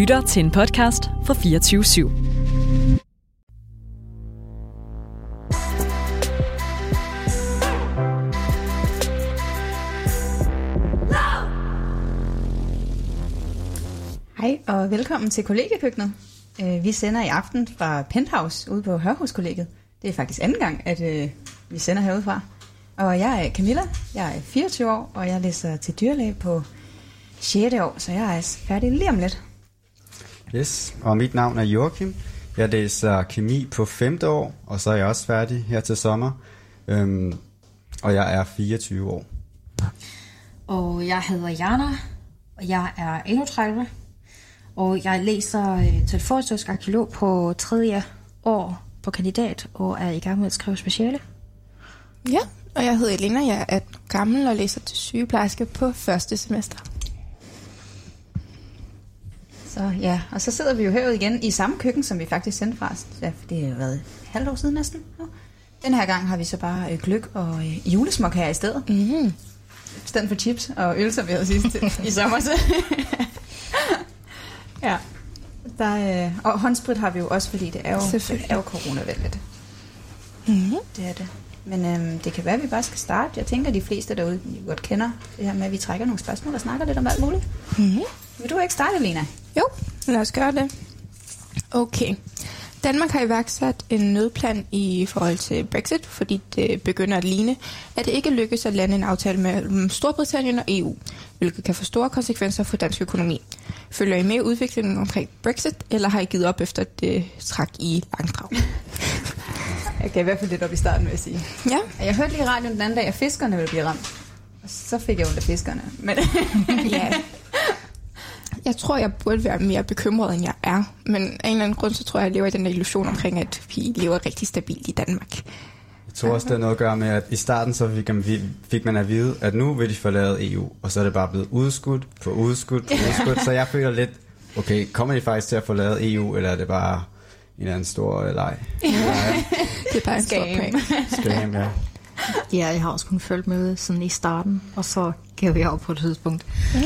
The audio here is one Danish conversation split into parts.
lytter til en podcast fra 24 /7. Hej og velkommen til kollegekøkkenet. Øh, vi sender i aften fra Penthouse ude på Hørhuskollegiet. Det er faktisk anden gang, at øh, vi sender herudefra. Og jeg er Camilla, jeg er 24 år, og jeg læser til dyrlæge på 6. år, så jeg er altså færdig lige om lidt. Yes, og mit navn er Joachim. Jeg læser kemi på 5. år, og så er jeg også færdig her til sommer. Øhm, og jeg er 24 år. Og jeg hedder Jana, og jeg er 31. Og jeg læser øh, til arkeolog på tredje år på kandidat, og er i gang med at skrive speciale. Ja, og jeg hedder Elena, jeg er 18 år gammel og læser til sygeplejerske på første semester. Så ja, og så sidder vi jo herude igen i samme køkken, som vi faktisk sendte fra. Ja, det har været et halvt år siden næsten. Ja. Den her gang har vi så bare øh, gløk og øh, julesmok her i stedet. Mm. I stedet for chips og øl, som vi havde sidst i sommer. Så. ja. Der, øh, og håndsprit har vi jo også, fordi det er jo, det er jo coronavenligt. Mm. Det er det. Men øhm, det kan være, at vi bare skal starte. Jeg tænker, at de fleste derude jo godt kender det her med, at vi trækker nogle spørgsmål og snakker lidt om alt muligt. Mm. Vil du ikke starte, Lena? Jo, lad os gøre det. Okay. Danmark har iværksat en nødplan i forhold til Brexit, fordi det begynder at ligne, at det ikke lykkes at lande en aftale mellem Storbritannien og EU, hvilket kan få store konsekvenser for dansk økonomi. Følger I med udviklingen omkring Brexit, eller har I givet op efter det træk i langdrag? Jeg kan i hvert fald lidt op i starten, vil jeg sige. Ja, Jeg hørte lige i radioen den anden dag, at fiskerne ville blive ramt. Og så fik jeg ondt af fiskerne. Men ja. Jeg tror, jeg burde være mere bekymret, end jeg er. Men af en eller anden grund, så tror jeg, jeg lever i den der illusion omkring, at vi lever rigtig stabilt i Danmark. Jeg tror også, det har noget at gøre med, at i starten så fik man, fik man at vide, at nu vil de forlade EU, og så er det bare blevet udskudt på udskudt på udskudt. så jeg føler lidt, okay, kommer de faktisk til at forlade EU, eller er det bare en eller anden stor øh, leg? Det er bare en stor Scam. prank. Scam, ja. Ja, jeg har også kun følt med sådan i starten, og så gav jeg op på et tidspunkt. Ja.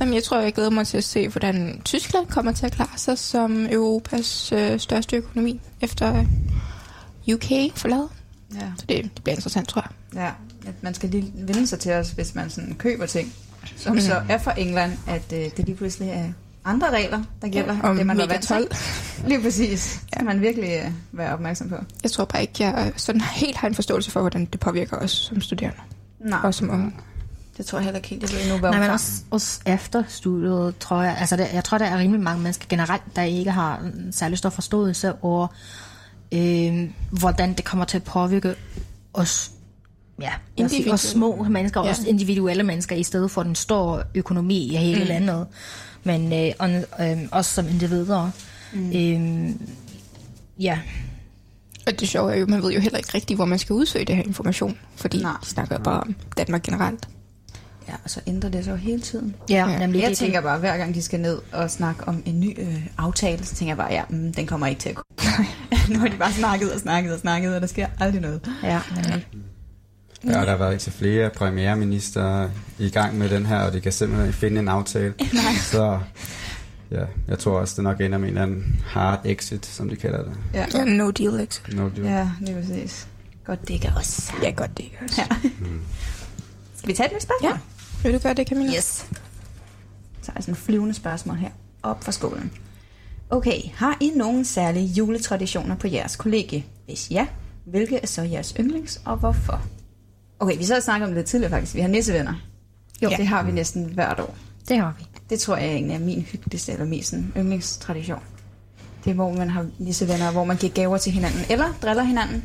Jamen, jeg tror, jeg glæder mig til at se, hvordan Tyskland kommer til at klare sig som Europas øh, største økonomi efter UK forlader. ja, Så det, det bliver interessant, tror jeg. ja, at man skal lige vende sig til os, hvis man sådan køber ting, som så er fra England, at øh, det lige pludselig er andre regler, der gælder, Om end det man vant til. 12. Lige præcis. Det skal man virkelig øh, være opmærksom på. Jeg tror bare ikke, jeg sådan helt har en forståelse for, hvordan det påvirker os som studerende Nej, og som unge. det tror jeg heller ikke helt, jeg ved nu, hvad Nej, men også, også efter studiet, tror jeg, altså det, jeg tror, der er rimelig mange mennesker generelt, der ikke har en særlig stor forståelse over, øh, hvordan det kommer til at påvirke os, ja, os sige, os små mennesker, ja. Ja. også individuelle mennesker, i stedet for den store økonomi i hele mm. landet, men øh, og, øh, også som individer. Mm. Øh, ja, Og det sjove er jo, man ved jo heller ikke rigtigt, hvor man skal udsøge det her information, fordi Nej. De snakker bare om Danmark generelt. Ja, og så ændrer det sig jo hele tiden. ja, Ja. nemlig Jeg det, tænker bare, hver gang de skal ned og snakke om en ny øh, aftale, så tænker jeg bare, ja, mm, den kommer ikke til at gå. nu har de bare snakket og snakket og snakket, og der sker aldrig noget. Ja, nemlig. Ja, og der har været til flere premierminister i gang med den her, og de kan simpelthen ikke finde en aftale. Så ja, jeg tror også, det nok ender med en eller anden hard exit, som de kalder det. Ja, Ja, no deal, ikke? No deal. ja det er præcis. Godt, det kan også. Ja, godt det ikke også. Ja. Skal vi tage et nyt spørgsmål? Ja. Vil du gøre det, Camilla? Yes. Så er jeg sådan en flyvende spørgsmål her. Op fra skolen. Okay, har I nogen særlige juletraditioner på jeres kollegie? Hvis ja, hvilke er så jeres yndlings, og hvorfor? Okay, vi så har snakket om det tidligere faktisk. Vi har nissevenner. Jo, Ja. det har vi næsten hvert år. det har vi. Det tror jeg egentlig er min hyggeligste eller mest sådan yndlingstradition. Det er, hvor man har nissevenner, hvor man giver gaver til hinanden, eller driller hinanden.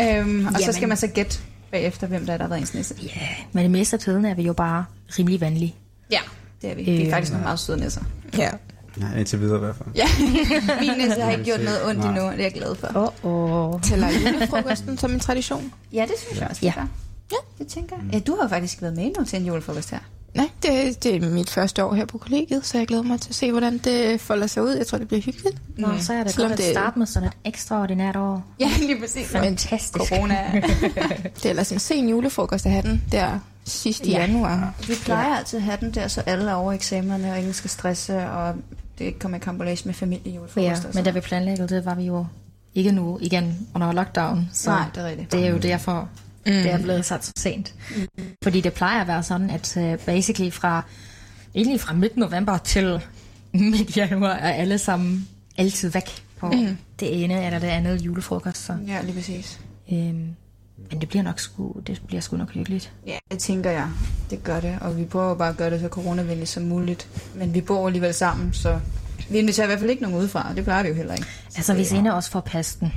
Øhm, og så Jamen. skal man så gætte bagefter, hvem der er, der har været ens nisse. Ja, men det meste af tiden er vi jo bare rimelig venlige. Ja, det er vi. Vi er Øh, faktisk nogle meget søde nisser. Ja. Ja, indtil videre i hvert fald. Ja, min nisse har ikke gjort noget ondt Nej. endnu, og det er jeg glad for. Åh, oh, oh. Tæller julefrokosten som en tradition? Ja, det synes jeg også, det Ja. gør. Ja, det tænker jeg. Ja, du har jo faktisk været med endnu til en julefrokost her. Nej, det, det er mit første år her på kollegiet, så jeg glæder mig til at se, hvordan det folder sig ud. Jeg tror, det bliver hyggeligt. Nå, så er det Selvom godt at det- starte med sådan et ekstraordinært år. Ja, lige præcis. Fantastisk. Corona. Det er ellers en sen julefrokost at have den der sidst i Ja. januar. Vi plejer altid at have den der, så alle er over eksamenerne, og ingen skal stresse, og det ikke kommer i kampolage med familie i Ja, men da vi planlæggede det, var vi jo ikke nu igen under lockdown. Så Nej, det er rigtigt. det er jo derfor, mm. det er blevet sat så sent. Fordi det plejer at være sådan, at uh, basically fra, egentlig fra midt november til midt januar, er alle sammen altid væk på mm. det ene eller det andet julefrokost. Så, Ja, lige præcis. øhm, men det bliver nok sgu, det bliver sgu nok hyggeligt. Ja, det tænker jeg. Det gør det, og vi prøver jo bare at gøre det så coronavenligt som muligt. Men vi bor alligevel sammen, så vi inviterer i hvert fald ikke nogen udefra. Det plejer vi jo heller ikke. Altså, hvis ene også får pesten,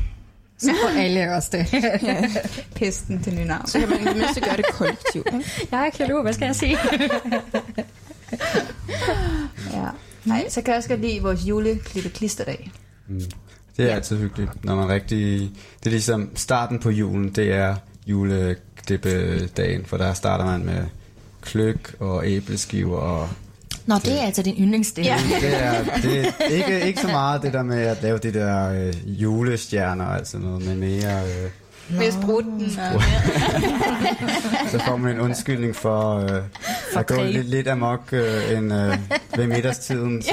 så får alle også det. Ja. Pesten til nye navn. Så kan man i det mindste gøre det kollektivt. Jeg er kirurg, hvad skal jeg sige? Ja. Nej, så kan jeg også godt lide vores juleklippe klisterdag. Det er Ja. altid hyggeligt, når man rigtig... Det er ligesom starten på julen, det er juleklippedagen, for der starter man med kløk og æbleskiver og... Nå, det er altså din yndlingsdel. Ja. Det er, det er ikke, ikke så meget det der med at lave de der øh, julestjerner og alt sådan noget, men mere... Øh, Med sprutten. Og... så får man en undskyldning for, øh, at gå lidt, lidt amok øh, en, øh, ved middagstiden, så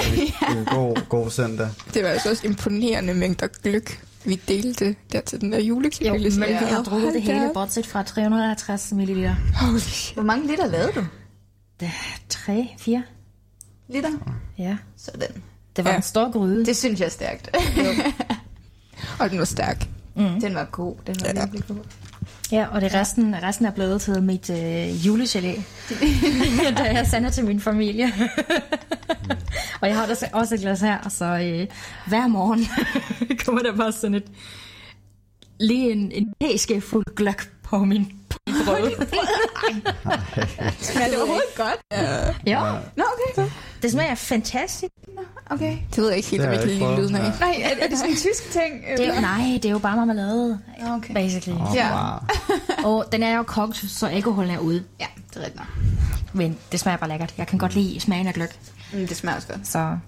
en god, god søndag. Det var altså også imponerende mængder gløk, vi delte der til den der Jo, juleklip. men vi har Hold drukket det da hele, bortset fra 350 ml. Holy. Hvor mange liter lavede du? Det er 3, 4. Liter? Ja. Sådan. Det var Ja. en stor gryde. Det synes jeg er stærkt. Og den var stærk. Mm. Den var god. Den var Ja. virkelig god. Ja, og det resten, resten er blevet til mit øh, julegelé, da jeg sender til min familie. og jeg har da også et glas her, så øh, hver morgen kommer der bare sådan et, lige en, en fuld gløk på min brød. Men det var overhovedet godt. ja, Nå, okay. Det smager fantastisk. okay. Det ved jeg ikke helt, Det om jeg kan lide lyden af. Nej, er, er det sådan en tysk ting? Det er, nej, det er jo bare marmelade, Okay. basically. Oh, Ja. wow. Og den er jo kogt, så alkoholen er ude. Ja, det er rigtigt nok. Men det smager bare lækkert. Jeg kan godt lide smagen af gløk. Mm, det smager også godt. Så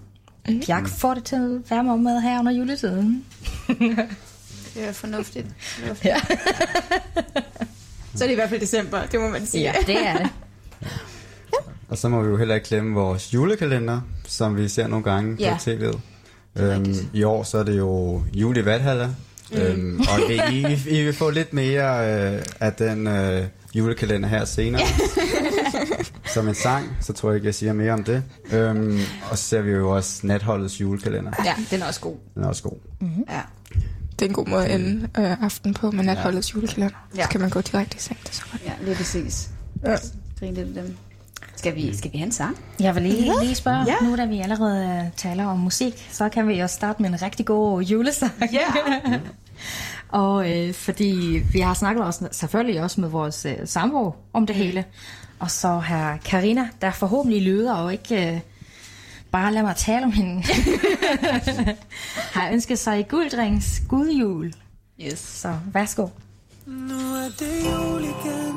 jeg får det til at være med her under juletiden. Det er fornuftigt. fornuftigt. Ja. så er det i hvert fald december, det må man sige. Ja, det er det. Og så må vi jo heller ikke glemme vores julekalender, som vi ser nogle gange Ja. på tv'et. Øhm. I år så er det jo jul i Valhalla. Mm. Øhm, og det, I, I vil få lidt mere øh, af den øh, julekalender her senere. Som en sang, så tror jeg ikke, jeg siger mere om det. Øhm, og så ser vi jo også Natholdets julekalender. ja, den er også god. Den er også god. Ja. Det er en god måde at ende øh, aften på med natholdets julekalender. Ja. Så kan man gå direkte i seng. Det er så godt. ja, lige præcis. Ja. Grine lidt af dem. Skal vi, skal vi have en sang? Jeg vil lige, lige spørge, Ja. ja. nu da vi allerede øh, taler om musik, så kan vi jo starte med en rigtig god julesang. Ja. Og øh, fordi vi har snakket også, selvfølgelig også med vores øh, sambo om det hele. Og så har Karina, der forhåbentlig lyder og ikke øh, bare lad mig tale om hende, har ønsket sig gulddrings gudjul. Yes. Så værsgo. Nu er det jul igen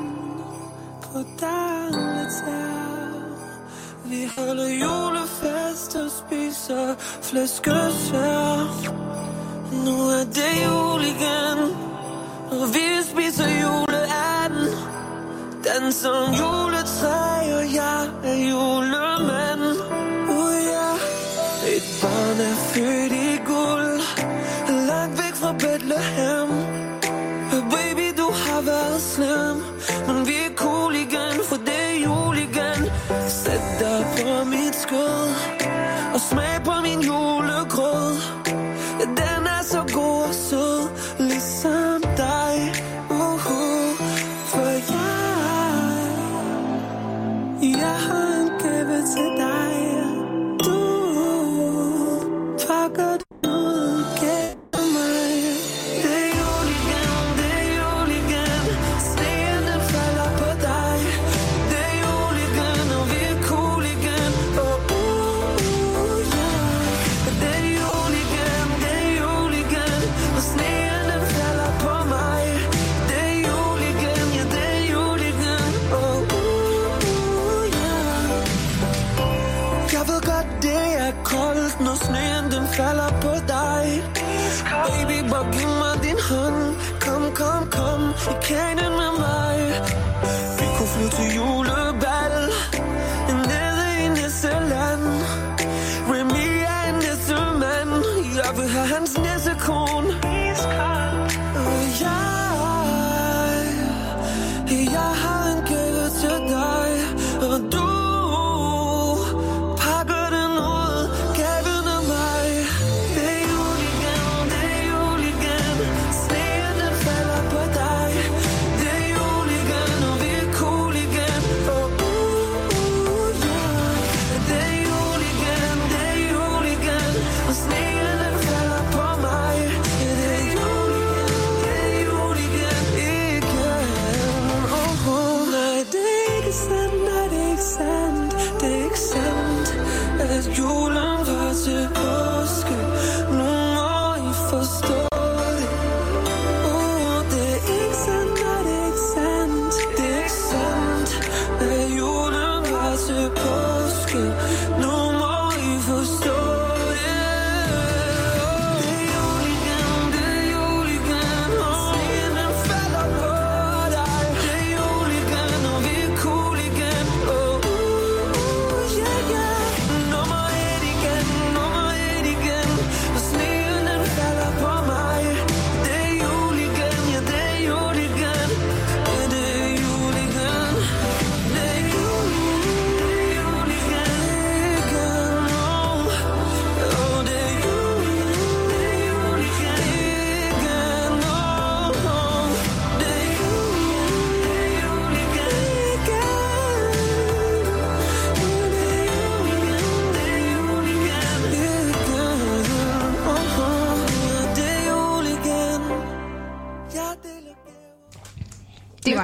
på her. Vi holder julefest og spiser flæskesvær. Nu er det jul igen, og vi spiser juleanden. Danser om juletræ, og jeg er julemand. Uh, ja. Et barn er født i guld, langt væk fra Bethlehem. Baby, du har været slem Men vi er cool igen, Og smag hånd Kom,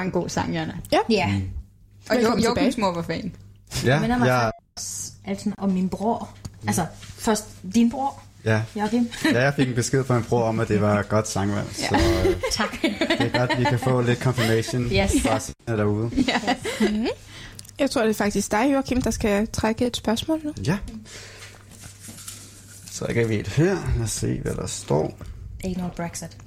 en god sang, Jonna. Ja, Og jo, Velkommen tilbage. Joachims mor var fan. Ja, minder mig jeg, faktisk altid om min bror. Altså, først din bror, ja, Joachim. ja, jeg fik en besked fra min bror om, at det var et godt sangvalg. Så øh, tak. det er godt, vi kan få lidt confirmation Yes. fra sine derude. Jeg tror, det er faktisk dig, Joachim, der skal trække et spørgsmål nu. Ja. Så kan vi et her. Lad os se, hvad der står. Ikke noget Brexit.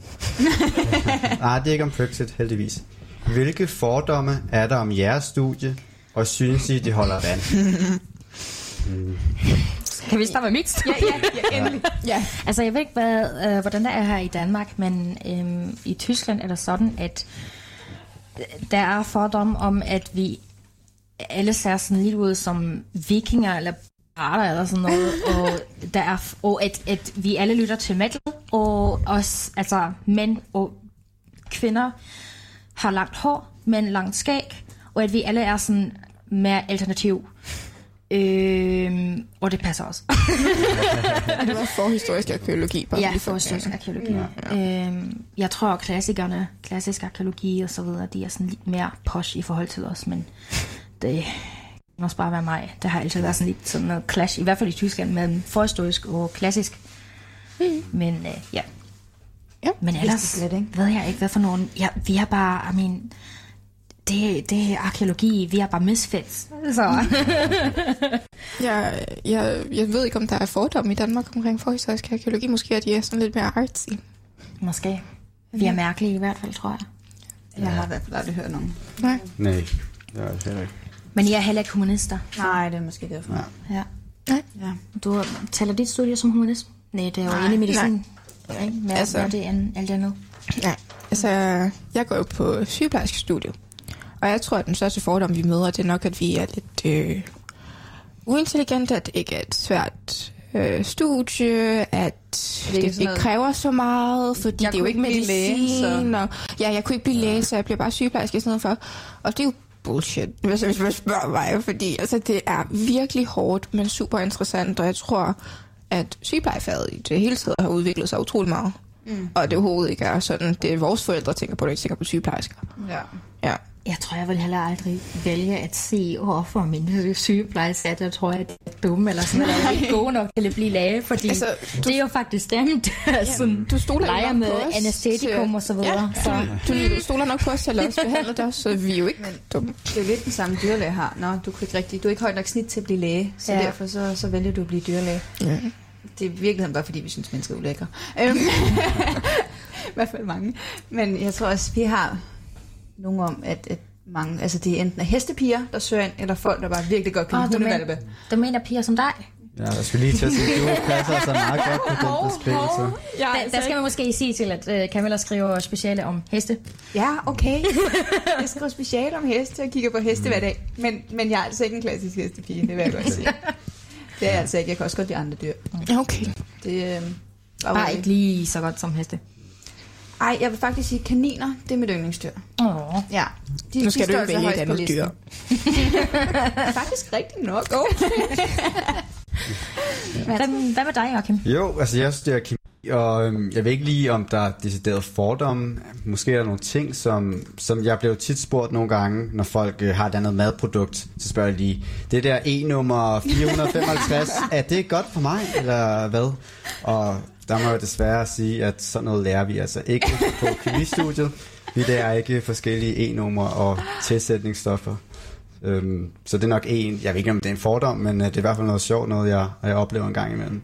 Nej, det er ikke om Brexit, heldigvis. Hvilke fordomme er der om jeres studie, og synes I, det holder vand? Kan vi starte med mit? Ja, ja, ja, endelig. Ja. Altså, jeg ved ikke, hvad, øh, hvordan det er her i Danmark, men øhm, i Tyskland er det sådan, at der er fordomme om, at vi alle ser sådan lidt ud som vikinger eller pirater eller sådan noget, og, der er, og at, at vi alle lytter til metal, og os, altså mænd og kvinder har langt hår, men langt skæg, og at vi alle er sådan mere alternativ. Øhm, og det passer også. Det var forhistorisk arkeologi. Bare Ja, lige for historisk arkeologi. Ja. Øhm, jeg tror, at klassikerne, klassisk arkeologi og så videre, de er sådan lidt mere posh i forhold til os, men det må også bare være mig. Der har altid været sådan lidt sådan noget clash, i hvert fald i Tyskland, mellem forhistorisk og klassisk. Men øh, ja. Ja, Men ellers slet ikke. ved jeg ikke, hvad for nogen... Ja, vi er bare, I mean, det, det er arkeologi, vi er bare misfits. Så. Jeg, jeg, jeg ved ikke, om der er fordomme i Danmark omkring forhistorisk arkeologi. Måske er de sådan lidt mere artsy. Måske. Vi er mærkelige i hvert fald, tror jeg. Jeg har i hvert fald aldrig hørt nogen. Nej. Nej, det er det heller ikke. Men I er heller ikke humanister. Nej, det er måske derfor. Ja. Ja. Ja. Du taler dit studie som humanist? Nej, det er jo Nej, inde i medicin. nej. Ikke? Mere, Altså- altså, det end alt andet. Nej, altså, jeg går jo på sygeplejerskestudiet. Og jeg tror, at den største fordom, vi møder, det er nok, at vi er lidt øh, uintelligente, at det ikke er et svært øh, studie, at det, ikke det ikke noget- kræver så meget, fordi Jeg det er jo ikke blive læge, medicin. og, ja, jeg kunne ikke blive læge, så jeg bliver bare sygeplejerske i stedet for. Og det er jo bullshit, hvis, hvis man spørger mig, fordi altså, det er virkelig hårdt, men super interessant, og jeg tror, at sygeplejefaget i det hele taget har udviklet sig utrolig meget. Mm. Og det overhovedet ikke er sådan, det er vores forældre tænker på, det ikke tænker på sygeplejersker. Ja. Ja. Jeg tror, jeg vil heller aldrig vælge at se over for min sygeplejerske, at jeg tror, at jeg er dum eller sådan noget. Jeg er ikke god nok til at blive læge, fordi Altså, altså, det er jo faktisk dem, der sådan, du stoler leger med os anestetikum og så videre. Ja, Så, du, du stoler nok på os til at også behandle dig, så vi er jo ikke dumme. Det er jo lidt den samme dyrlæge har. Nå, du, kan ikke rigtig, du er ikke højt nok snit til at blive læge, så ja. Derfor så, så vælger du at blive dyrlæge. Ja. Det er i virkeligheden bare, fordi vi synes, mennesker er ulækre. Øhm, I hvert fald mange. Men jeg tror også, vi har nogle om, at, at mange, altså det er enten er hestepiger, der søger ind, eller folk, der bare virkelig godt kan Åh, lide du, men, hundevalpe. du mener piger som dig? Ja, jeg skulle lige til at sige, du passer så meget godt på den beskrivelse. Ja, Der, der skal man måske sige til, at uh, Camilla skriver speciale om heste. Ja, okay. Jeg skriver speciale om heste og kigger på heste hver dag. Men, men jeg er altså ikke en klassisk hestepige, det vil jeg godt sige. Det er jeg altså ikke. Jeg kan også godt lide andre dyr. Okay. Det, øh, Bare ikke lige så godt som heste. Ej, jeg vil faktisk sige, kaniner, det er mit yndlingsdyr. Åh. Ja. De, Nu skal de du jo altså vælge et andet dyr. faktisk rigtigt nok. Hvad, hvad med dig, Joachim? Jo, altså jeg studerer kemi, og øhm, jeg ved ikke lige, om der er decideret fordomme. Måske er der nogle ting, som, som jeg bliver tit spurgt nogle gange, når folk øh, har et andet madprodukt. Så spørger jeg lige, det der E-nummer 455, er det godt for mig, eller hvad? Og der må jeg desværre sige, at sådan noget lærer vi altså ikke på kemistudiet. Vi lærer ikke forskellige E-numre og tilsætningsstoffer. Øhm, så det er nok en, jeg ved ikke om det er en fordom, men øh, det er i hvert fald noget sjovt, noget jeg, jeg oplever en gang imellem.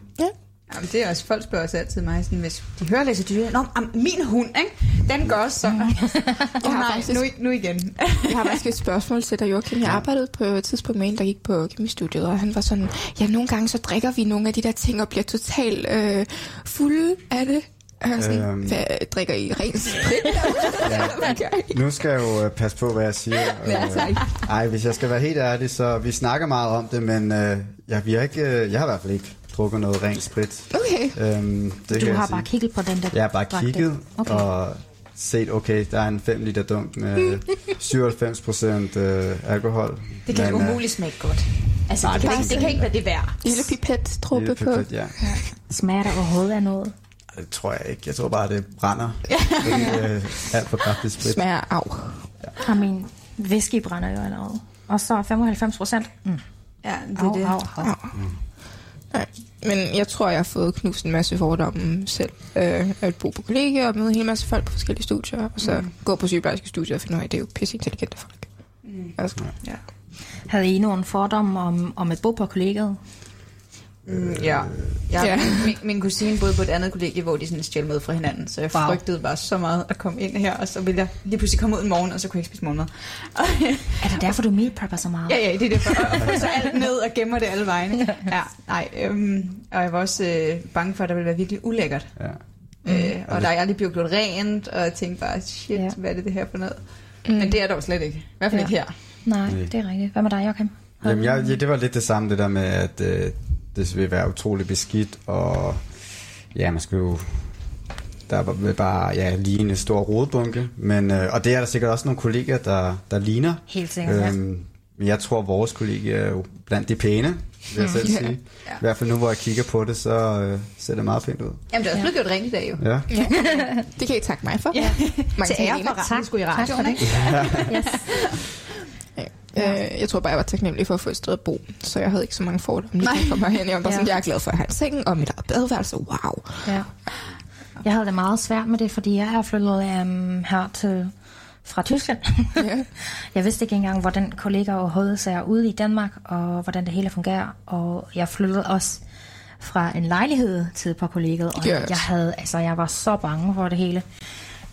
Jamen, det er også, folk spørger også altid mig, sådan, hvis de hører læse dyr. Nå, am, min hund, ikke? den gør også sådan. Åh har nej, faktisk- nu, nu igen. Jeg har faktisk et spørgsmål til dig, Joachim. Jeg arbejdede på et tidspunkt med en, der gik på kemistudiet, og han var sådan, ja, nogle gange så drikker vi nogle af de der ting og bliver totalt øh, fulde af det. Og sådan, Øhm. hvad, drikker I ren sprit? I? Nu skal jeg jo øh, passe på, hvad jeg siger. Ja, tak. Øh, Ej, hvis jeg skal være helt ærlig, så vi snakker meget om det, men øh, jeg, vi har ikke, øh, jeg har i hvert fald ikke drukket noget rent sprit. Okay. Øhm, det Du har sige. bare kigget på den der Jeg har bare kigget Okay. og set, okay, der er en 5 liter dunk med 97 procent øh, alkohol. Det kan Men, øh, umuligt smage godt. Altså, Nej, det, det kan ikke, det kan ikke være det værd. Lille pipet dråbe på. pipet, Ja, Smager der overhovedet af noget? det tror jeg ikke. Jeg tror bare, det brænder. er øh, alt for kraftigt sprit. Smager af. Har min whisky brænder jo allerede. Og så 95 procent. Mm. Ja, det er Au, det. au, au. Nej. Men jeg tror, jeg har fået knust en masse fordomme selv. Øh, at bo på kollegier og møde en hel masse folk på forskellige studier. Og så mm. gå på sygeplejerske studier og finde ud af, at det er jo pisse intelligente folk. Mm. Altså, Ja. Havde I nogen fordomme om, om at bo på kollegiet? Mm, ja. ja. Ja. Min, min kusine boede på et andet kollegie, hvor de sådan stjal med fra hinanden, så jeg Wow. frygtede bare så meget at komme ind her, og så ville jeg lige pludselig komme ud en morgen, og så kunne jeg ikke spise morgenmad. Og, Er det derfor, du meal prepper så meget? ja, ja, det er derfor. Og, så alt ned og gemmer det alle vegne. Ja, nej. Øhm, og jeg var også øh, bange for, at der ville være virkelig ulækkert. Ja. Øh, og der er aldrig blevet gjort rent, og jeg tænkte bare, shit, Ja. hvad er det det her for noget? Mm. Men det er jo slet ikke. I hvert fald Ja. ikke her. Nej, Nej. det er rigtigt. Hvad med dig, Joachim? Jamen, jeg, ja, det var lidt det samme, det der med, at øh, det vil være utrolig beskidt, og ja, man skulle jo der var vel bare ja, lige en stor rodebunke, men, øh, og det er der sikkert også nogle kolleger, der, der ligner. Helt sikkert, ja. Øhm, men jeg tror, at vores kolleger er jo blandt de pæne, vil jeg selv sige. I hvert fald nu, hvor jeg kigger på det, så øh, ser det meget pænt ud. Jamen, det er også blevet gjort rent i dag jo. Ja. det kan I takke mig for. Ja. Mange Til ære for radio, skulle i Tak for radioen, det. ikke? Yes. Ja. Øh, jeg tror bare, jeg var taknemmelig for at få et sted at bo, så jeg havde ikke så mange fordomme, lige jeg kom herhen. Jeg var bare Ja. sådan, jeg er glad for at have en seng og mit eget badeværelse. Wow. Ja. Jeg havde det meget svært med det, fordi jeg er flyttet um, her til fra Tyskland. Ja. jeg vidste ikke engang, hvordan kollegaer overhovedet ser ud i Danmark, og hvordan det hele fungerer. Og jeg flyttede også fra en lejlighed til på kollegiet, og Yes. jeg havde, altså jeg var så bange for det hele.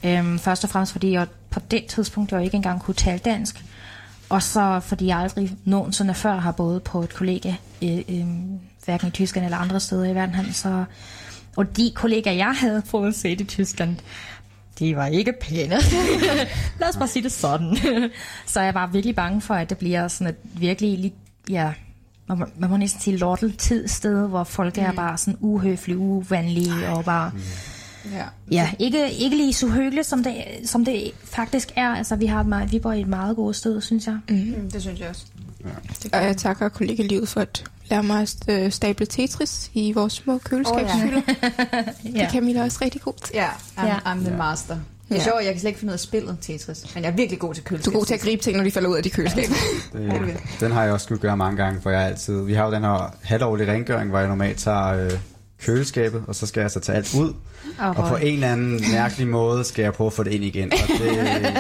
Øhm, først og fremmest fordi jeg på det tidspunkt jeg ikke engang kunne tale dansk, og så fordi jeg aldrig nogensinde før har boet på et kollega, øh, øh, hverken i Tyskland eller andre steder i verden, så og de kollegaer, jeg havde fået set i Tyskland, de var ikke pæne. Lad os bare sige det sådan. så jeg var virkelig bange for, at det bliver sådan et virkelig, ja, man må, man må næsten sige lorteltid sted, hvor folk er bare sådan uhøflige, uvenlige og bare... Ja. Ja, ikke, ikke lige så hyggeligt, som det, som det faktisk er. Altså, vi, har et meget, vi bor i et meget godt sted, synes jeg. Mm, det synes jeg også. Og jeg takker kollega-livet for at lære mig at øh, stable Tetris i vores små køleskabshylder. Oh, ja. Det Ja. kan Camilla også rigtig godt. Ja, I'm, Ja. I'm the master. Det er Ja. sjovt, jeg kan slet ikke finde ud af spillet Tetris, men jeg er virkelig god til Du køleskab. er god til at gribe ting, når de falder ud af de køleskaber. Det, den har jeg også skulle gøre mange gange, for jeg altid... Vi har jo den her halvårlige rengøring, hvor jeg normalt tager øh, køleskabet, og så skal jeg så tage alt ud. Oh, Og på en eller anden mærkelig måde skal jeg prøve at få det ind igen. Og det,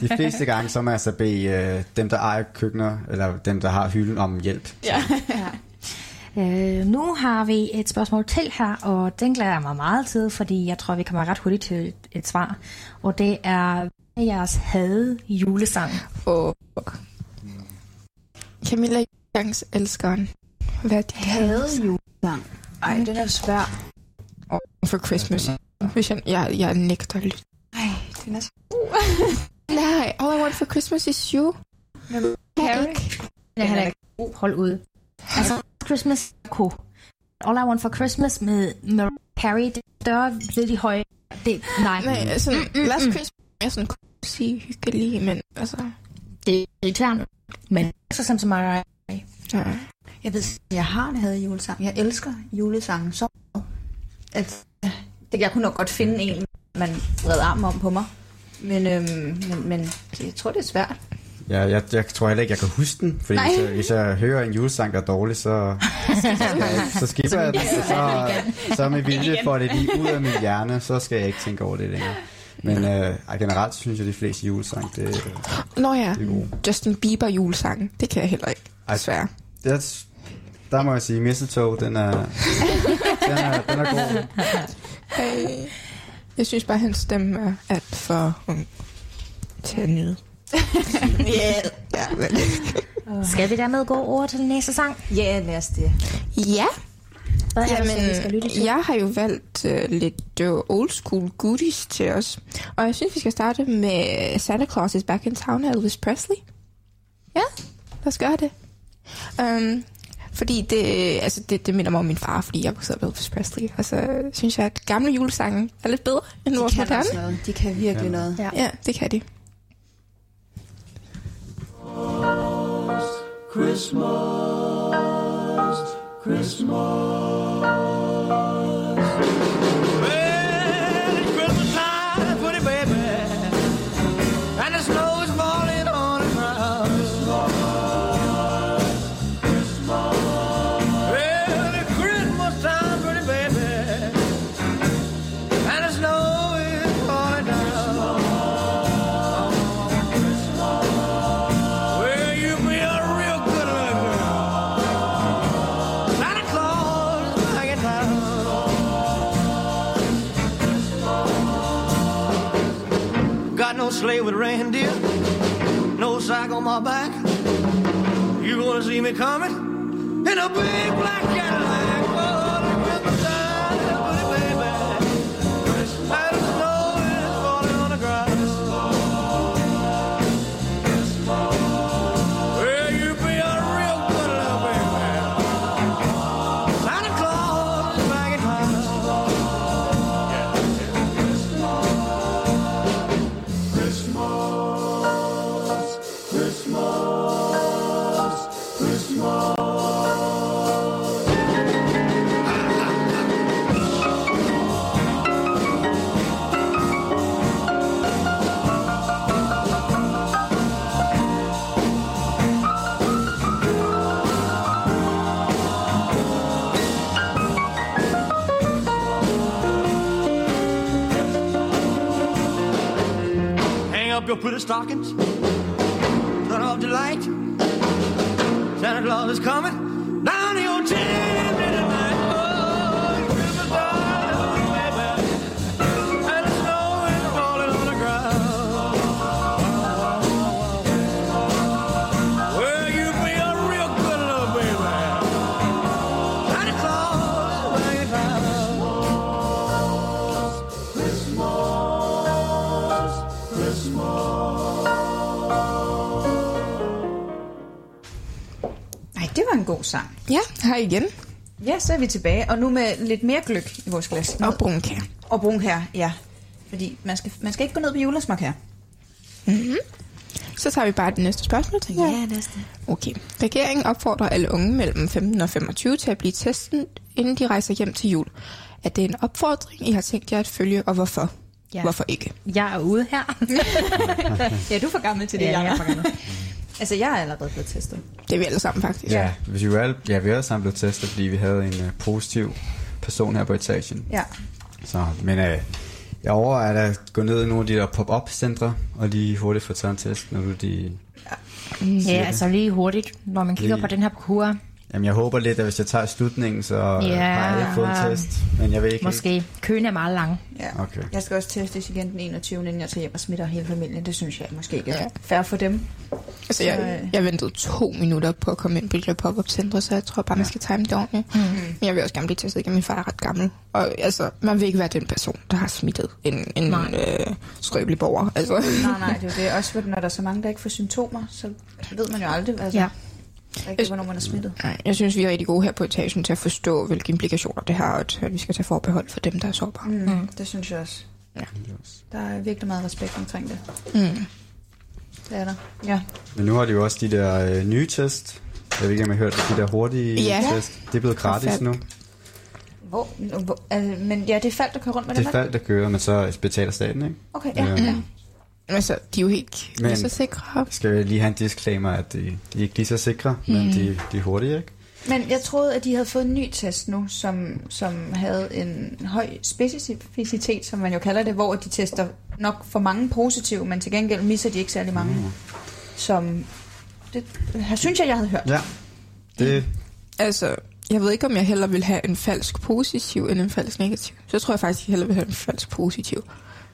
de fleste gange, så må jeg så bede øh, dem, der ejer køkkener, eller dem, der har hylden, om hjælp. Ja. Øh, nu har vi et spørgsmål til her, og den glæder jeg mig meget til, fordi jeg tror, vi kommer ret hurtigt til et, svar. Og det er hvad er jeres had julesang. Og Camilla Youngs elskeren. Hvad de Havde jo. Ej, den er svær. for Christmas. Hvis jeg, jeg, jeg nægter lidt. Ej, den er så... Nej, all I want for Christmas is you. Harry. Jeg har ikke hold ud. Altså, Christmas ko. All I Want for Christmas med Mariah Carey, det er større ved de høje. Det, nej, Nej, altså, Last Christmas er sådan sige hyggelig, men altså... det er irriterende. Men ikke så som Mariah Carey. Ja. Jeg ved, jeg har det havde julesang. Jeg elsker julesangen så. At, det, jeg kunne nok godt finde en, man vred armen om på mig. Men, øhm, men, men det, jeg tror, det er svært. Ja, jeg, jeg tror heller ikke, jeg kan huske den, fordi Nej. hvis jeg, hvis jeg hører en julesang, der er dårlig, så, så skipper jeg den, så, så med vilje får det lige ud af min hjerne, så skal jeg ikke tænke over det længere. Men øh, ej, generelt synes jeg, at de fleste julesange, det, Nå ja, det er gode. Justin Bieber julesang. Det kan jeg heller ikke. Ej. Desværre. Det er, der må jeg sige, Mistletoe, den er, den er, den er god. Hey. Jeg synes bare, at hans stemme er alt for ung til at nyde. yeah. ja. Skal vi dermed gå over til den næste sang? Ja, lad os det. ja, Hvad er det, så, vi skal Jamen, lytte til? jeg har jo valgt uh, lidt uh, old school goodies til os. Og jeg synes, vi skal starte med Santa Claus is Back in Town af Elvis Presley. Ja, lad os gøre det. Um, fordi det, altså det, det minder mig om min far, fordi jeg voksede op med Elvis Presley. Og så synes jeg, at gamle julesange er lidt bedre end vores moderne. noget. De kan virkelig noget. Ja. Ja, det kan de. Well, You gonna see me coming in a big black Cadillac? Pretty stockings. Turn off delight. Santa Claus is coming Ja, her igen. Ja, så er vi tilbage, og nu med lidt mere gløk i vores glas. Og brunkær. og brun her, ja. Fordi man skal, man skal ikke gå ned på julesmok her. Så tager vi bare det næste spørgsmål, tænker jeg. næste. Okay. Regeringen opfordrer alle unge mellem 15 og 25 til at blive testet, inden de rejser hjem til jul. Er det en opfordring, I har tænkt jer at følge, og hvorfor? Ja. Hvorfor ikke? Jeg er ude her. Ja, du er for gammel til det, Ja, jeg er Jacob. for gammel. Altså, jeg er allerede blevet testet. Det er vi alle sammen faktisk. Ja, hvis vi alle, ja, vi er alle sammen blevet testet, fordi vi havde en uh, positiv person her på etagen. Ja. Så, men øh, jeg overvejer at gå ned i nogle af de der pop-up centre og lige hurtigt få taget en test, når du de... Ja, altså lige hurtigt, når man kigger Lige. på den her kur. Jamen, jeg håber lidt, at hvis jeg tager slutningen, så Ja. ja. har alle fået en test. Men jeg ved ikke Måske. Køen er meget lang. Ja. Okay. Jeg skal også testes igen den 21. inden jeg tager hjem og smitter hele familien. Det synes jeg måske ikke er Ja. fair for dem. Altså, jeg, jeg ventede to minutter på at komme ind på det der pop-up centre, så jeg tror bare, man skal time det ordentligt. Mm. Men jeg vil også gerne blive testet igen. Min far er ret gammel. Og altså, man vil ikke være den person, der har smittet en, en øh, skrøbelig borger. Altså. Nej, nej, det er jo det. Også når der er så mange, der ikke får symptomer, så ved man jo aldrig, altså, Ja. Ja. ikke, hvornår man er smittet. Nej, jeg synes, vi er rigtig gode her på etagen til at forstå, hvilke implikationer det har, og at vi skal tage forbehold for dem, der er sårbare. Mm. Mm. Det synes jeg også. Ja. Der er virkelig meget respekt omkring det. Mm. Det er der. Ja. Men nu har de jo også de der øh, nye test. Jeg ved ikke, om I har hørt de der hurtige Ja. test. Det er blevet gratis Fedt. nu. Hvor, hvor, altså, men ja, det er faldt, der kører rundt med Det dem, er faldt, der kører, men så betaler staten, ikke? Okay, ja. Øhm, ja. Altså, de er jo ikke Men- lige så sikre. Skal jeg lige have en disclaimer, at de, de er ikke lige så sikre, Mm. men de, de er hurtige, ikke? Men jeg troede, at de havde fået en ny test nu, som, som havde en høj specificitet, som man jo kalder det, hvor de tester nok for mange positive, men til gengæld misser de ikke særlig mange. Mm. Som, det her synes jeg, jeg havde hørt. Ja. Det, Altså, jeg ved ikke, om jeg hellere vil have en falsk positiv end en falsk negativ. Så tror jeg faktisk, jeg hellere vil have en falsk positiv.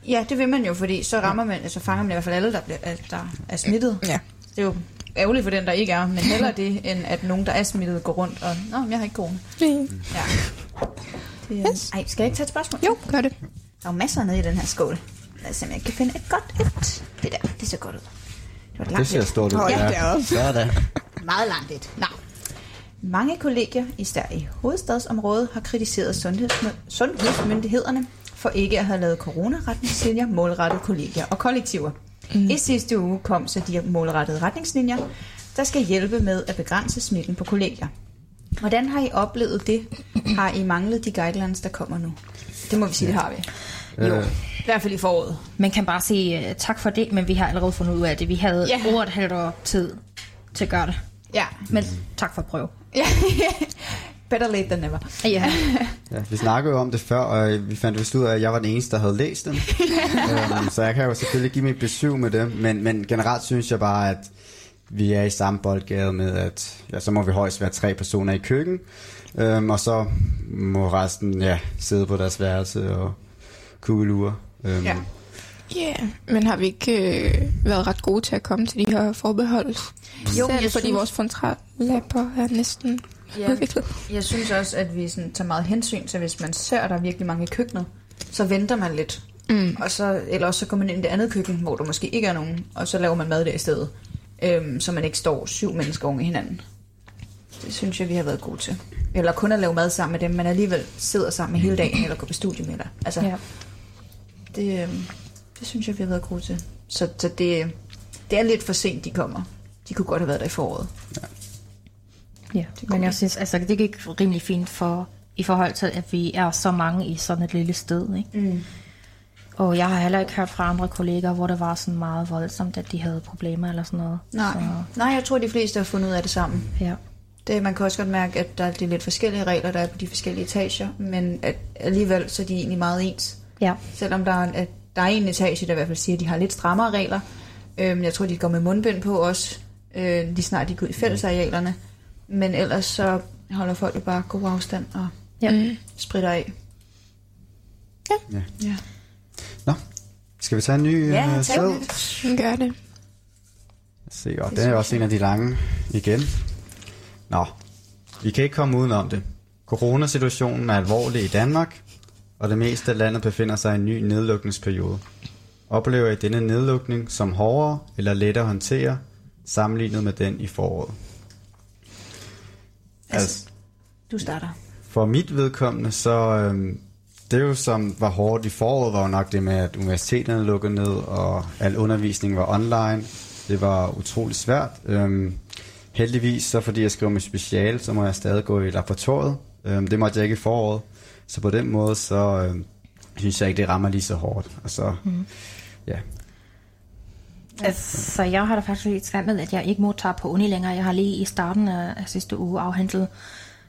Ja, det vil man jo, fordi så rammer man, altså fanger man i hvert fald alle, der, bliver, der er smittet. Ja. Det er jo ærgerligt for den, der ikke er, men hellere det, end at nogen, der er smittet, går rundt og, nå, jeg har ikke corona. Mm. Ja. Det, er- Yes. Ej, skal jeg ikke tage et spørgsmål? Jo, gør det. Der er jo masser nede i den her skål. Lad os se, om jeg kan finde et godt et. Det der, det ser godt ud. Det var et det langt ser et. stort ud. Hold da op. Sådan. Meget langt et. Nå. Mange kollegier, især i hovedstadsområdet, har kritiseret sundhedsmyn- sundhedsmyndighederne for ikke at have lavet coronaretningslinjer målrettet kollegier og kollektiver. Mm. I sidste uge kom så de målrettede retningslinjer, der skal hjælpe med at begrænse smitten på kollegier. Hvordan har I oplevet det? Har I manglet de guidelines, der kommer nu? Det må vi sige, det har vi. Jo, Øh. i hvert fald i foråret. Man kan bare sige uh, tak for det, men vi har allerede fundet ud af det. Vi havde Ja. over et halvt år tid til at gøre det. Ja. Men tak for at prøve. ja. Better late than never. Ja. Ja, vi snakkede jo om det før, og vi fandt vist ud af, at jeg var den eneste, der havde læst dem. øhm, så jeg kan jo selvfølgelig give mit besøg med dem, men, men generelt synes jeg bare, at vi er i samme boldgade med, at ja, så må vi højst være tre personer i køkken, øhm, og så må resten ja, sidde på deres værelse og kugelure. Øhm, Ja. Ja, yeah. men har vi ikke øh, været ret gode til at komme til de her forbehold? Jo, Selv jeg fordi synes- vores frontallaber er næsten Ja. udviklet. Jeg synes også, at vi sådan tager meget hensyn til, hvis man ser, at der er virkelig mange i køkkenet, så venter man lidt. Mm. Og så, eller også så går man ind i det andet køkken, hvor der måske ikke er nogen, og så laver man mad der i stedet. Øhm, så man ikke står syv mennesker oven i hinanden. Det synes jeg, vi har været gode til. Eller kun at lave mad sammen med dem, men alligevel sidder sammen hele dagen, eller går på studie med dig. Altså, ja. det, øhm, det synes jeg, vi har været gode til. Så, så det, det er lidt for sent, de kommer. De kunne godt have været der i foråret. ja. Men jeg synes, altså, det gik rimelig fint for, i forhold til, at vi er så mange i sådan et lille sted. Ikke? Mm. Og jeg har heller ikke hørt fra andre kolleger, hvor det var sådan meget voldsomt, at de havde problemer eller sådan noget. Nej. Så, Nej, jeg tror, de fleste har fundet ud af det sammen. ja. Det, man kan også godt mærke, at der er de lidt forskellige regler, der er på de forskellige etager, men at alligevel så er de egentlig meget ens. Ja. Selvom der er, at der er en etage, der i hvert fald siger, at de har lidt strammere regler. Øhm, jeg tror, de går med mundbind på også, øh, lige snart de går ud i fællesarealerne. Men ellers så holder folk jo bare god afstand og Ja. Mm. spritter af. Ja. Ja. Nå, skal vi tage en ny Ja, øh, tag sæd? den. Gør det. Se, og den er også en af de lange igen. Nå, vi kan ikke komme udenom det. Coronasituationen er alvorlig i Danmark, og det meste af landet befinder sig i en ny nedlukningsperiode. Oplever I denne nedlukning som hårdere eller lettere at håndtere, sammenlignet med den i foråret? Altså, du starter. For mit vedkommende, så øhm, det jo som var hårdt i foråret, var jo nok det med, at universiteterne lukkede ned, og al undervisning var online. Det var utrolig svært. Øhm, heldigvis, så fordi jeg skriver mit speciale, så må jeg stadig gå i laboratoriet. Øhm, det måtte jeg ikke i foråret. Så på den måde, så øhm, synes jeg ikke, det rammer lige så hårdt. Og så, mm. ja. Altså, jeg har da faktisk lidt svært med, at jeg ikke modtager på uni længere. Jeg har lige i starten af, sidste uge afhandlet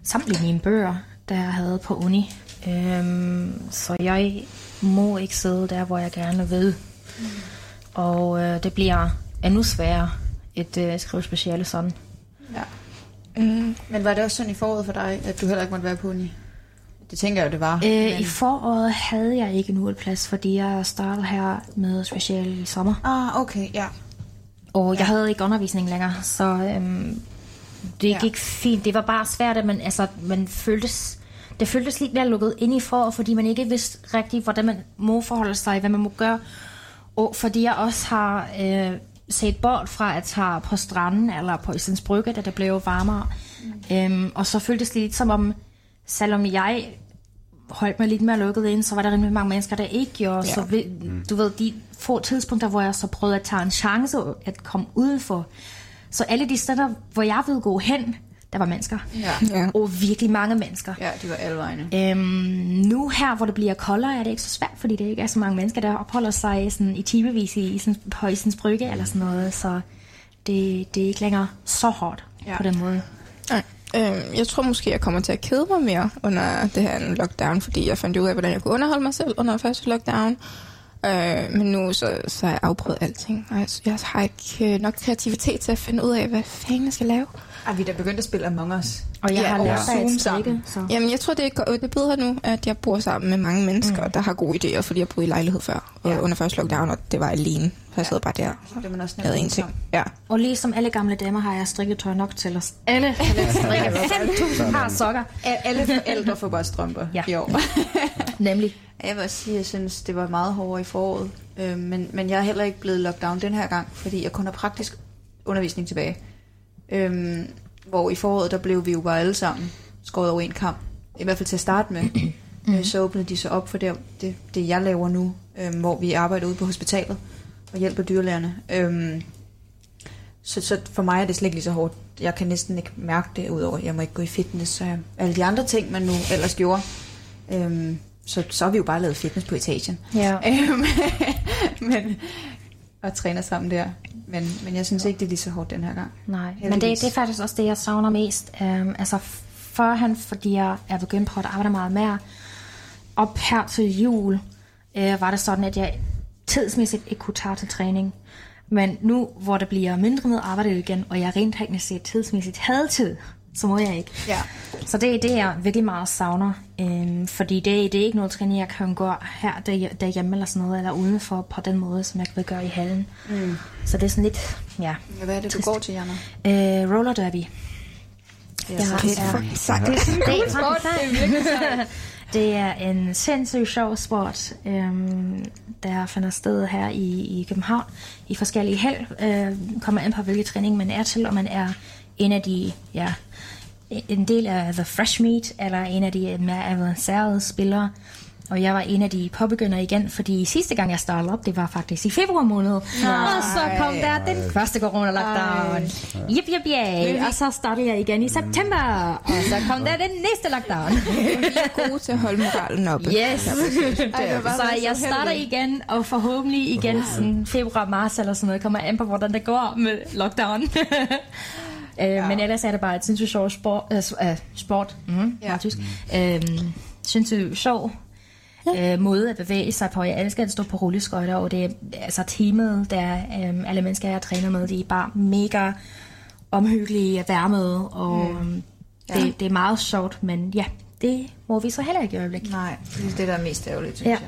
samtlige mine bøger, der jeg havde på uni. Øhm, så jeg må ikke sidde der, hvor jeg gerne vil. Mm. Og øh, det bliver endnu sværere et øh, skrive speciale sådan. Ja. Mm. Men var det også sådan i foråret for dig, at du heller ikke måtte være på uni? Det tænker jeg jo, det var. Øh, men... I foråret havde jeg ikke en plads, fordi jeg startede her med special i sommer. Ah, okay, ja. Og jeg havde ikke undervisning længere, så øhm, det Ja. ja. gik fint. Det var bare svært, at man, altså, man føltes, det føltes lidt mere lukket ind i for, fordi man ikke vidste rigtigt, hvordan man må forholde sig, hvad man må gøre. Og fordi jeg også har øh, set bort fra at tage på stranden eller på Islands Brygge, da det blev varmere. Mm. Øhm, og så føltes det lidt som om, selvom jeg holdt mig lidt mere lukket ind, så var der rimelig mange mennesker, der ikke gjorde. Ja. Så vi, du ved, de få tidspunkter, hvor jeg så prøvede at tage en chance at komme udenfor. Så alle de steder, hvor jeg ville gå hen, der var mennesker. Ja. Ja. Og virkelig mange mennesker. Ja, de var alle vegne. Øhm, nu her, hvor det bliver koldere, er det ikke så svært, fordi det ikke er så mange mennesker, der opholder sig sådan, i timevis i, Isens, på Isens Brygge eller sådan noget. Så det, det er ikke længere så hårdt ja. på den måde. Øh, jeg tror måske, jeg kommer til at kede mig mere under det her lockdown, fordi jeg fandt ud af, hvordan jeg kunne underholde mig selv under første lockdown. Øh, men nu så, så har jeg afprøvet alting, og jeg, jeg har ikke øh, nok kreativitet til at finde ud af, hvad fanden jeg skal lave. Ah, vi er da begyndt at spille Among Us. Og jeg Ja, har og lært dig at strikke. Så. Jamen, jeg tror, det er, det er bedre nu, at jeg bor sammen med mange mennesker, mm. der har gode idéer, fordi jeg boede i lejlighed før, og Ja. under første lockdown, og det var alene. Så jeg sad bare der og Det er man også lavede nemt ingenting. Ja. Og ligesom alle gamle damer har jeg strikket tøj nok til os. Alle let strikke 5.000 par sokker. Alle forældre får bare strømper Ja. i år. Nemlig. Jeg vil også sige, at jeg synes, det var meget hårdere i foråret. Øh, men, men jeg er heller ikke blevet lockdown den her gang, fordi jeg kun har praktisk undervisning tilbage. Øhm, hvor i foråret, der blev vi jo bare alle sammen skåret over en kamp. I hvert fald til at starte med. Øh, så åbnede de sig op for det, det, det jeg laver nu, øhm, hvor vi arbejder ude på hospitalet og hjælper dyrlægerne. Øhm, så, så for mig er det slet ikke lige så hårdt. Jeg kan næsten ikke mærke det, udover at jeg må ikke gå i fitness, og alle de andre ting, man nu ellers gjorde. Øhm, så, så har vi jo bare lavet fitness på etagen. Ja. Øhm, men, og træner sammen der. Men, men jeg synes ikke, det er lige så hårdt den her gang. Nej, men Heldigvis. det, det er faktisk også det, jeg savner mest. Um, altså førhen, fordi jeg er begyndt på at arbejde meget mere, op her til jul, uh, var det sådan, at jeg tidsmæssigt ikke kunne tage til træning. Men nu, hvor der bliver mindre med arbejde igen, og jeg rent teknisk set tidsmæssigt havde tid, så må jeg ikke. Ja. Så det er det, jeg virkelig meget savner. Øhm, fordi det, det er ikke noget træning, jeg kan gøre her der, derhjemme eller sådan noget, eller udenfor på den måde, som jeg vil gøre i hallen. Mm. Så det er sådan lidt, ja. Hvad er det, du Trist. går til, Jana? Øh, roller derby. Det Ja, så det er-. Det, det, er faktisk det er en sindssygt sjov sport, øhm, der finder sted her i, i København i forskellige held. Øh, kommer an på, hvilken træning man er til, og man er en af de, ja, en del af The Fresh Meat, eller en af de mere avancerede spillere. Og jeg var en af de påbegyndere igen, fordi sidste gang jeg startede op, det var faktisk i februar måned. Og så kom der den første corona-lockdown. Jip, jip, yay. Og så startede jeg igen i september. Og så kom der den næste lockdown. Vi er gode til at holde moralen oppe. Yes. så jeg starter igen, og forhåbentlig igen sådan februar, marts eller sådan noget, kommer an på, hvordan det går med lockdown. Øh, Men ellers er det bare et sindssygt sjovt sport. Øh, øh, sport. Mm, Ja. ja. tysk. Øh, sindssygt sjov øh, måde at bevæge sig på. Jeg elsker at stå på rulleskøjter, og det er altså teamet, der øh, alle mennesker, jeg træner med, de er bare mega omhyggelige, varmede, og mm. Ja. det, det er meget sjovt, men ja, det må vi så heller ikke i øjeblikket. Nej, det er det, der er mest ærgerligt, synes Ja. jeg.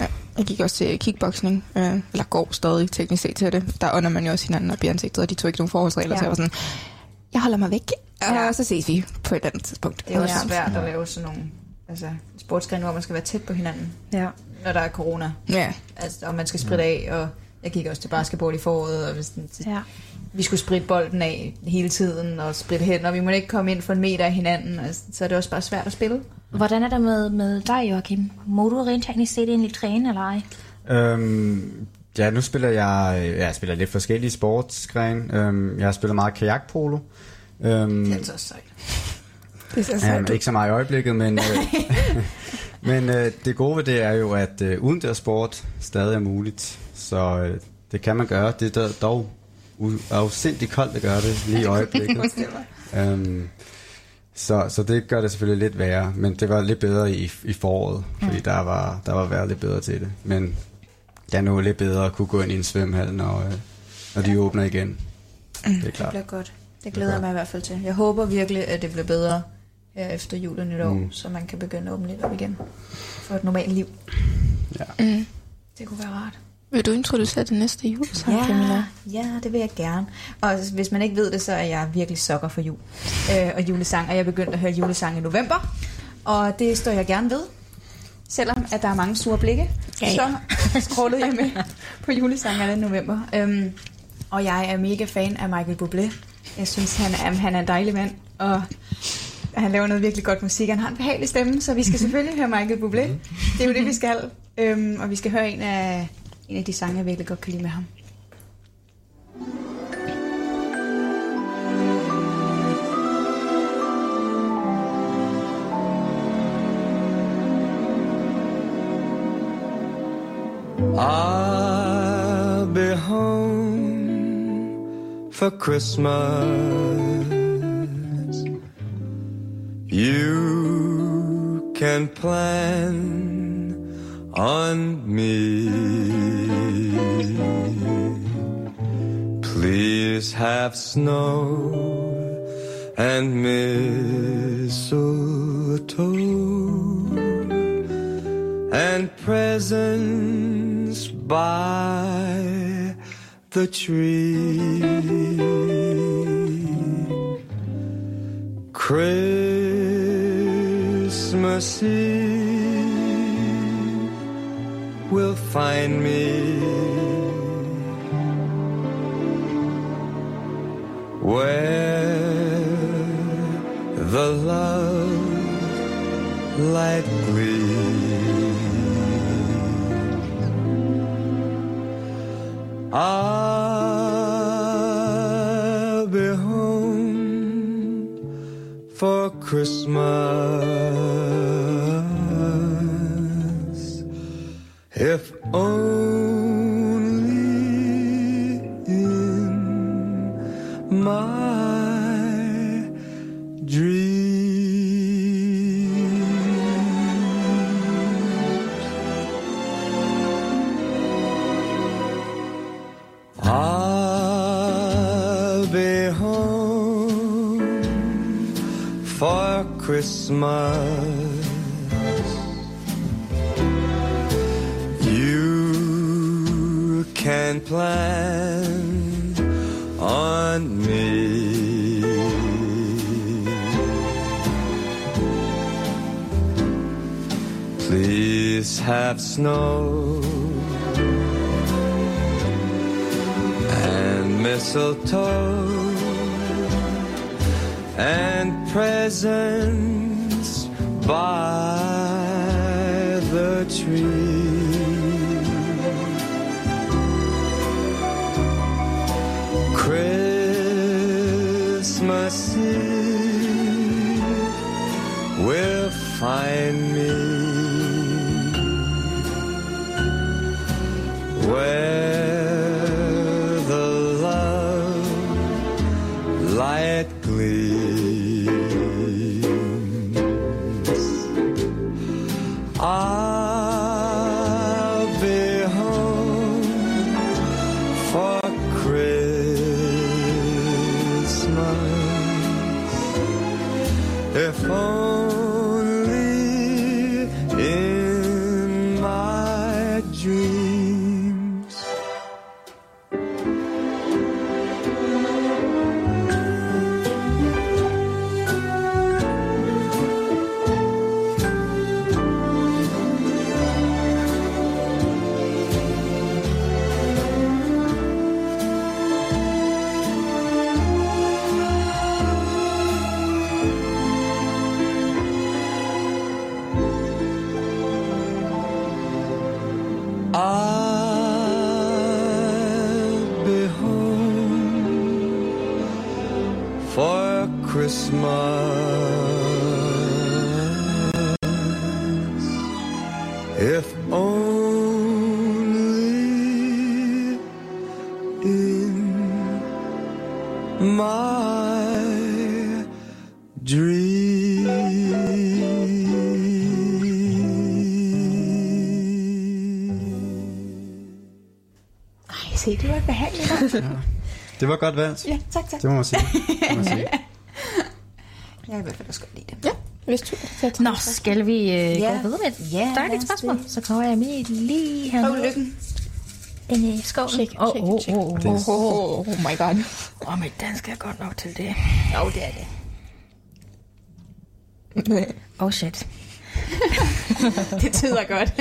Ja. Jeg gik også til kickboxing, øh, eller går stadig teknisk set til det. Der ånder man jo også hinanden op i ansigtet, og de tog ikke nogen forholdsregler, ja. Ja. så jeg var sådan, jeg holder mig væk, og Ja. så ses vi på et andet tidspunkt. Det er også ja. svært at lave sådan nogle altså, sportsgrene, hvor man skal være tæt på hinanden, Ja. når der er corona. Ja, Altså, og man skal spritte af, og jeg gik også til basketball i foråret, og hvis den, ja. vi skulle spritte bolden af hele tiden, og spritte hen, og vi må ikke komme ind for en meter af hinanden, altså, så er det også bare svært at spille. Hvordan er det med, med dig, Joachim? Må du rent teknisk set egentlig træne, eller ej? Øhm, ja, nu spiller jeg, jeg spiller lidt forskellige sportsgrene. Øhm, jeg spiller meget kajakpolo. Øhm, Det er altså også sejt. det er så Ja, sejt. ikke så meget i øjeblikket, men, øh, men øh, det gode ved det er jo, at øh, udendørs sport stadig er muligt. Så øh, det kan man gøre. Det er dog- afsindigt koldt at gøre det lige i øjeblikket. øhm, så, så det gør det selvfølgelig lidt værre, men det var lidt bedre i, i foråret, fordi der var, der var været lidt bedre til det. Men det er nu lidt bedre at kunne gå ind i en svømmehal, når, når de åbner igen. Det er Det klart. bliver godt. Det glæder jeg mig i hvert fald til. Jeg håber virkelig, at det bliver bedre her efter jul og nytår, mm. så man kan begynde at åbne lidt op igen for et normalt liv. Ja. Mm. Det kunne være rart. Vil du introducere det næste julesang, Ja, Camilla? ja, det vil jeg gerne. Og hvis man ikke ved det, så er jeg virkelig sokker for jul øh, og julesang. Og jeg begyndte at høre julesang i november, og det står jeg gerne ved. Selvom at der er mange sure blikke, Ja, ja. så scrollede jeg med på julesangerne i november. Øhm, og jeg er mega fan af Michael Bublé. Jeg synes, han er, han er en dejlig mand, og han laver noget virkelig godt musik. Han har en behagelig stemme, så vi skal selvfølgelig høre Michael Bublé. Det er jo det, vi skal. Øhm, og vi skal høre en af, en af de sange, jeg virkelig godt kan lide med ham. I'll be home for Christmas. You can plan on me. Please have snow and mistletoe and presents by the tree. Christmas Eve will find me where the love light gleams. I'll be home for Christmas. If only for Christmas. You can plan on me. Please have snow and mistletoe and presents by the tree. Christmas Eve will find me where var. Det godt valgt. Ja, tak, tak. Det må man sige. Det må man sige. Jeg kan i hvert fald også godt lide det. Ja, hvis du så Nå, skal vi uh, Ja. gå videre med et Ja, dejligt lad os spørgsmål? det. Så kommer jeg med lige her. Prøv lykken. En uh, skål. Check, Åh, check, åh, check. Det åh. er- Oh, oh, oh my god. Åh, mit dansk er godt nok til det. Jo, det er det. Oh shit. Det tyder godt.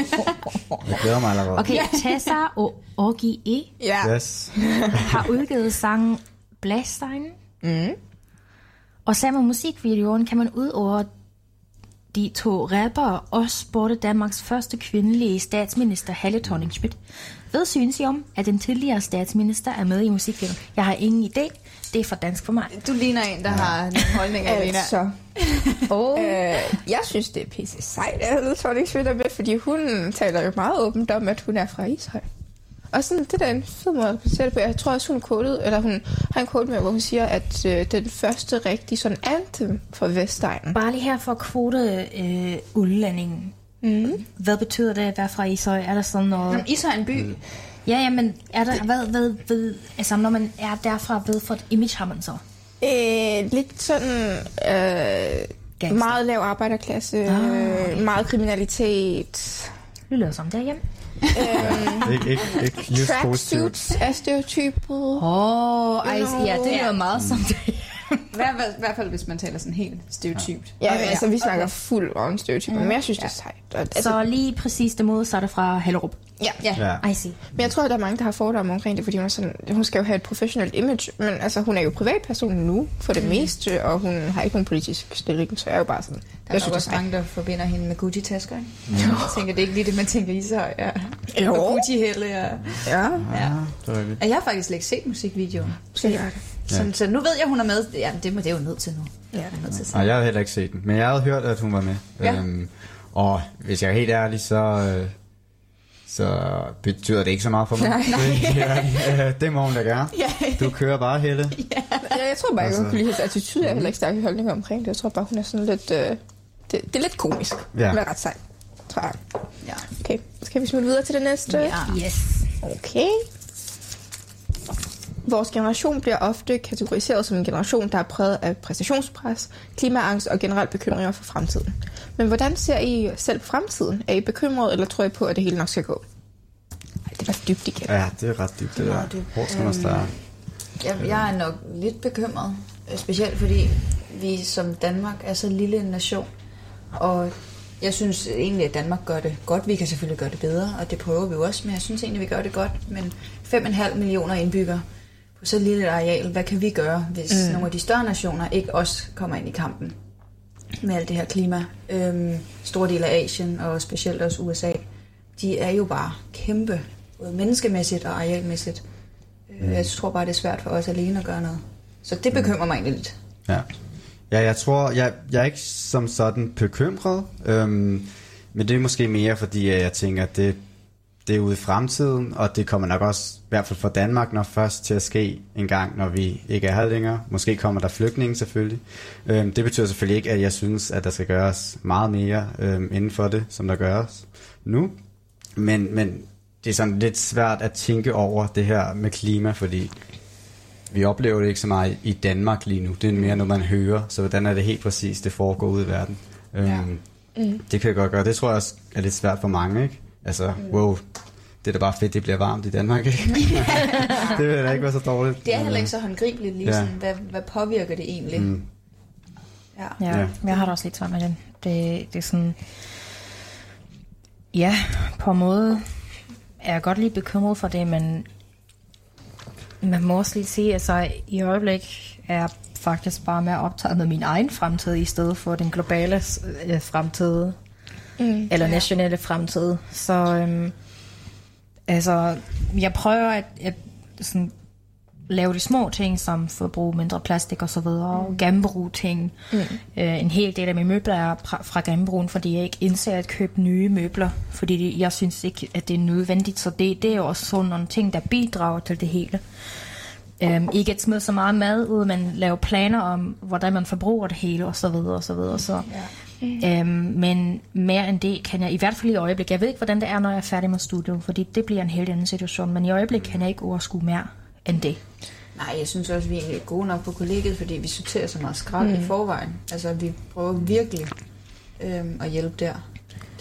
Jeg glæder mig allerede. Okay, Tessa og Orgi E ja. Yes. har udgivet sangen Blæstein. Mm. Og sammen med musikvideoen kan man ud over de to rappere også sporte Danmarks første kvindelige statsminister, Halle thorning. Hvad synes I om, at den tidligere statsminister er med i musikvideoen? Jeg har ingen idé. Det er for dansk for mig. Du ligner en, der har nogle holdninger, Lena. Altså, Oh. øh, jeg synes, det er pisse sejt, at Helle Thorning er med, fordi hun taler jo meget åbent om, at hun er fra Ishøj. Og sådan, det der er en fed måde at præsentere det på. Jeg tror også, hun kodede, eller hun har en kode med, hvor hun siger, at øh, den første rigtige sådan anthem for Vestegnen. Bare lige her for kvote øh, udlændingen. Mm. Hvad betyder det at være fra Ishøj? Er der sådan noget... Men Ishøj er en by. Ja, ja, men er der, hvad, hvad, hvad, altså når man er derfra, hvad for et image har man så? Øh, lidt sådan øh, Gangster. meget lav arbejderklasse, Ah, øh, meget kriminalitet. Det lyder som derhjemme. Ikke, ikke, ikke just positivt. Tracksuits er stereotypet. Åh, oh, ja, det Ja. meget som det. I hvert fald- i hvert fald, hvis man taler sådan helt stereotypt. Ja, okay, altså vi snakker fuld on stereotyper, men jeg synes, det er sejt. Og, altså, Så lige præcis det modsatte fra Hellerup. ja. Ja. Ja. I see. Men jeg tror, der er mange, der har fordomme omkring det, fordi hun, er sådan, hun skal jo have et professionelt image, men altså, hun er jo privatperson nu, for det meste, og hun har ikke nogen politisk stilling, så jeg er jo bare sådan, Der jeg er synes, nok det er også mange, der forbinder hende med Gucci-tasker, ikke? Jeg tænker, det er ikke lige det, man tænker Ishøj. Ja. Jo. Og Gucci-hælle, ja. Ja, ja. Ja, det er jeg har faktisk slet ikke set musikvideoen. skal jeg gøre det. Så, så nu ved jeg, hun er med. Ja, det må det er jo nødt til nu. Ja. Jeg er nødt til. Nej, jeg havde heller ikke set den, men jeg havde hørt, at hun var med. Ja. Øhm, og hvis jeg er helt ærlig, så, øh, så betyder det ikke så meget for mig. Nej. Øh, det må hun da gerne. Du kører bare, Helle. Ja, jeg tror bare, altså, hun kunne lide hendes attitude. Jeg har heller ikke stærke holdninger omkring det. Jeg tror bare, hun er sådan lidt... Øh, det, det er lidt komisk. Ja. Men ret sejt, tror jeg. Ja. Okay, skal vi smutte videre til det næste? Ja. Yes. Okay. Vores generation bliver ofte kategoriseret som en generation, der er præget af præstationspres, klimaangst og generelt bekymringer for fremtiden. Men hvordan ser I selv fremtiden? Er I bekymret, eller tror I på, at det hele nok skal gå? Ej, det er da dybt igen. Ja, det er ret dybt, det der. meget dybt. Hvor skal man starte? Jeg, jeg er nok lidt bekymret, øh, specielt fordi vi som Danmark er så lille en nation, og jeg synes egentlig, at Danmark gør det godt. Vi kan selvfølgelig gøre det bedre, og det prøver vi jo også, men jeg synes egentlig, vi gør det godt. Men 5,5 millioner indbyggere på så lille et areal, hvad kan vi gøre, hvis mm. nogle af de større nationer ikke også kommer ind i kampen med alt det her klima? Øhm, store dele af Asien, og specielt også USA, de er jo bare kæmpe, både menneskemæssigt og arealmæssigt. Mm. Jeg tror bare, det er svært for os alene at gøre noget. Så det bekymrer mig egentlig lidt. Ja. ja, jeg tror, jeg, jeg er ikke som sådan bekymret, øhm, men det er måske mere, fordi jeg tænker, at det, det er ude i fremtiden, og det kommer nok også, i hvert fald for Danmark, når først til at ske en gang, når vi ikke er her længere. Måske kommer der flygtninge selvfølgelig. Øhm, det betyder selvfølgelig ikke, at jeg synes, at der skal gøres meget mere øhm, inden for det, som der gøres nu. Men, men det er sådan lidt svært at tænke over det her med klima, fordi vi oplever det ikke så meget i Danmark lige nu. Det er mere noget, man hører. Så hvordan er det helt præcis, det foregår ude i verden? Ja. Øhm, mm. Det kan jeg godt gøre. Det tror jeg også er lidt svært for mange, ikke? Altså, mm. wow, det er da bare fedt, det bliver varmt i Danmark, ikke? det vil da ikke være så dårligt. Det er heller ikke så håndgribeligt, lige Ja. sådan, hvad, hvad påvirker det egentlig? Mm. Ja. Ja, Ja. jeg har det også lidt svært med den. Det, det er sådan... Ja, på en måde er jeg godt lige bekymret for det, men man må også lige sige, altså i øjeblik er jeg faktisk bare mere optaget med min egen fremtid, i stedet for den globale øh, fremtid, Mm. eller nationale fremtid. Så øhm, altså, jeg prøver at, at sådan, lave de små ting, som forbruge mindre plastik og så videre, og genbruge ting. Mm. Øh, en hel del af mine møbler er fra, fra genbrugen, fordi jeg ikke indser at købe nye møbler, fordi det, jeg synes ikke, at det er nødvendigt. Så det, det er jo også sådan nogle ting, der bidrager til det hele. Øhm, ikke at smide så meget mad ud, men lave planer om, hvordan man forbruger det hele, og så videre, og så videre. Så, ja. Øhm, men mere end det kan jeg, i hvert fald i øjeblik, jeg ved ikke, hvordan det er, når jeg er færdig med studiet, fordi det bliver en helt anden situation, men i øjeblik kan jeg ikke overskue mere end det. Nej, jeg synes også, vi er gode nok på kollegiet, fordi vi sorterer så meget skrald mm. i forvejen. Altså, vi prøver virkelig øhm, at hjælpe der.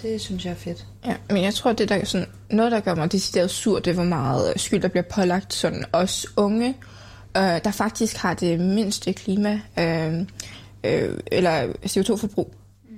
Det synes jeg er fedt. Ja, men jeg tror, det der er sådan, noget, der gør mig decideret sur, det er, hvor meget skyld, der bliver pålagt sådan os unge, øh, der faktisk har det mindste klima, øh, øh, eller CO2-forbrug.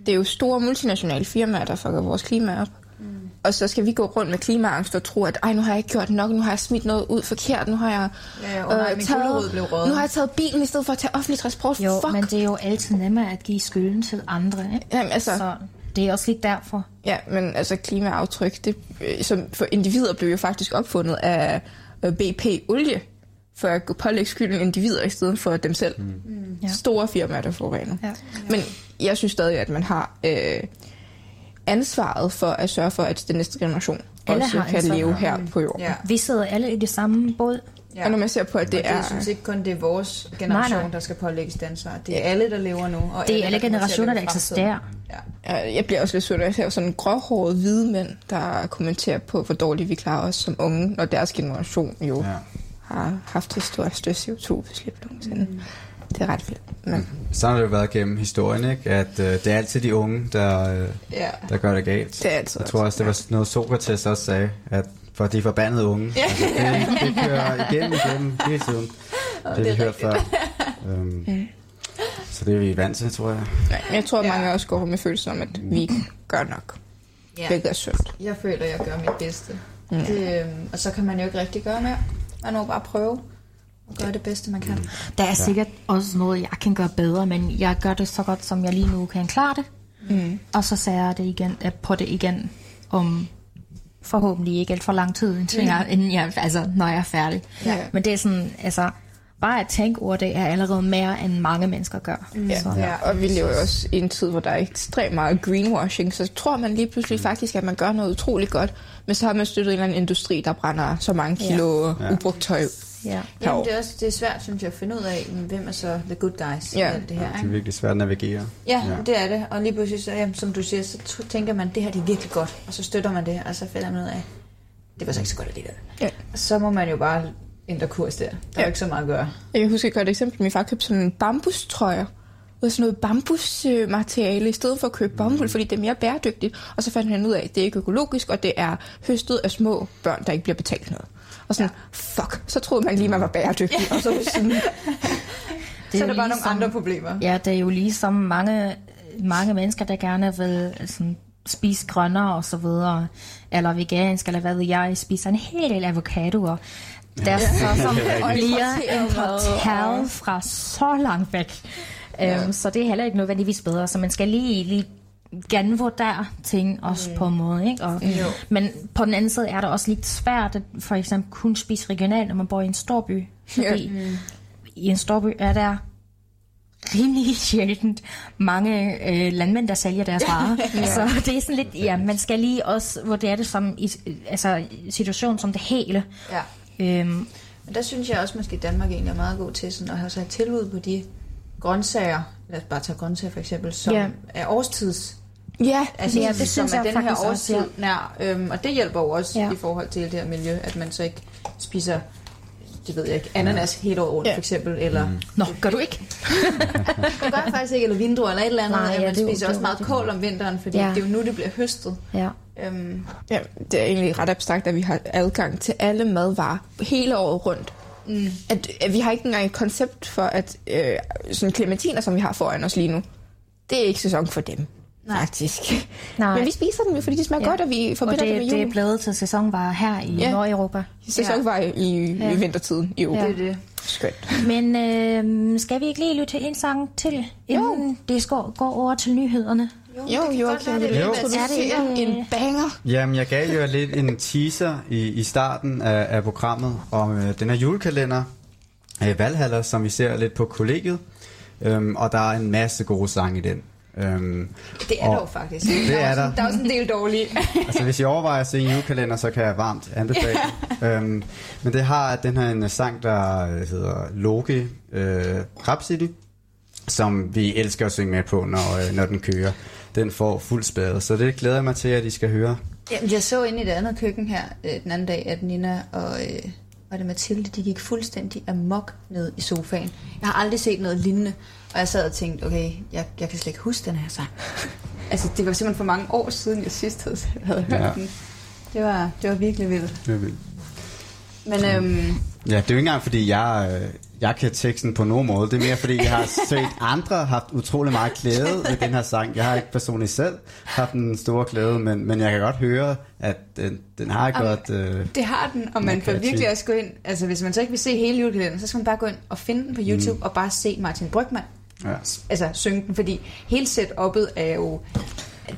Det er jo store multinationale firmaer, der fucker vores klima op. Mm. Og så skal vi gå rundt med klimaangst og tro, at Ej, nu har jeg ikke gjort nok, nu har jeg smidt noget ud forkert, nu har jeg, Ja, ja, og nej, min gulerod blev røget. nu har jeg taget bilen i stedet for at tage offentlig transport. Jo, Fuck. men det er jo altid nemmere at give skylden til andre, ikke? Jamen, altså, Så det er også lidt derfor. Ja, men altså klimaaftryk, det, øh, som for individer blev jo faktisk opfundet af øh, BP Olie, for at pålægge skylden individer i stedet for dem selv. Mm. Ja. Store firmaer, der forurener. Ja. Men jeg synes stadig, at man har øh, ansvaret for at sørge for, at den næste generation Alle også har kan ansvar. leve her på jorden. Ja. Vi sidder alle i det samme båd. Og når man ser på, at Det det og det, er... jeg synes ikke kun, det er vores generation, Nej, nej. der skal pålægges det ansvar. Det er alle, der lever nu. Og Det er alle at generationer, der eksisterer. Ja. Ja, Jeg bliver også lidt sur, når jeg ser sådan gråhårede hvide mænd, der kommenterer på, hvor dårligt vi klarer os som unge, når deres generation jo Ja. har haft det største CO2-udslip nogensinde. Mm. Det er ret vildt. Men Sådan har det jo været gennem historien, ikke? At øh, det er altid de unge, der, øh, Ja. der gør det galt. det er altid Jeg tror også, det var noget Sokrates også sagde, at for de forbandede unge. Ja. Altså, det, det kører igennem igennem hele tiden. det, det vi hørt før. Um, så det er vi vant til, tror jeg. Ja, jeg tror, at Ja. mange også går med følelsen om, at vi ikke gør nok. Ja. Hvilket er sundt. Jeg føler, jeg gør mit bedste. Mm. Det, øhm, og så kan man jo ikke rigtig gøre mere. Man må bare prøve at gøre det bedste, man kan. Der er sikkert også noget, jeg kan gøre bedre, men jeg gør det så godt, som jeg lige nu kan klare det. Mm. Og så ser jeg det igen, øh, på det igen om forhåbentlig ikke alt for lang tid, indtil jeg, inden jeg, altså, når jeg er færdig. Ja. Men det er sådan, altså, bare at tænke over det er allerede mere, end mange mennesker gør. Ja. Så, ja. Og vi lever jo også i en tid, hvor der er ekstremt meget greenwashing, så tror man lige pludselig faktisk, at man gør noget utroligt godt, men så har man støttet en eller anden industri, der brænder så mange kilo ja. ubrugt tøj. Ja. Jamen, det er, også, det er svært, synes jeg, at finde ud af, men hvem er så the good guys Ja. i alt det her. Det er virkelig svært at navigere. Ja, det er det. Og lige pludselig, så, jamen, som du siger, så tænker man, det her det er virkelig godt. Og så støtter man det, og så finder man ud af, det var så ikke så godt alligevel. Ja. Så må man jo bare ændre kurs der. Der er Ja. jo ikke så meget at gøre. Jeg kan huske et godt eksempel. Min far købte sådan en bambustrøjer. Ud af sådan noget bambusmateriale, i stedet for at købe bomuld, fordi det er mere bæredygtigt. Og så fandt han ud af, at det er ikke økologisk, og det er høstet af små børn, der ikke bliver betalt noget. Og sådan, ja. fuck, så troede man lige, man var bæredygtig. og så det sådan, Det så er der bare nogle andre problemer. Ja, det er jo ligesom mange, mange mennesker, der gerne vil sådan, spise grønnere og så videre, eller vegansk, eller hvad ved jeg, spiser en hel del avocadoer. Der er så som bliver importeret fra så langt væk. Um, så det er heller ikke nødvendigvis bedre, så man skal lige, lige genvurdere ting også på en måde. Ikke? Og, men på den anden side er det også lidt svært at for eksempel kun spise regionalt, når man bor i en storby. Fordi i en storby er der rimelig sjældent mange øh, landmænd, der sælger deres varer. Så det er sådan lidt, ja, man skal lige også vurdere det som i, altså, situation som det hele. Ja. Øhm, Men der synes jeg også, måske Danmark egentlig er meget god til sådan, at have et tilbud på de grøntsager, lad os bare tage grøntsager for eksempel, som Ja. er årstids. ja, Altså, Ja, ja, det synes som er jeg den her faktisk også, årstid nær. Øhm, og det hjælper jo også Ja. ja. i forhold til det her miljø, at man så ikke spiser, det ved jeg ikke, ananas hele året rundt Ja. for eksempel, eller Nå, gør du ikke? det gør jeg faktisk ikke, eller vindruer eller et eller andet, Nej, ja, man det er jo- spiser det også meget kål om vinteren, fordi Ja. ja. det er jo nu, det bliver høstet. Ja. Øhm, ja, det er egentlig ret abstrakt, at vi har adgang til alle madvarer hele året rundt. Mm. At, at vi har ikke engang et koncept for, at øh, sådan clementiner, som vi har foran os lige nu, det er ikke sæson for dem. Nej. Faktisk. Nej. Men vi spiser dem jo, fordi de smager Ja. ja. godt, og vi Og forbinder det, det, med det jul. er blevet til sæsonvarer her i Ja. Nordeuropa. Sæson var i, Ja. i vintertiden i Europa. Ja. Ja. det er det. Skønt. Men øh, skal vi ikke lige lytte til en sang til, inden det skal gå over til nyhederne? Jo, jo, være, det er Jo. Er det ikke- en banger. Jamen, jeg gav jo lidt en teaser i, i starten af, af programmet om øh, den her julekalender, øh, Valhalla, som vi ser lidt på kollegiet. Øhm, og der er en masse gode sange i den. Øhm, Det er Og- der jo faktisk. det er der. Der er også en del dårlige. altså, hvis I overvejer at se en julekalender, så kan jeg varmt anbefale den. øhm, Men det har den her en sang, der øh, hedder Loki øh, Rhapsody, som vi elsker at synge med på, når, øh, når den kører. Den får fuld spade, så det glæder jeg mig til, at I skal høre. Jamen, jeg så inde i det andet køkken her øh, den anden dag, at Nina og, øh, var det Mathilde, de gik fuldstændig amok ned i sofaen. Jeg har aldrig set noget lignende, og jeg sad og tænkte, okay, jeg, jeg kan slet ikke huske den her sang. altså, det var simpelthen for mange år siden, jeg sidst havde, havde hørt Ja. den. Det var, det var virkelig vildt. Det er vildt. Men øhm, Ja, det er jo ikke engang, fordi jeg, øh, jeg kan teksten på nogen måde. Det er mere, fordi jeg har set andre haft utrolig meget glæde ved den her sang. Jeg har ikke personligt selv haft en stor glæde, men, men jeg kan godt høre, at den, den har et godt... Øh, det har den, og man kan virkelig også gå ind, altså hvis man så ikke vil se hele julekalenderen, så skal man bare gå ind og finde den på YouTube, mm. og bare se Martin Brygman ja. altså synge den, fordi hele setup'et er jo,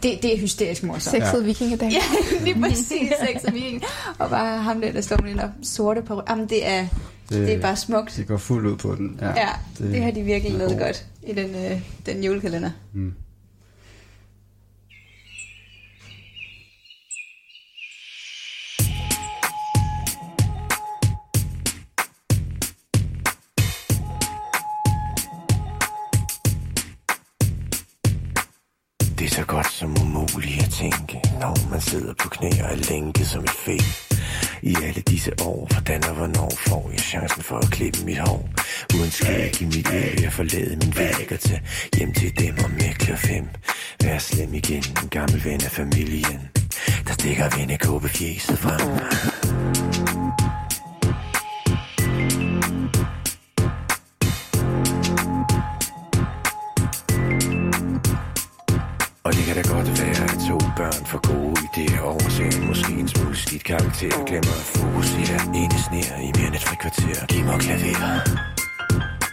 det, det er hysterisk morsomt. Sexet ja. vikingedag. Ja, lige præcis, sex og viking. Og bare ham der, der står med den der sorte på Jamen, det er, det, det er bare smukt. Det går fuldt ud på den. Ja, Ja, det, det har de virkelig lavet god. godt i den, øh, den julekalender. Mm. Det er så godt som umuligt at tænke, når man sidder på knæ og er lænket som et fæ. I alle disse år, hvordan og hvornår får jeg chancen for at klippe mit hår? Uden skæg i mit liv, jeg forlade min væg og tage hjem til dem og mækler fem. Vær slem igen, en gammel ven af familien, der stikker vennekåbe fjeset frem. Børn for gode idéer overser måske en smule skidt karakter. Glemmer at fokusere. Inde sneer i mere end et frikvarter. Giv mig klaver.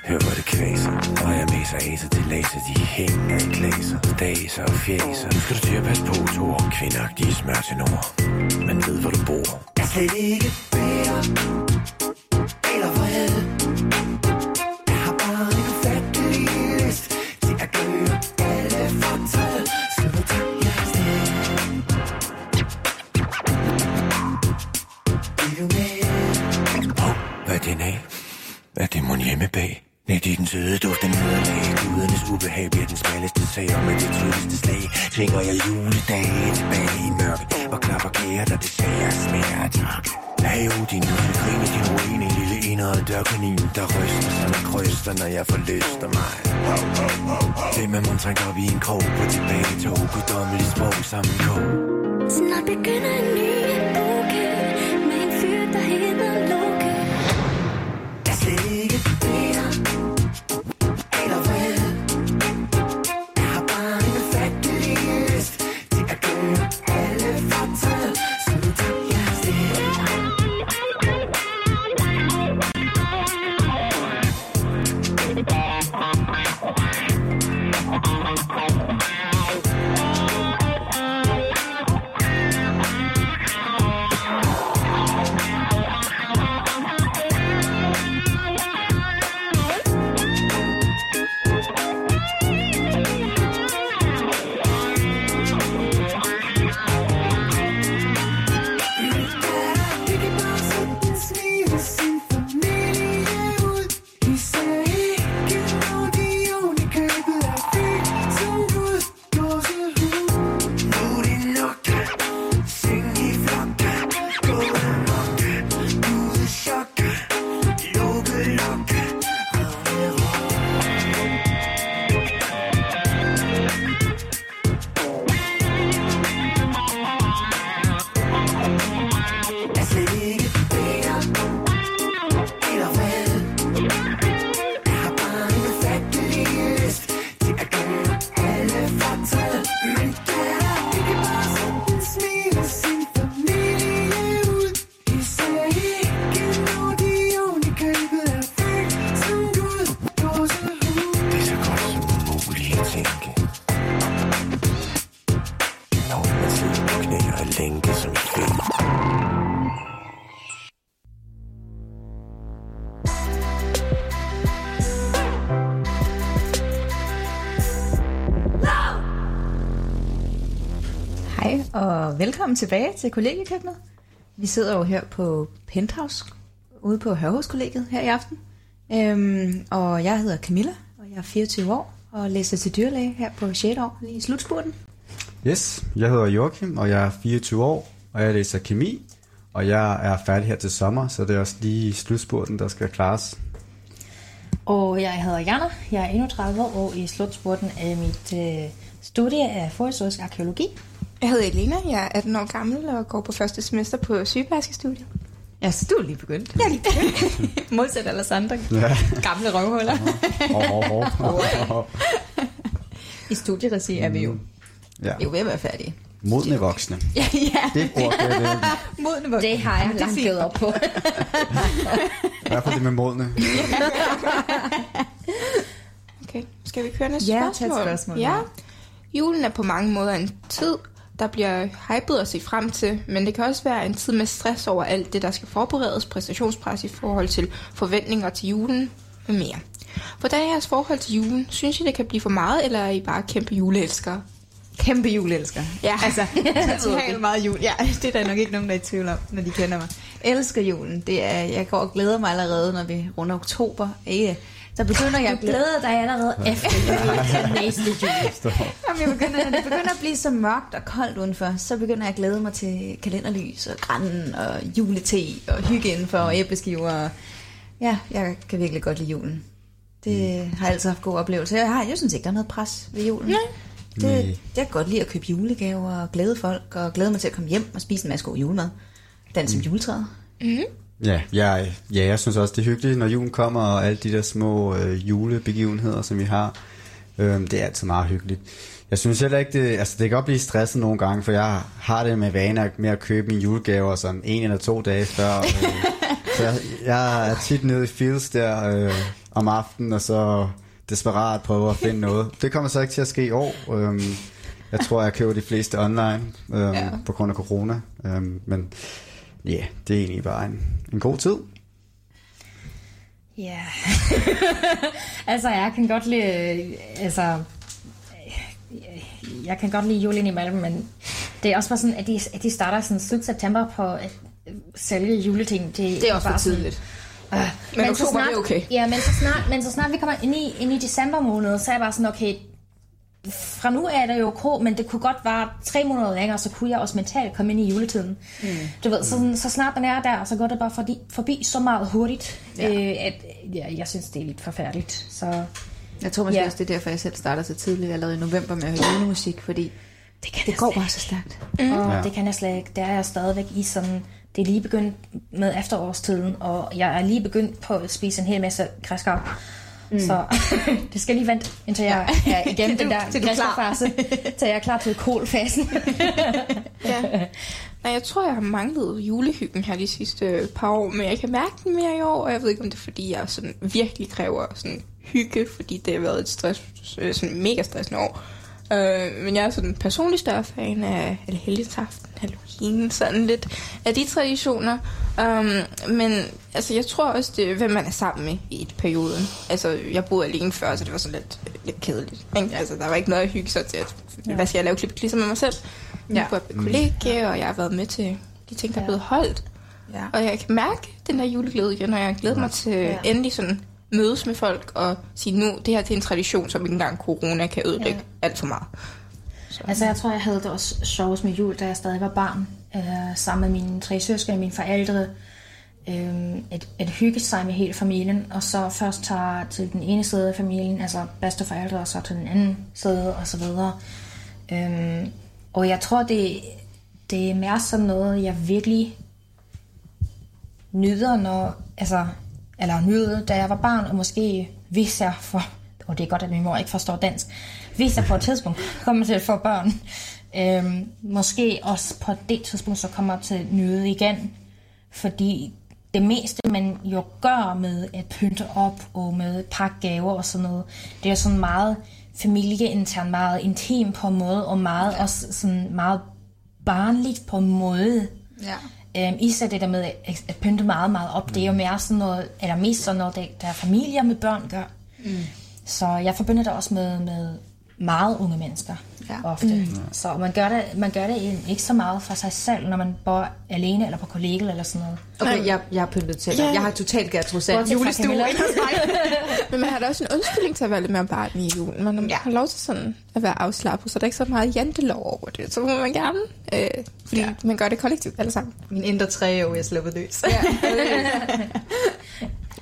Hør hvor det kvæser. Og jeg mæser aser til laser. De hænger i glaser. Daser og fjæser Nu skal du til at passe på to år. Kvindagtige smør til nord. Man ved hvor du bor. Er slet ikke bedre Der ryster sig når kryster Når jeg forlyster mig. Det med mund trængt op i en krog På tilbage tilbagetog Guddommelig sprog sammen kog Snart begynder en ny uge. Med en fyr, der hedder Loke og velkommen tilbage til kollegiekøkkenet. Vi sidder jo her på Penthouse ude på Hørhuskollegiet her i aften. Øhm, og jeg hedder Camilla, og jeg er 24 år og læser til dyrlæge her på 6. år, lige i slutspurten. Yes, jeg hedder Joachim, og jeg er 24 år, og jeg læser kemi. Og jeg er færdig her til sommer, så det er også lige slutspurten, der skal klares. Og jeg hedder Jana, jeg er 31 år, og i slutspurten af mit øh, studie af forhistorisk arkeologi. Jeg hedder Elena, jeg er 18 år gammel og går på første semester på sygeplejerskestudiet. Ja, så du er lige begyndt. Jeg er lige begyndt. Modsat alle andre Ja. gamle røvhuller. Hov, hov, hov. I studieregi er vi jo, Ja. vi er jo ved at være færdige. Modne voksne. Ja, ja. Det ord, det er det. Modne voksne. Det har jeg er langt givet op på. I hvert fald det med modne. Okay, skal vi køre næste Ja, tag spørgsmål? et spørgsmål, Ja. ja. Julen er på mange måder en tid, der bliver hypet at se frem til, men det kan også være en tid med stress over alt det, der skal forberedes, præstationspres i forhold til forventninger til julen med mere. Hvordan er jeres forhold til julen? Synes I, det kan blive for meget, eller er I bare kæmpe juleelskere? Kæmpe juleelsker. Ja. Altså, totalt meget jul. Ja, det er der nok ikke nogen, der er i tvivl om, når de kender mig. Elsker julen. Det er, jeg går og glæder mig allerede, når vi runder oktober. Ikke? Så begynder jeg at glæde glæder dig allerede efter næste jul. Jamen, jeg begynder, når det begynder at blive så mørkt og koldt udenfor, så begynder jeg at glæde mig til kalenderlys og grænden og julete og hygge indenfor og æbleskiver. Og ja, jeg kan virkelig godt lide julen. Det har jeg altid haft gode oplevelser. Jeg, har, jeg synes ikke, der er noget pres ved julen. Nej. Det, Nej. jeg kan godt lide at købe julegaver og glæde folk og glæde mig til at komme hjem og spise en masse god julemad. Den som juletræet. Ja, jeg, ja, jeg synes også, det er hyggeligt, når julen kommer, og alle de der små øh, julebegivenheder, som vi har. Øhm, det er altid meget hyggeligt. Jeg synes heller ikke, det, altså det kan godt blive stresset nogle gange, for jeg har det med vaner med at købe mine julegaver sådan en eller to dage før. Øh, så jeg, jeg er tit nede i Fields der øh, om aftenen, og så desperat prøver at finde noget. Det kommer så ikke til at ske i år. Øhm, jeg tror, jeg køber de fleste online øhm, ja. på grund af corona. Øhm, men ja, yeah, det er egentlig bare en, en god tid. Ja. altså, jeg kan godt lide... Altså, jeg kan godt lide julen imellem, men det er også bare sådan, at de, at de starter sådan slut september på at sælge juleting. Det er også for bare sådan- tidligt. Øh, Men så oktober, snart, det er okay. Ja, men så snart, men så snart vi kommer ind i, ind i december måned, så er jeg bare sådan, okay, fra nu af er det jo okay, men det kunne godt være tre måneder længere, så kunne jeg også mentalt komme ind i juletiden. Mm. Du ved, så, så snart den er der, så går det bare forbi, forbi så meget hurtigt, ja. øh, at ja, jeg synes, det er lidt forfærdeligt. Så Jeg tror måske Ja. også, det er derfor, jeg selv starter så tidligt allerede i november med at høre julemusik, fordi det, kan det går bare så stærkt. Mm. Ja. det kan jeg slet ikke. Der er jeg stadigvæk i sådan... Det er lige begyndt med efterårstiden, og jeg er lige begyndt på at spise en hel masse græskar. Mm. Så det skal lige vente, indtil jeg er igennem den der er græskarfase, til jeg er klar til kolfasen. Ja. Nej, jeg tror, jeg har manglet julehyggen her de sidste par år, men jeg kan mærke den mere i år, og jeg ved ikke, om det er, fordi jeg sådan virkelig kræver sådan hygge, fordi det har været et stress, øh, sådan mega stressende år. Øh, men jeg er sådan personligt større fan af Helligaften, Halloween, sådan lidt af de traditioner. Um, men altså, jeg tror også, det er, hvem man er sammen med i et perioden. Altså, jeg boede alene før, så det var sådan lidt, lidt kedeligt. Ikke? Altså, der var ikke noget at hygge sig til. At, hvad skal jeg lave klip med mig selv? Ja. Ja. På et kollegie, og jeg har været med til de ting, der er Ja. blevet holdt. Ja. Og jeg kan mærke den der juleglæde igen, og jeg glæder mig til Ja. ja. endelig sådan mødes med folk og sige, nu, det her det er en tradition, som ikke engang corona kan ødelægge ja. alt for meget altså, jeg tror, jeg havde det også sjovest med jul, da jeg stadig var barn. Øh, sammen med mine tre søskende og mine forældre. Øh, at, at hygge sig med hele familien, og så først tage til den ene side af familien, altså bedsteforældre, og så til den anden side, og så videre. Øh, og jeg tror, det, det er mere sådan noget, jeg virkelig nyder, når, altså, eller nyder, da jeg var barn, og måske hvis jeg for, og det er godt, at min mor ikke forstår dansk, hvis jeg på et tidspunkt kommer til at få børn, øhm, måske også på det tidspunkt, så kommer jeg til at nyde igen, fordi det meste, man jo gør med at pynte op og med pakke gaver og sådan noget, det er sådan meget familieinternt, meget intim på en måde, og meget også sådan meget barnligt på en måde. Ja. Øhm, især det der med at, at pynte meget, meget op, det er jo mere sådan noget, eller mest sådan noget, der, der er familier med børn gør. Mm. Så jeg forbinder det også med, med meget unge mennesker Ja. ofte. Mm. Så man gør, det, man gør det ikke så meget for sig selv, når man bor alene eller på kollega eller sådan noget. Okay, jeg, jeg er pyntet til ja. Jeg har totalt fra julestue. Men man har da også en undskyldning til at være lidt mere barn i julen. Man Ja. har lov til sådan at være afslappet, så der er ikke så meget jantelov over det. Så må man gerne, øh, fordi ja. man gør det kollektivt alle sammen. Min indre tre år, jeg sluppet løs. Ja,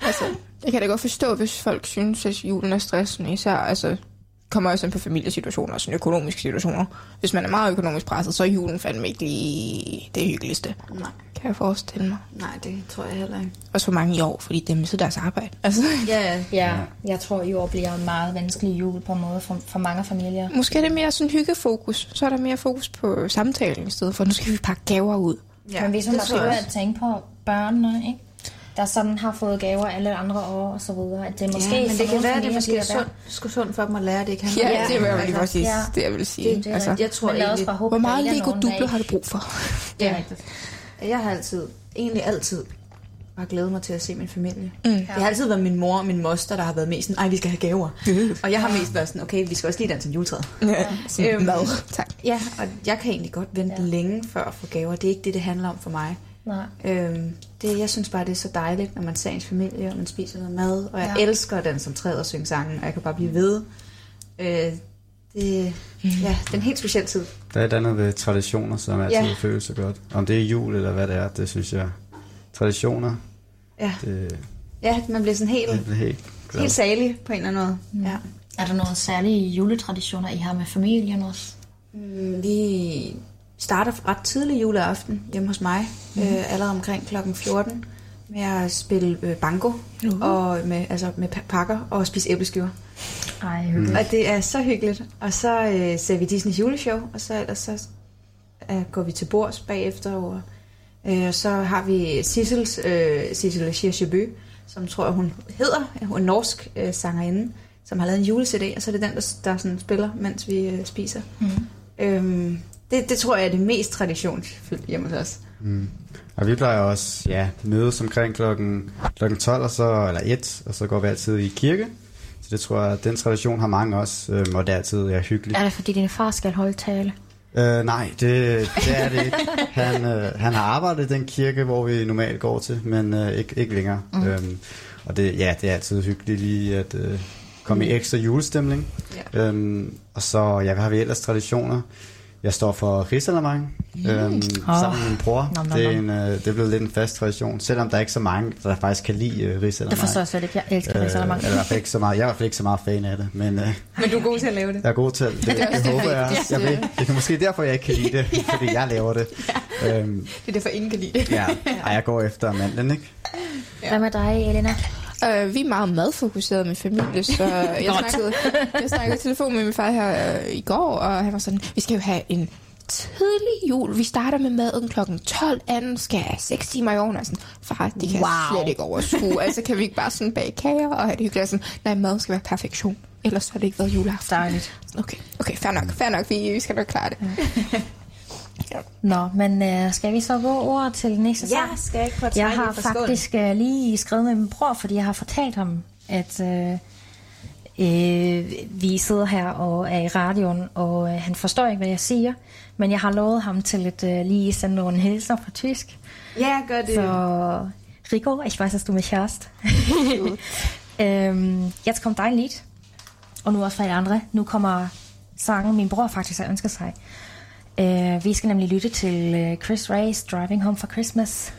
altså, jeg kan da godt forstå, hvis folk synes, at julen er stressende, især altså, kommer også ind på familiesituationer og sådan økonomiske situationer. Hvis man er meget økonomisk presset, så er julen fandme ikke lige det hyggeligste, Nej, kan jeg forestille mig. nej, det tror jeg heller ikke. Også for mange i år, fordi det mistet deres arbejde. Altså, Ja, ja. Ja, jeg tror, i år bliver en meget vanskelig jul på en måde for, for mange familier. måske er det mere sådan hyggefokus. Så er der mere fokus på samtalen i stedet for, nu skal vi pakke gaver ud. Ja, Men hvis tror jeg at tænke på børnene, ikke? Der sådan har fået gaver alle andre år og så videre. At det er måske ja, men for det kan være, at det måske er sundt, sgu sundt for dem at lære, det ikke Ja, ja det var jo Altså, ja. det, jeg vil sige. Det, det er altså, jeg tror egentlig- bare håbe, hvor meget er Lego Duplo har du brug for? Det er Ja. rigtigt. Jeg har altid, egentlig altid, bare glædet mig til at se min familie. Mm. Det har altid været min mor og min moster, der har været mest sådan, ej, vi skal have gaver. Og jeg har mest været sådan, okay, vi skal også lige danse en juletræ. Ja, sådan Øhm, mad. Tak. Ja, og jeg kan egentlig godt vente ja. længe før at få gaver. Det er ikke det, det handler om for mig. Nej. Øhm, det, jeg synes bare, det er så dejligt, når man ser ens familie, og man spiser noget mad. Og jeg Ja. ja. elsker danse som træet og synge sangen, og jeg kan bare blive ved. Øh, det, ja, det er en helt speciel tid. Der er et andet ved traditioner, som altid Ja. ja. føles så godt. Om det er jul eller hvad det er, det synes jeg. Traditioner, Ja, det, ja man bliver sådan helt, det helt glad. helt salig på en eller anden måde. Ja. Er der nogle særlige juletraditioner, I har med familien også? Mm, Vi starter ret tidlig juleaften hjemme hos mig, mm. øh, allerede omkring klokken 14, med at spille øh, banko, Uh. og med, altså med pa- pakker og spise æbleskiver. Ej, hyggeligt. Og det er så hyggeligt. Og så øh, ser vi Disney's juleshow, og så ellers så øh, går vi til bords bagefter. Og, øh, og så har vi Sissels, øh, Sissel Schirchebø, som tror jeg hun hedder, hun er norsk øh, sangerinde, som har lavet en jule-CD, og så er det den, der, der sådan spiller, mens vi øh, spiser. Mm. Øhm, det, det tror jeg er det mest traditionsfyldt hjemme hos os. Mm. Og vi plejer også, ja, mødes omkring klokken, klokken 12, og så, eller 1, og så går vi altid i kirke. Så det tror jeg, den tradition har mange også, øhm, og det er altid ja, hyggeligt. Er det fordi din far skal holde tale? Øh, nej, det, det er det ikke. Han, øh, han har arbejdet i den kirke, hvor vi normalt går til, men øh, ikke, ikke længere. Mm. Øhm, og det, ja, det er altid hyggeligt lige at øh, komme i ekstra julestemning. Ja. Øhm, og så, ja, hvad har vi ellers traditioner? Jeg står for risalamang mm. øhm, sammen med min bror. Nom, nom, det, er en, øh, det er blevet lidt en fast tradition, selvom der er ikke så mange, der faktisk kan lide øh, risalamang. Det forstår jeg slet ikke. Jeg elsker Øh, i hvert fald ikke så meget. Jeg er i hvert fald ikke så meget fan af det, men øh, Men du er god til at lave det. jeg er god til det. Det, det, det håber jeg. Jeg ved, det er måske derfor, jeg ikke kan lide det, fordi jeg laver det. Øhm, Det er derfor, ingen kan lide det. ja, Ej, jeg går efter mandlen, ikke? Hvad med dig, Elena? Uh, vi er meget madfokuseret med familie, så jeg snakkede, jeg snakkede telefon med min far her uh, i går, og han var sådan, vi skal jo have en tidlig jul. Vi starter med maden klokken 12, anden skal have 6 timer i ovnen. Og sådan, far, det kan wow. jeg slet ikke overskue. altså, kan vi ikke bare sådan bage kager og have det hyggeligt? Og Sådan, nej, mad skal være perfektion. Ellers har det ikke været juleaften. Dejligt. Okay, okay, fair nok, fair nok. Vi, vi skal nok klare det. Nå, men øh, skal vi så gå over til næste sang? Ja, skal jeg ikke Jeg har faktisk øh, lige skrevet med min bror, fordi jeg har fortalt ham, at øh, øh, vi sidder her og er i radioen, og øh, han forstår ikke, hvad jeg siger. Men jeg har lovet ham til at øh, lige sende nogle hilser på tysk. Ja, gør det. Så Rico, ich weiß, dass du mich hörst. øhm, jetzt kommt dein Lied. Og nu også fra de andre. Nu kommer sangen, min bror faktisk har ønsket sig. Uh, vi skal nemlig lytte til øh, Chris Ray's Driving Home for Christmas.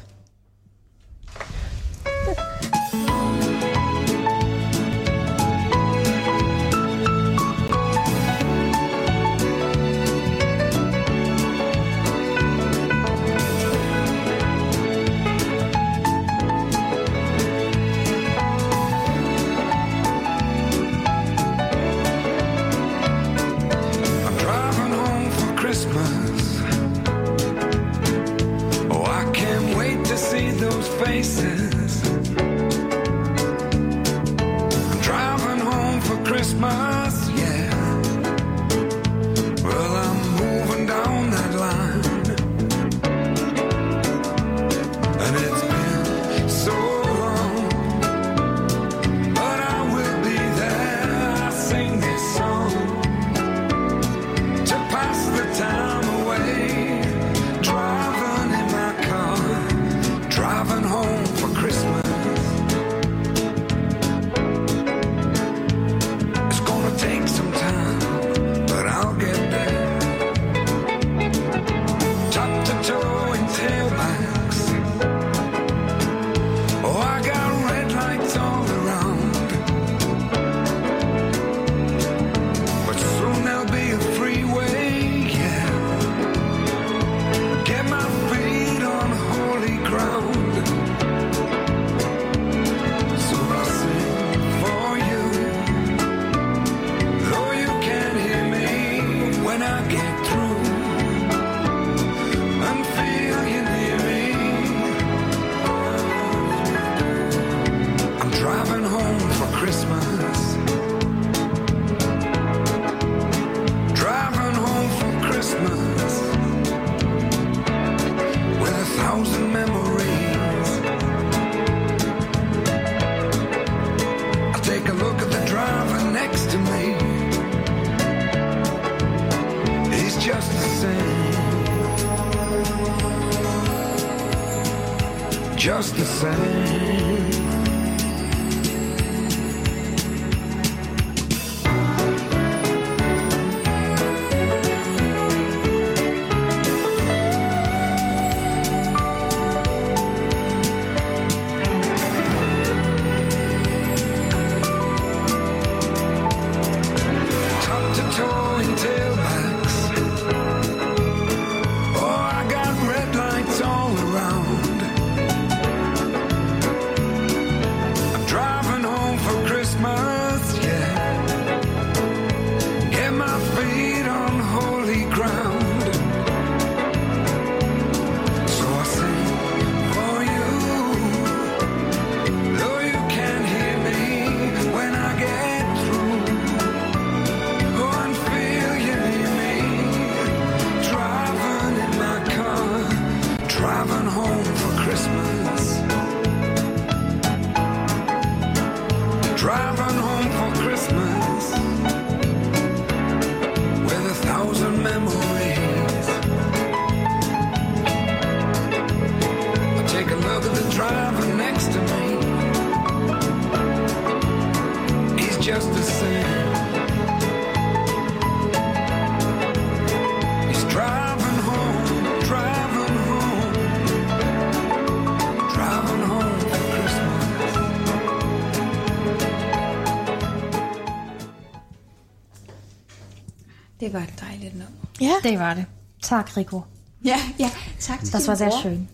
Ja. Det var det. Tak, Rico. Ja, ja. Tak til Das war sehr schön.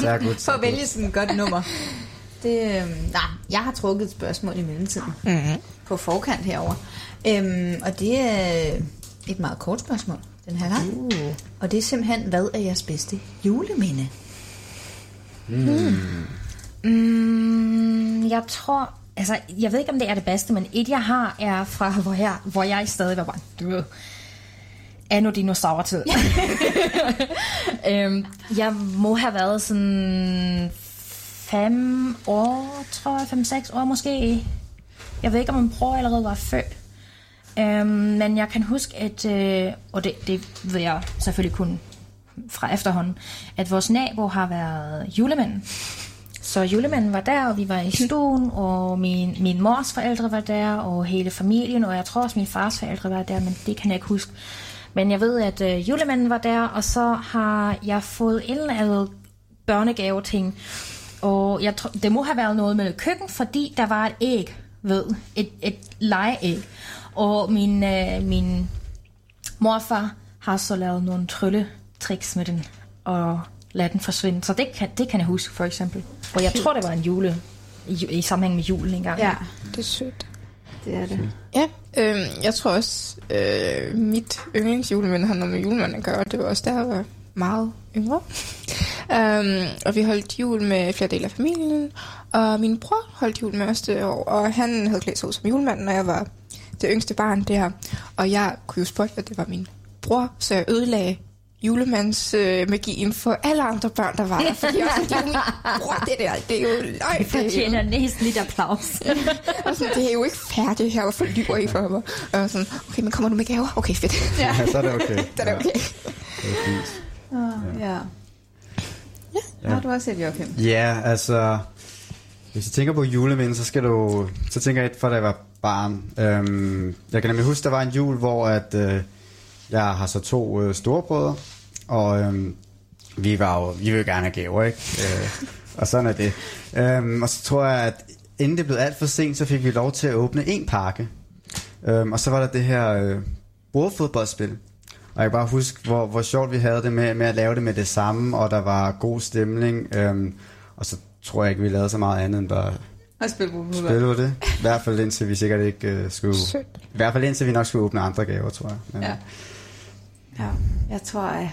Sehr gut. For at vælge sådan et godt nummer. Det, øhm, nej, jeg har trukket et spørgsmål i mellemtiden. Mm-hmm. På forkant herover. Øhm, og det er et meget kort spørgsmål, den her gang. Uh. Og det er simpelthen, hvad er jeres bedste juleminde? Mm, jeg tror... Altså, jeg ved ikke, om det er det bedste, men et, jeg har, er fra, hvor jeg, hvor jeg stadig var barn. Du ved, anno dinosaurtid. øhm, jeg må have været sådan fem år, tror jeg, fem-seks år måske. Jeg ved ikke, om min bror allerede var født. Øhm, men jeg kan huske, at, øh, og det, det ved jeg selvfølgelig kun fra efterhånden, at vores nabo har været julemand. Så julemanden var der, og vi var i stuen, og min, min mors forældre var der, og hele familien, og jeg tror også min fars forældre var der, men det kan jeg ikke huske. Men jeg ved, at øh, julemanden var der, og så har jeg fået en eller anden børnegave ting. Og jeg tror, det må have været noget med køkken, fordi der var et æg, ved, et, et legeæg. Og min, øh, min morfar har så lavet nogle trylletricks med den, og ladet den forsvinde. Så det kan, det kan jeg huske, for eksempel. Og jeg tror, det var en jule, i, i sammenhæng med julen engang. Ja, Det er sødt. Det er det. Ja, øhm, jeg tror også, øh, mit yndlingsjulemænd har noget med julemanden at gøre. Det var også der, jeg var meget yngre. um, og vi holdt jul med flere dele af familien. Og min bror holdt jul med os det år. Og han havde klædt sig ud som julemand, når jeg var det yngste barn der. Og jeg kunne jo spotte, at det var min bror, så jeg ødelagde julemands øh, for alle andre børn, der var der. Fordi jeg var sådan, det er jo min bror, det der. Det er jo løgn. Det Det er jo fortjener næsten lidt applaus. og sådan, det er jo ikke færdigt her, hvorfor lyver I for mig? Og sådan, okay, men kommer du med gaver? Okay, fedt. Ja, Ja, så er det okay. så er det okay. Ja, det er fint. Oh, ja. Ja. Har du også et Joachim? Ja, altså... Hvis jeg tænker på juleminde, så skal du... Så tænker jeg et fra da jeg var barn. Øhm, jeg kan nemlig huske, der var en jul, hvor at, øh, jeg har så to øh, storebrødre, og øhm, vi var jo... Vi vil jo gerne have gaver, ikke? Øh, og sådan er det. Øhm, og så tror jeg, at inden det blev alt for sent, så fik vi lov til at åbne en pakke. Øhm, og så var der det her øh, bordfodboldspil. Og jeg kan bare huske, hvor, hvor sjovt vi havde det med, med at lave det med det samme, og der var god stemning. Øhm, og så tror jeg ikke, vi lavede så meget andet end bare Og spille det. I hvert fald indtil vi sikkert ikke øh, skulle... Sødt. I hvert fald indtil vi nok skulle åbne andre gaver, tror jeg. Men, Ja. Ja, jeg tror, jeg,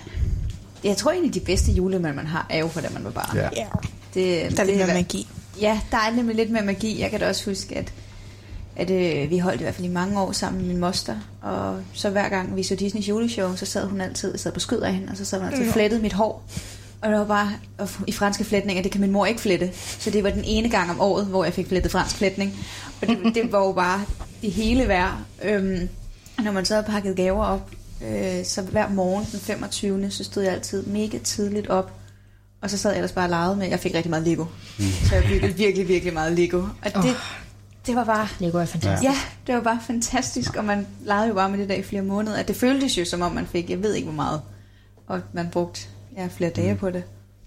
jeg tror egentlig, de bedste julemænd, man har, er jo fra da man var barn. ja. Ja, Det, der er lidt det mere magi. Ja, der er nemlig lidt mere magi. Jeg kan da også huske, at, at øh, vi holdt i hvert fald i mange år sammen med min moster. Og så hver gang vi så Disneys juleshow, så sad hun altid sad på skød af hende, og så sad hun altid og flettede mit hår. Og det var bare, og i franske flætninger, det kan min mor ikke flette. Så det var den ene gang om året, hvor jeg fik flettet fransk flætning. Og det, det var jo bare det hele værd. Øhm, når man så havde pakket gaver op, øh, så hver morgen den 25. så stod jeg altid mega tidligt op Og så sad jeg ellers bare og legede med, jeg fik rigtig meget Lego. Mm. Så jeg byggede virkelig, virkelig meget Lego. Og det, det var bare... Lego er fantastisk. Ja, det var bare fantastisk, og man legede jo bare med det der i flere måneder. At det føltes jo, som om man fik, jeg ved ikke hvor meget. Og man brugte ja, flere dage på det.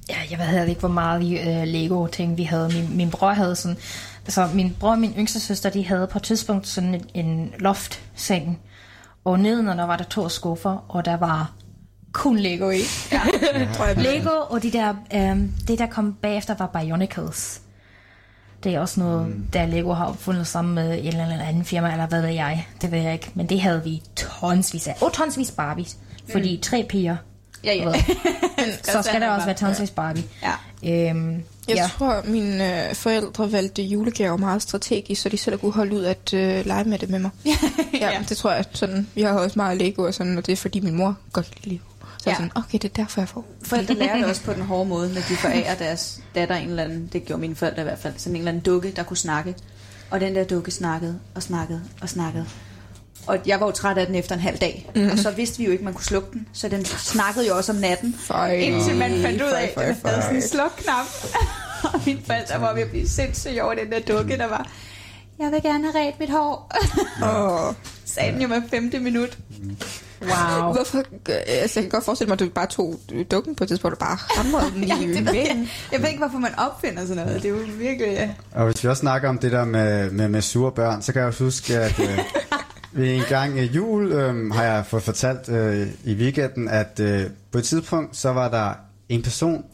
Ja, jeg ved ikke, hvor meget uh, Lego-ting vi havde. Min, min bror havde sådan... Altså, min bror og min yngste søster, de havde på et tidspunkt sådan en, en loft-seng. Og nedenunder var der to skuffer, og der var kun Lego i. Ja. Lego, og de der, um, det der kom bagefter var Bionicles. Det er også noget, mm. der Lego har opfundet sammen med en eller anden firma, eller hvad ved jeg. Det ved jeg ikke. Men det havde vi tonsvis af. Og tonsvis Barbies. Fordi tre piger. Ja, ja. ved, så skal der også være tonsvis Barbie. Ja. Øhm, Jeg ja. tror, mine øh, forældre valgte julegaver meget strategisk, så de selv kunne holde ud at øh, lege med det med mig. ja, ja, det tror jeg. Sådan, vi har også meget Lego og sådan, og det er fordi min mor godt kan lide. Så ja. Ja. sådan, okay, det er derfor, jeg får. Forældre lærer det også på den hårde måde, når de forærer deres datter en eller anden, det gjorde mine forældre i hvert fald, sådan en eller anden dukke, der kunne snakke. Og den der dukke snakkede og snakkede og snakkede. Og jeg var jo træt af den efter en halv dag. Mm. Og så vidste vi jo ikke, man kunne slukke den. Så den snakkede jo også om natten. Føj. Indtil man fandt ud af, at den havde sådan en slukknap. og mine forældre var ved at blive sindssyge over den der dukke, der var... Jeg vil gerne have ret mit hår. Åh, Sagde den jo med femte minut. Wow. hvorfor? Altså, jeg kan godt forestille mig, at du bare tog dukken på et tidspunkt, og bare hamrede den i Ja, det ved jeg. jeg ved ikke, hvorfor man opfinder sådan noget. Det er jo virkelig... Ja. Og hvis vi også snakker om det der med, med, med sure børn, så kan jeg også huske, at øh, ved en gang i jul øh, har jeg fået fortalt øh, i weekenden, at øh, på et tidspunkt, så var der en person,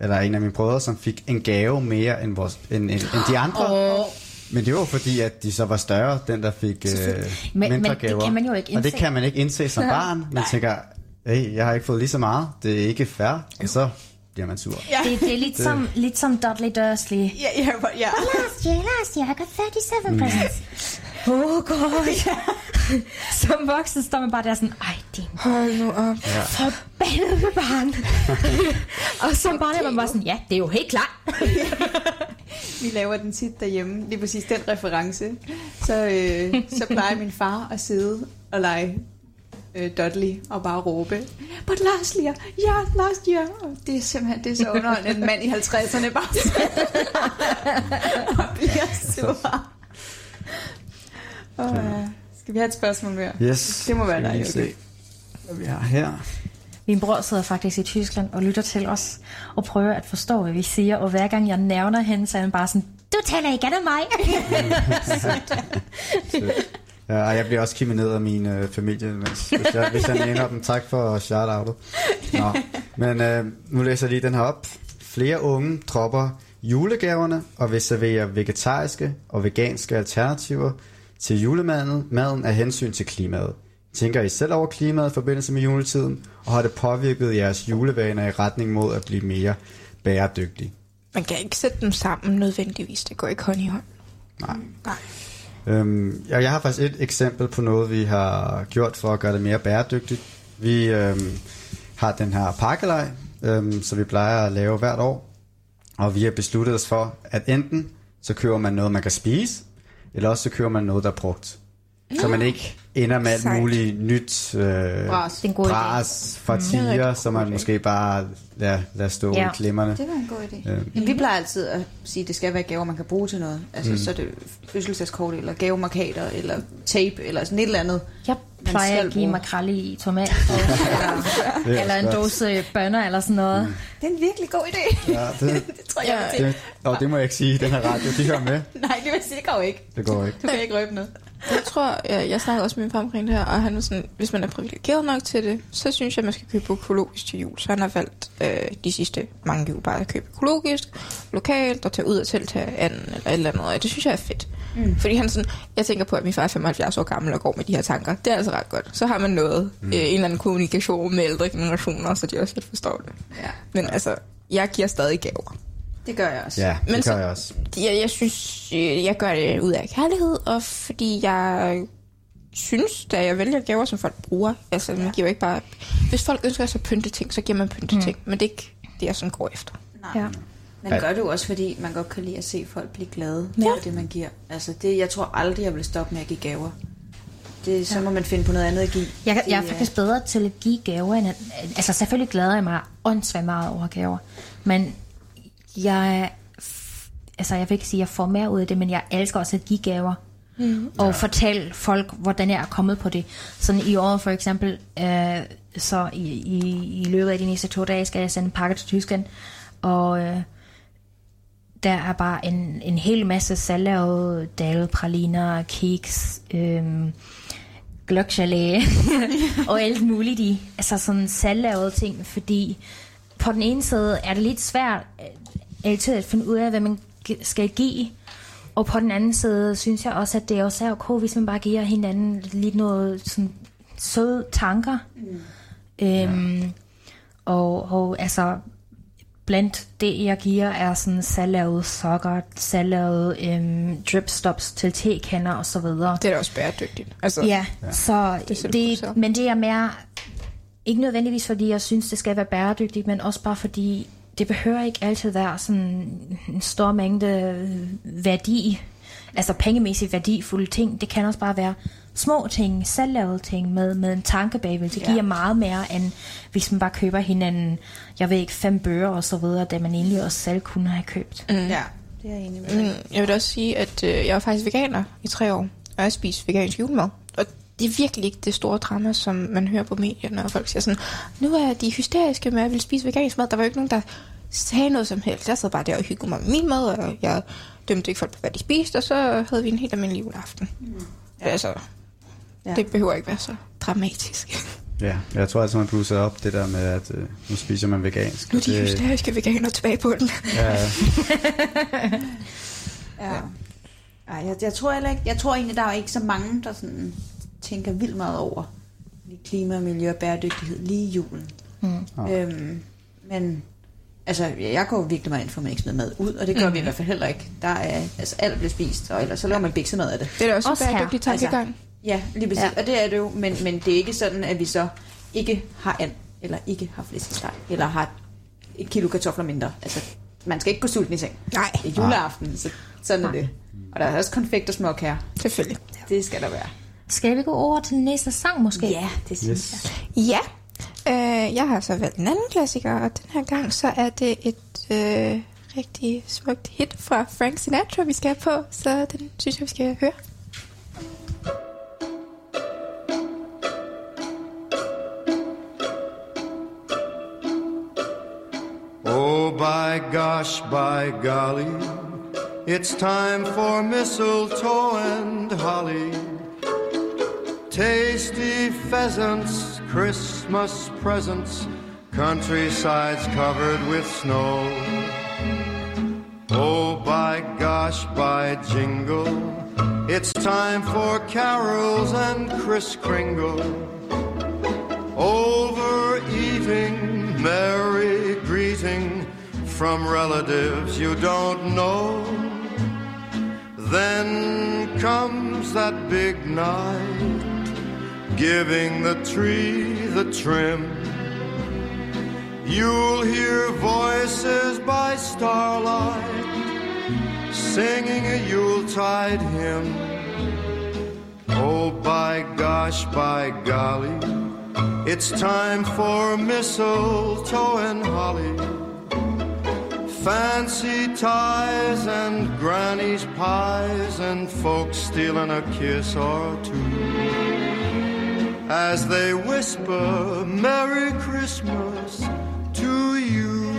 eller en af mine brødre, som fik en gave mere end, vores, end, end, end de andre. Oh. Men det var fordi, at de så var større, den der fik øh, Men- mindre men det gaver. kan man jo ikke Og det indse. kan man ikke indse som barn. Man tænker, hey, jeg har ikke fået lige så meget. Det er ikke fair. Og så bliver man sur. Ja. Det, det er lidt som, lidt som Dudley Dursley. Ja, ja, ja. Last year, last year, I got 37 presents. Oh god. Som voksen står man bare der sådan, ej, din Hold nu op. forbandede barn. og som barn er man bare sådan, ja, det er jo helt klart. Vi laver den tit derhjemme, lige præcis den reference. Så, øh, så plejer min far at sidde og lege øh, Dudley og bare råbe, But last year, yeah, last year. Og det er simpelthen det er så underholdende, en mand i 50'erne bare og bliver sur. Og, øh, skal vi have et spørgsmål mere? Yes. Det må være dig, okay. hvad vi har her. Min bror sidder faktisk i Tyskland og lytter til os og prøver at forstå, hvad vi siger. Og hver gang jeg nævner hende, så er han bare sådan, du taler ikke af mig. Ja, jeg bliver også kigget ned af min øh, familie, hvis, hvis, jeg, hvis jeg nævner dem. Tak for shout-outet. Nå, men øh, nu læser jeg lige den her op. Flere unge dropper julegaverne og vil servere vegetariske og veganske alternativer til julemaden maden af hensyn til klimaet. Tænker I selv over klimaet i forbindelse med juletiden, og har det påvirket jeres julevaner i retning mod at blive mere bæredygtig? Man kan ikke sætte dem sammen nødvendigvis. Det går ikke hånd i hånd. Nej. Nej. Øhm, jeg har faktisk et eksempel på noget, vi har gjort for at gøre det mere bæredygtigt. Vi øhm, har den her pakkelej, øhm, som vi plejer at lave hvert år. Og vi har besluttet os for, at enten så køber man noget, man kan spise, eller også så køber man noget, der er brugt. Så man ikke ender med alt muligt nyt øh, Bras. Det er en god idé. bras fra en tiger, som man måske bare lader, lader stå Ja. i klemmerne. Det var en god idé. Øh. Men vi plejer altid at sige, at det skal være gaver, man kan bruge til noget. Altså, mm. så er det fødselsdagskort, eller gavemarkader, eller tape, eller sådan et eller andet. Jeg Man plejer skal at give makrelle i tomat, eller, er eller en godt. dose bønner, eller sådan noget. Mm. Det er en virkelig god idé. Ja, det, det tror jeg, jeg det, og det må jeg ikke sige i den her radio. De hører med. Nej, det vil sige, det går ikke. Det går ikke. Du kan ikke røbe noget. Jeg tror, jeg, jeg snakkede også med min far omkring det her, og han er sådan, hvis man er privilegeret nok til det, så synes jeg, at man skal købe økologisk til jul. Så han har valgt øh, de sidste mange jul bare at købe økologisk, lokalt, og tage ud og tiltage anden eller et eller andet. Og det synes jeg er fedt. Mm. Fordi han sådan, jeg tænker på, at min far er 75 år gammel og går med de her tanker. Det er altså ret godt. Så har man noget, mm. øh, en eller anden kommunikation med ældre generationer, så de også lidt forstår det. Ja, Men altså, jeg giver stadig gaver. Det gør jeg også. Ja, det Men gør så- jeg også. Jeg, jeg synes, øh, jeg gør det ud af kærlighed, og fordi jeg synes, da jeg vælger gaver, som folk bruger. Altså, man giver ikke bare... Hvis folk ønsker sig pynte ting, så giver man pynte ting. Men det er ikke det, jeg sådan går efter. Nej. Ja. Man gør det jo også, fordi man godt kan lide at se folk blive glade Ja. for det, man giver. Altså, det, jeg tror aldrig, jeg vil stoppe med at give gaver. det, så må man finde på noget andet at give. Jeg, jeg er faktisk bedre til at give gaver, end at, altså selvfølgelig glæder jeg mig åndssvagt meget over gaver, men jeg, altså jeg vil ikke sige, at jeg får mere ud af det, men jeg elsker også at give gaver, mm. og ja. fortælle folk, hvordan jeg er kommet på det. Sådan i år for eksempel, øh, så i, i, i løbet af de næste to dage, skal jeg sende en pakke til Tyskland, og øh, der er bare en, en hel masse selvlavede dalpraliner, kiks, øhm, gløggelé og alt muligt i. Altså sådan selvlavede ting, fordi på den ene side er det lidt svært altid at finde ud af, hvad man skal give. Og på den anden side synes jeg også, at det også er okay, hvis man bare giver hinanden lidt noget sådan søde tanker. Mm. Øhm, og, og altså, blandt det, jeg giver, er sådan selvlavede sokker, selvlavede øhm, dripstops til tekander og så videre. Det er da også bæredygtigt. Altså, Ja, så Det er det, men det er mere, ikke nødvendigvis fordi jeg synes, det skal være bæredygtigt, men også bare fordi, det behøver ikke altid være sådan en stor mængde værdi, altså pengemæssigt værdifulde ting. Det kan også bare være små ting, selvlavede ting med, med en tanke bagved. Det Ja. giver meget mere, end hvis man bare køber hinanden, jeg ved ikke, fem bøger og så videre, det man egentlig også selv kunne have købt. Mm. Ja, det er jeg enig med. Mm, jeg vil også sige, at øh, jeg var faktisk veganer i tre år, og jeg spiste vegansk julemad. Det er virkelig ikke det store drama, som man hører på medierne, og folk siger sådan, nu er de hysteriske med, at jeg vil spise vegansk mad. Der var jo ikke nogen, der sagde noget som helst. Jeg sad bare der og hyggede mig med min mad, og jeg dømte ikke folk på, hvad de spiste, og så havde vi en helt almindelig juleaften. Mm. Ja. Altså, Ja. ja. det behøver ikke være så dramatisk. Ja, jeg tror altså, man blusser op det der med, at øh, nu spiser man vegansk. Nu er de det, hysteriske veganer tilbage på den. ja, Ja. Ej, jeg, jeg, tror heller ikke, jeg tror egentlig, der er ikke så mange, der sådan tænker vildt meget over klima, miljø og bæredygtighed lige i julen. Mm. Øhm, men altså, jeg går virkelig meget ind for, at man ikke smider mad ud, og det gør mm. vi i hvert fald heller ikke. Der er, altså, alt bliver spist, og ellers så laver man biksemad af det. Det er da også, Også en bæredygtig tankegang. Ja, lige præcis. Ja. Og det er det jo, men, men det er ikke sådan, at vi så ikke har and, eller ikke har flæskesteg, eller har et kilo kartofler mindre. Altså, man skal ikke gå sulten i seng. Nej, Det er juleaften, så sådan er det. Og der er også konfekt og småkager. selvfølgelig. Det skal der være. Skal vi gå over til den næste sang måske? Ja, det synes yes. jeg. Ja, øh, jeg har så valgt en anden klassiker, og den her gang så er det et øh, rigtig smukt hit fra Frank Sinatra, vi skal have på, så den synes jeg, vi skal høre. Oh, by gosh, by golly, it's time for mistletoe and holly. Tasty pheasants, Christmas presents, countrysides covered with snow. Oh, by gosh, by jingle, it's time for carols and Kris Kringle. Overeating, merry greeting from relatives you don't know. Then comes that big night, giving the tree the trim. You'll hear voices by starlight, singing a Yuletide hymn. Oh, by gosh, by golly. It's time for mistletoe and holly. Fancy ties and granny's pies and folks stealing a kiss or two. As they whisper Merry Christmas to you.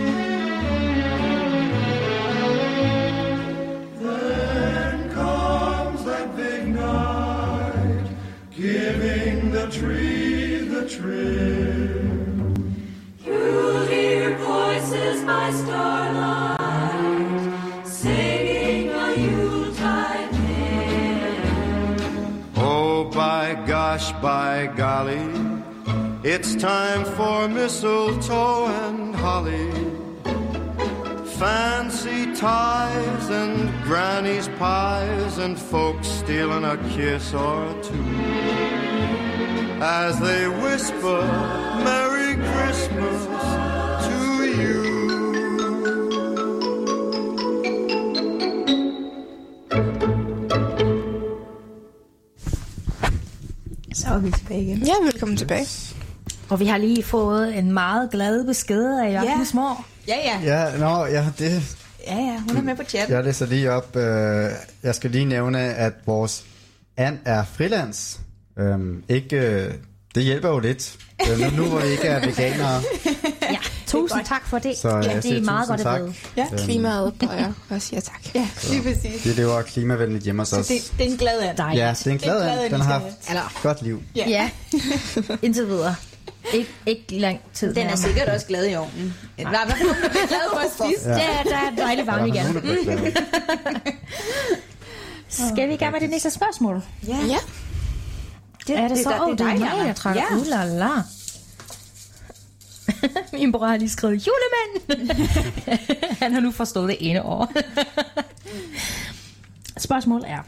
Then comes that big night, giving the tree the trim. You'll hear voices by starlight, by golly, it's time for mistletoe and holly. Fancy ties and granny's pies and folks stealing a kiss or two. As they whisper Merry Christmas Og vi er tilbage igen. Ja, velkommen tilbage. Og vi har lige fået en meget glad besked af Jørgen Ja. Smår. Ja, ja. Ja, nå, ja, det, Ja, ja. Hun er med på chat. jeg læser lige op. Øh, jeg skal lige nævne, at vores and er frilans. Øhm, ikke, øh, det hjælper jo lidt. Øh, nu, nu hvor vi ikke er veganere, tusind tak for det. så ja, siger det er meget godt at tak. vide. Ja, klimaet bøjer og siger tak. Ja, lige præcis. Vi lever klimavenligt hjemme hos os. Det, det er en glad and. Dejligt. Ja, det er en glad Det and. glad Den har haft Eller- et godt liv. Ja. Ja, indtil videre. Ik- ikke lang tid. Den er sikkert også glad i ovnen. Nej, hun er glad for at spise. Ja. Ja, der er Der er igen. Skal vi i gang med det næste spørgsmål? Ja. Ja. Det, er det, så? der- Åh, det er dig, mig, jeg trækker. Ja. Uh, la, la. Min bror har lige skrevet julemand. Han har nu forstået det ene år. Spørgsmålet er.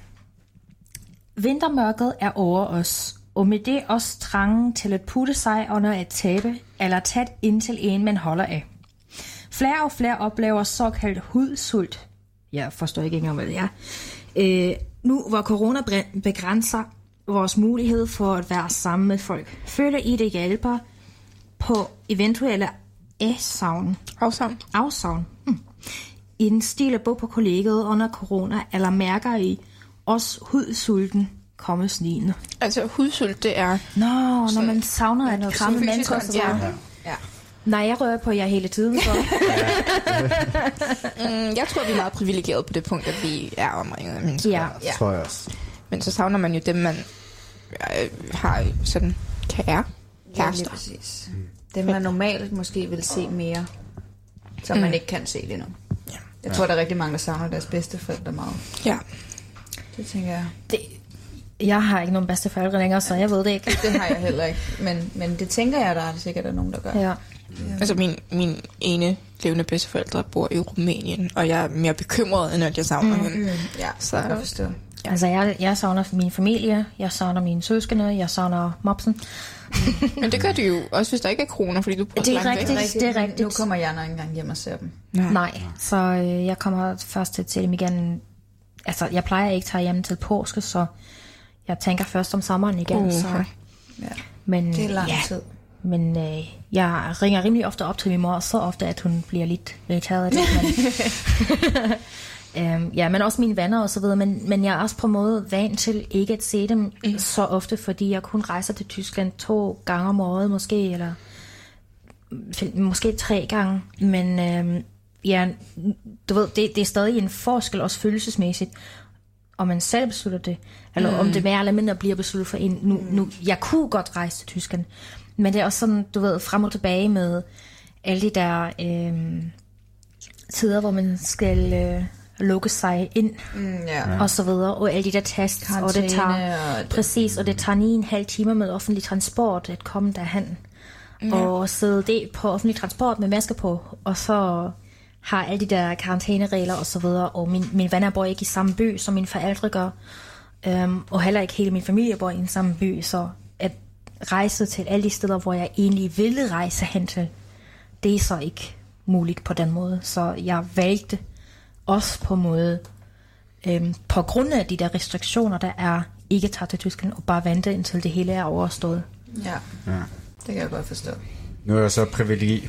Vintermørket er over os, og med det også trangen til at putte sig under et tabe eller tæt indtil en, man holder af. Flere og flere oplever såkaldt hudsult. Jeg forstår ikke engang, hvad det er. Øh, nu hvor corona begrænser vores mulighed for at være sammen med folk, føler I det hjælper på eventuelle afsavn, Afsavn. afsavn hmm. i den stil at bo på kollegiet under corona, eller mærker I også hudsulten komme snigende? Altså, hudsult, det er... Nå, når man savner at kramme mennesker. Så kontakt. ja. Ja. Nej, jeg rører på jer hele tiden, så Mm, jeg tror, vi er meget privilegerede på det punkt, at vi er omringet af mennesker. ja. Ja. Tror jeg også. Men så savner man jo dem, man øh, har sådan kære. Ja, lige Kærester. præcis. Dem, man normalt måske vil se mere, som man ikke kan se lige nu. Jeg tror, der er rigtig mange, der savner deres bedsteforældre meget. Ja. Det tænker jeg. Det, jeg har ikke nogen bedste forældre længere, så jeg ved det ikke. Det har jeg heller ikke. Men, men det tænker jeg, der er sikkert er nogen, der gør. Ja. Altså, min, min ene levende bedsteforældre bor i Rumænien, og jeg er mere bekymret, end at jeg savner mm. hende. Mm, ja, Så- jeg kan forstå. Altså, jeg, jeg savner min familie, jeg savner mine søskende, jeg savner mopsen. Men det gør du jo også, hvis der ikke er kroner, fordi du bor Det er langt rigtigt. væk. det er rigtigt. Nu kommer jeg nok ikke engang hjem og ser dem. Nej. Nej, så øh, jeg kommer først til at se dem igen. Altså, jeg plejer ikke at tage hjem til påske, så jeg tænker først om sommeren igen. Uha. Så, Ja. men, Det er lang ja, tid. Men øh, jeg ringer rimelig ofte op til min mor, så ofte, at hun bliver lidt irriteret af det. Men, øhm, ja, men også mine venner og så videre. Men, men jeg er også på en måde vant til ikke at se dem mm. så ofte, fordi jeg kun rejser til Tyskland to gange om året måske, eller måske tre gange. Men øhm, ja, du ved, det, det er stadig en forskel, også følelsesmæssigt, om man selv beslutter det, eller mm. om det mere eller mindre bliver besluttet for en. Nu, nu, jeg kunne godt rejse til Tyskland, men det er også sådan, du ved, frem og tilbage med alle de der øh, tider, hvor man skal øh, lukke sig ind, Mm, ja. ja. og så videre, og alle de der tests, og det tager, Karantæne og det- præcis, og det tager ni en halv time med offentlig transport at komme derhen, ja. og sidde det på offentlig transport med maske på, og så har alle de der karantæneregler og så videre, og min, min venner bor ikke i samme by, som mine forældre gør, øhm, og heller ikke hele min familie bor i den samme by, så at rejse til alle de steder, hvor jeg egentlig ville rejse hen til, det er så ikke muligt på den måde, så jeg valgte også på en måde, øhm, på grund af de der restriktioner, der er, ikke tage til Tyskland og bare vente, indtil det hele er overstået. ja. Ja. Det kan jeg godt forstå. Nu er jeg så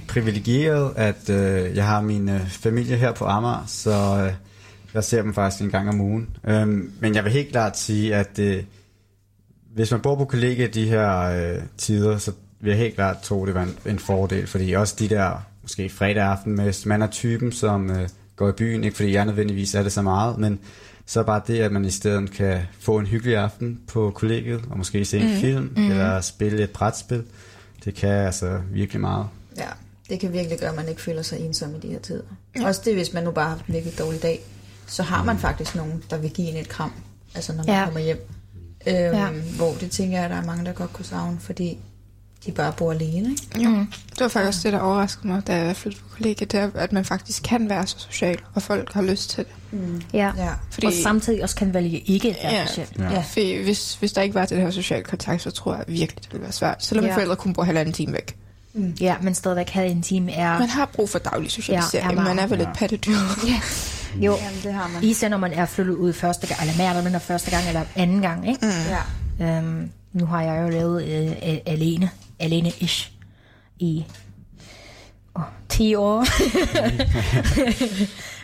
privilegeret, at øh, jeg har min øh, familie her på Amager, så øh, jeg ser dem faktisk en gang om ugen. Øhm, men jeg vil helt klart sige, at øh, hvis man bor på kollegie de her øh, tider, så vil jeg helt klart tro, det var en, en fordel, fordi også de der, måske fredag aften, hvis man er typen, som øh, går i byen, ikke fordi jeg nødvendigvis er det så meget, men så bare det, at man i stedet kan få en hyggelig aften på kollegiet, og måske se en mm. film, mm. eller spille et brætspil, det kan altså virkelig meget. Ja, det kan virkelig gøre, at man ikke føler sig ensom i de her tider. Ja. Også det, hvis man nu bare har haft en virkelig dårlig dag, så har man faktisk nogen, der vil give en et kram, altså når man Ja. kommer hjem. Øhm, Ja. ja. Hvor det tænker jeg, at der er mange, der godt kunne savne, fordi de bare bor alene. Ikke? Jo. Det var faktisk også det, der overraskede mig, da jeg flyttede på kollegiet, det er, at man faktisk kan være så social, og folk har lyst til det. Ja. Ja. Fordi... Og samtidig også kan vælge ikke at være Ja. social. Ja. Ja. For hvis, hvis der ikke var det her social kontakt, så tror jeg virkelig, det ville være svært. Selvom Ja. ja. forældre kun bor halvanden time væk. Ja, men stadigvæk have en time er... Man har brug for daglig socialisering. Ja, Ja, ja, man er vel ja. et pattedyr. Jo, Jamen, det har man. især når man er flyttet ud første gang, eller mere eller mindre første gang, eller anden gang, ikke? Ja. Øhm, nu har jeg jo lavet øh, a- alene, alene-ish i oh, 10 år.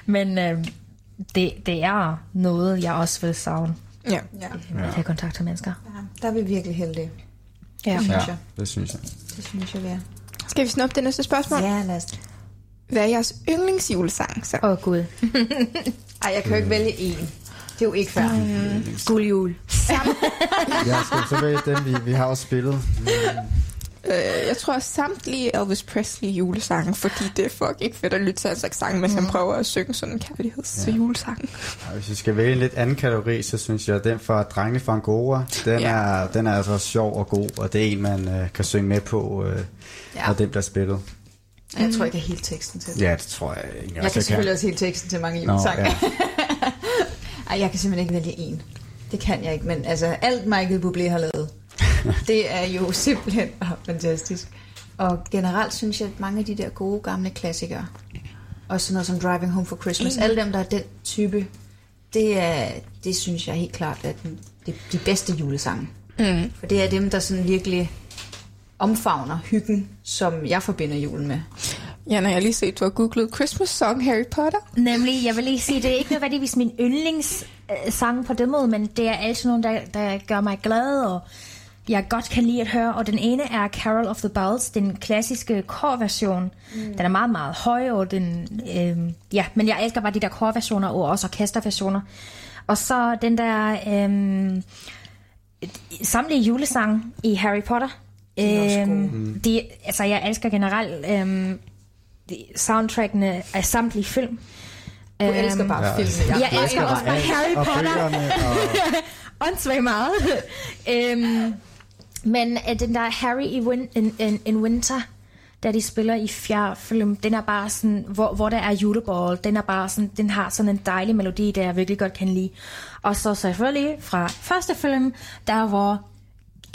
Men øh, det, det er noget, jeg også vil savne. Ja. Ja. At have kontakt til mennesker. ja. Der er vi virkelig heldige. ja. synes Ja, jeg. det synes jeg. Det synes jeg, vi er. Skal vi snuppe det næste spørgsmål? Ja, lad os. Hvad er jeres yndlingsjulesang? Så? Åh oh, gud. Ej, jeg kan jo ikke vælge en. Det er jo ikke fair. Guld jul. Jeg skal så vælge dem, vi, vi har også spillet. Øh, jeg tror samtlige Elvis Presley julesange, fordi det er fucking fedt at lytte til slags sang, mens han prøver at synge sådan en kærligheds Ja. julesang. Og hvis vi skal vælge en lidt anden kategori, så synes jeg, at den fra Drengene fra Angora, den, Ja. er, den er altså sjov og god, og det er en, man øh, kan synge med på, øh, Ja. ja. når den bliver spillet. Jeg tror ikke, jeg har helt teksten til det. Ja, det tror jeg ikke. Jeg kan selvfølgelig også helt teksten til mange Nå, julesange. ja. Ej, jeg kan simpelthen ikke vælge en. Det kan jeg ikke, men altså alt Michael Bublé har lavet, det er jo simpelthen fantastisk. Og generelt synes jeg, at mange af de der gode gamle klassikere, også sådan noget som Driving Home for Christmas, alle dem, der er den type, det, er, det synes jeg helt klart er den, de, de bedste julesange. Mm. For det er dem, der sådan virkelig omfavner hyggen, som jeg forbinder julen med. Ja, når jeg lige set, du har googlet Christmas song Harry Potter. Nemlig, jeg vil lige sige, det er ikke nødvendigvis min yndlingssang på den måde, men det er altid nogen, der, der gør mig glad, og jeg godt kan lide at høre. Og den ene er Carol of the Bells, den klassiske korversion. Mm. Den er meget, meget høj, og den, øh, ja, men jeg elsker bare de der korversioner, og også orkesterversioner. Og så den der øh, samtlige julesang i Harry Potter. er også Øhm, de, altså, jeg elsker generelt de soundtrackene af samtlige film. Du elsker bare Ja. filmene. Jeg elsker også bare Harry Potter. Åndssvagt meget. øhm, men øh, den der Harry i Win- in, in, in Winter, da de spiller i fjerde film, den er bare sådan, hvor, hvor der er juleball, den er bare sådan, den har sådan en dejlig melodi, der jeg virkelig godt kan lide. Og så selvfølgelig fra første film, der hvor,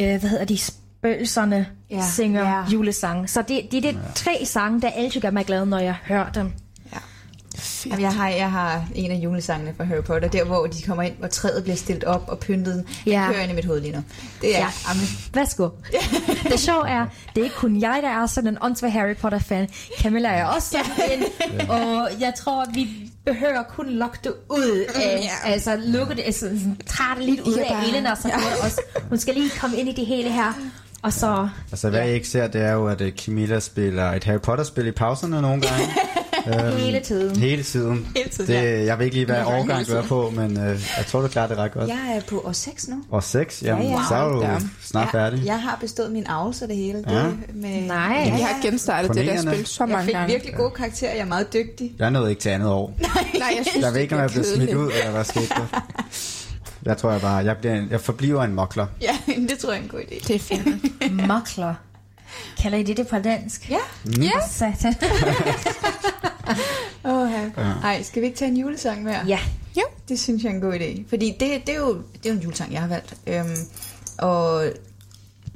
øh, hvad hedder de, spøgelserne Ja, synger ja. julesange. Så det, det er de tre sange, der altid gør mig glad, når jeg hører dem. Jamen, jeg, har, jeg har en af julesangene fra Harry Potter, der hvor de kommer ind, hvor træet bliver stillet op og pyntet. Ja. Ja. Det kører ind i mit hoved lige nu. Det er, ja. Ja. Amen, Værsgo. det sjove er, det er ikke kun jeg, der er sådan en åndssvag Harry Potter-fan. Camilla er også sådan en, og jeg tror, vi behøver kun lukke det ud af, Ja. altså lukke det, altså tager det lidt ud Ja, af bare- elen, og så det også, hun skal lige komme ind i det hele her, og så, altså, hvad jeg ikke ser, det er jo, at øh, Camilla spiller et Harry Potter-spil i pauserne nogle gange. Øhm, hele tiden. Hele tiden. Hele tiden, det, ja. Jeg ved ikke lige, hvad gange årgang du er på, men øh, jeg tror, du klarer det ret godt. jeg er på år 6 nu. Og 6, jamen, Ja, ja. så er du Ja. snart ja, færdig. Jeg har bestået min avls og det hele. Ja. Det, med, Nej. Ja, Vi ja. har genstartet det der spil så Jeg mange fik gange. virkelig gode karakterer. Jeg er meget dygtig. Jeg nåede ikke til andet år. Nej, jeg synes, Jeg ved ikke, om jeg det blev smidt ud, eller hvad skete der. Jeg tror jeg bare, jeg, bliver en, jeg forbliver en mokler. Ja, det tror jeg er en god idé. Det er fint. Mokler. Kalder I det det på dansk? Ja. Ja. Satan. Åh, ja. Ej, skal vi ikke tage en julesang mere? ja. Jo. Det synes jeg er en god idé. Fordi det, det, er, jo, det er jo en julesang, jeg har valgt. Øhm, og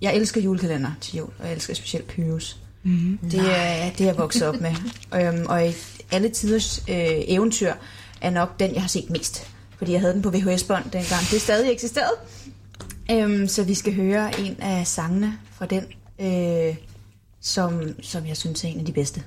jeg elsker julekalender til jul, og jeg elsker specielt Pyrus. Mm, det, er, det er jeg vokset op med. øhm, og i alle tiders øh, eventyr er nok den, jeg har set mest. Fordi jeg havde den på VHS-bånd dengang. Det stadig eksisteret. Øhm, så vi skal høre en af sangene fra den, øh, som, som jeg synes er en af de bedste.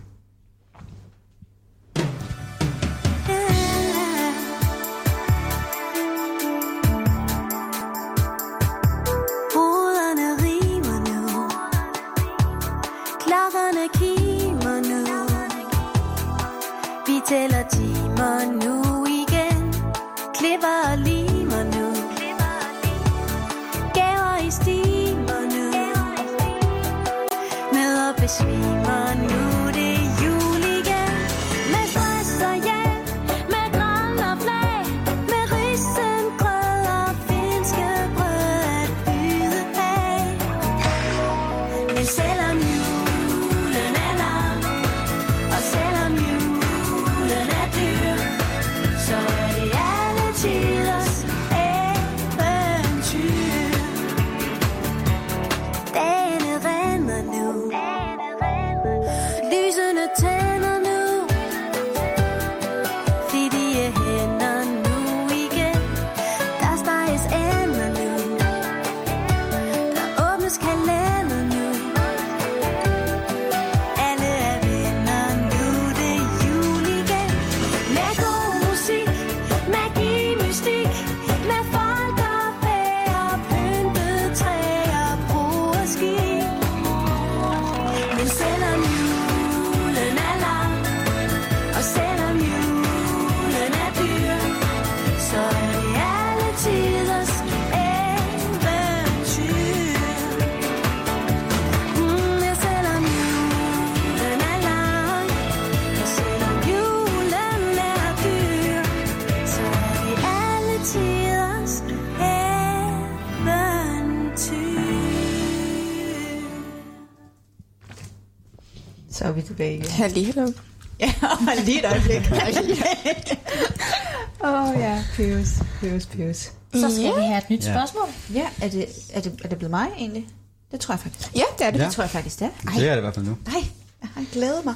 Vi tilbage igen. Her lige nu. Ja, lige et øjeblik. Åh oh, ja, pøs, pøs, pøs. Så skal vi have et nyt Ja. spørgsmål. Ja, er det, er, det, er det blevet mig egentlig? Det tror jeg faktisk. Ja, det er det. Ja. Det tror jeg faktisk, det er. Det er det i hvert fald nu. Ej, jeg har glædet mig.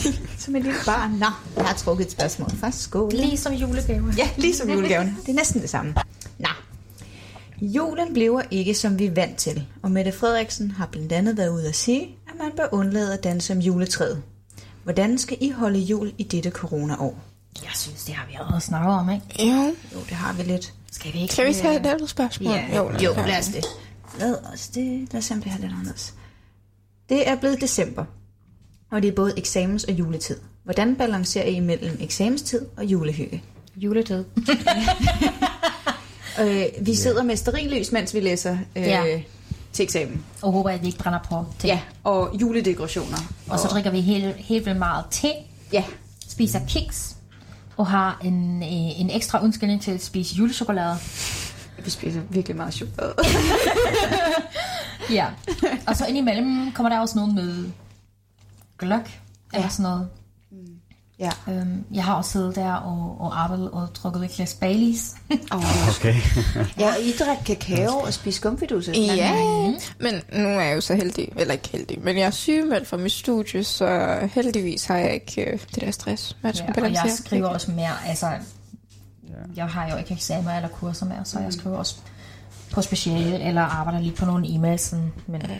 Som et lille barn. Nå, jeg har trukket et spørgsmål. Først skål. Ligesom julegave. Ja, ligesom julegaven. Det er næsten det samme. Nå. Julen bliver ikke, som vi er vant til, og Mette Frederiksen har blandt andet været ude at sige, at man bør undlade at danse om juletræet. Hvordan skal I holde jul i dette coronaår? Jeg synes, det har vi allerede snakket om, ikke? Jo. Jo, det har vi lidt. Skal vi ikke? Kan vi tage et andet spørgsmål? Ja, jo, jo lad os det. Lad os det. Lad os se, om det her lidt anderledes. Det er blevet december, og det er både eksamens- og juletid. Hvordan balancerer I mellem eksamenstid og julehygge? Juletid. Øh, vi sidder med sterillys, mens vi læser øh, Ja. Til eksamen. Og håber, at vi ikke brænder på til. Ja, og juledekorationer. Og så drikker vi helt, helt vildt meget te, Ja, spiser kiks, og har en, øh, en ekstra undskyldning til at spise julechokolade. vi spiser virkelig meget chokolade. Ja. Og så indimellem kommer der også noget med gløk, eller sådan noget. Ja. Øhm, jeg har også siddet der og, og arbejdet og drukket et glas Baileys. Okay. ja, og I drikker kakao og spiser skumfidus. Ja, men nu er jeg jo så heldig, eller ikke heldig, men jeg er sygemeldt fra mit studie, så heldigvis har jeg ikke øh, det der stress med at Ja, skulle og balancere. jeg skriver også mere, altså, jeg har jo ikke eksamener eller kurser mere, så jeg skriver også på speciale, eller arbejder lige på nogle e-mails, sådan, men Ja.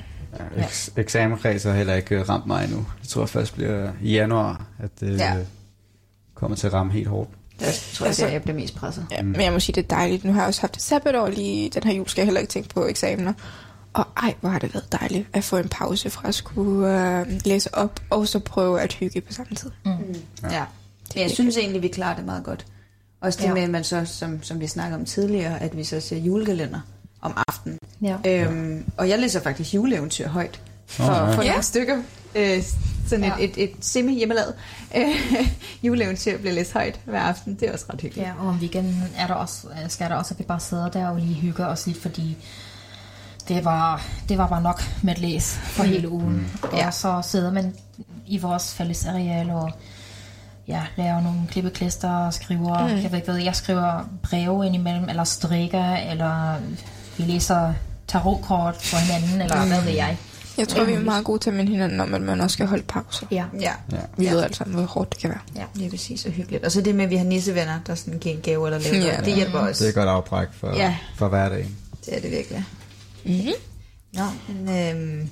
Eks- Eksamenkredser har heller ikke øh, ramt mig endnu. Det tror jeg først bliver i januar, at det Ja. ja. kommer til at ramme helt hårdt. Der tror jeg, det er, jeg bliver mest presset. Ja, men jeg må sige, det er dejligt. Nu har jeg også haft et sabbatår lige den her jul, skal jeg heller ikke tænke på eksamener. Og ej, hvor har det været dejligt at få en pause fra at skulle øh, læse op, og så prøve at hygge på samme tid. Ja. ja. Men jeg synes egentlig, vi klarer det meget godt. Også det Ja. ja. med, at man så, som, som vi snakkede om tidligere, at vi så ser julekalender om aftenen. ja. Øhm, og jeg læser faktisk juleeventyr højt for, Åh, ja. for Ja. nogle stykker. Øh, sådan Ja. et, et, et semi-hjemmelavet øh, juleeventyr bliver læst højt hver aften. Det er også ret hyggeligt. Ja, og om weekenden er der også, øh, skal der også, at vi bare sidder der og lige hygger os lidt, fordi det var, det var bare nok med at læse for hele ugen. Og Ja. så sidder man i vores fælles areal og ja, laver nogle klippeklister og skriver, mm. jeg ved ikke hvad, jeg skriver breve indimellem, eller strikker, eller vi læser tarotkort for hinanden, eller mm. hvad ved jeg. Jeg tror, vi er meget gode til at minde hinanden om, at man også skal holde pauser. Ja. Ja, Vi Ja. ved alle sammen, hvor hårdt det kan være. ja, det er præcis og hyggeligt. Og så det med, at vi har nissevenner, der sådan giver en gave eller laver Ja. noget. Det hjælper også. Det er et godt afbræk for, Ja. ja. for hverdagen. Det er det virkelig. Mm-hmm. Nå, men øhm,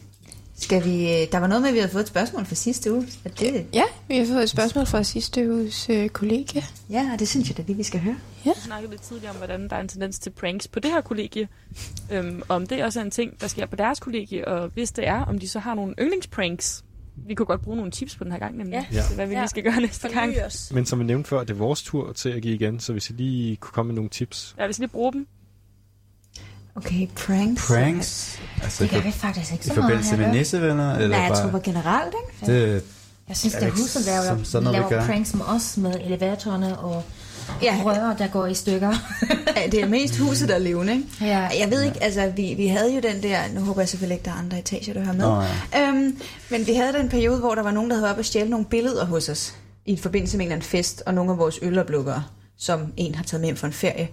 skal vi... Der var noget med, at vi havde fået et spørgsmål fra sidste uge. Er det, Ja, vi har fået et spørgsmål fra sidste uges øh, kollega. ja, og det synes jeg, det er det, vi skal høre. Vi snakkede lidt tidligere om, hvordan der er en tendens til pranks på det her kollegie. Øhm, om det også er en ting, der sker på deres kollegie, og hvis det er, om de så har nogle yndlingspranks. Vi kunne godt bruge nogle tips på den her gang, nemlig. Ja. Til hvad vi lige skal gøre næste gang. Men som vi nævnte før, det er vores tur til at give igen, så hvis I lige kunne komme med nogle tips. Ja, vi skal lige bruge dem. Okay, pranks. Pranks? Altså, Det gør i, vi faktisk ikke i så meget forbindelse med nissevenner? Eller Nej, jeg bare, tror bare generelt, ikke? det, Jeg synes, det er huset, der laver, sådan noget, vi laver gør? pranks med os, med elevatorerne og Ja. rør, der går i stykker. Ja, det er mest huset, der er levende, ikke? ja. Jeg ved ikke, altså vi, vi havde jo den der, nu håber jeg selvfølgelig ikke, der er andre etager, der har med. Nå, øhm, men vi havde den periode, hvor der var nogen, der havde været oppe og stjæle nogle billeder hos os, i forbindelse med en eller anden fest, og nogle af vores øloplukkere, som en har taget med hjem for en ferie.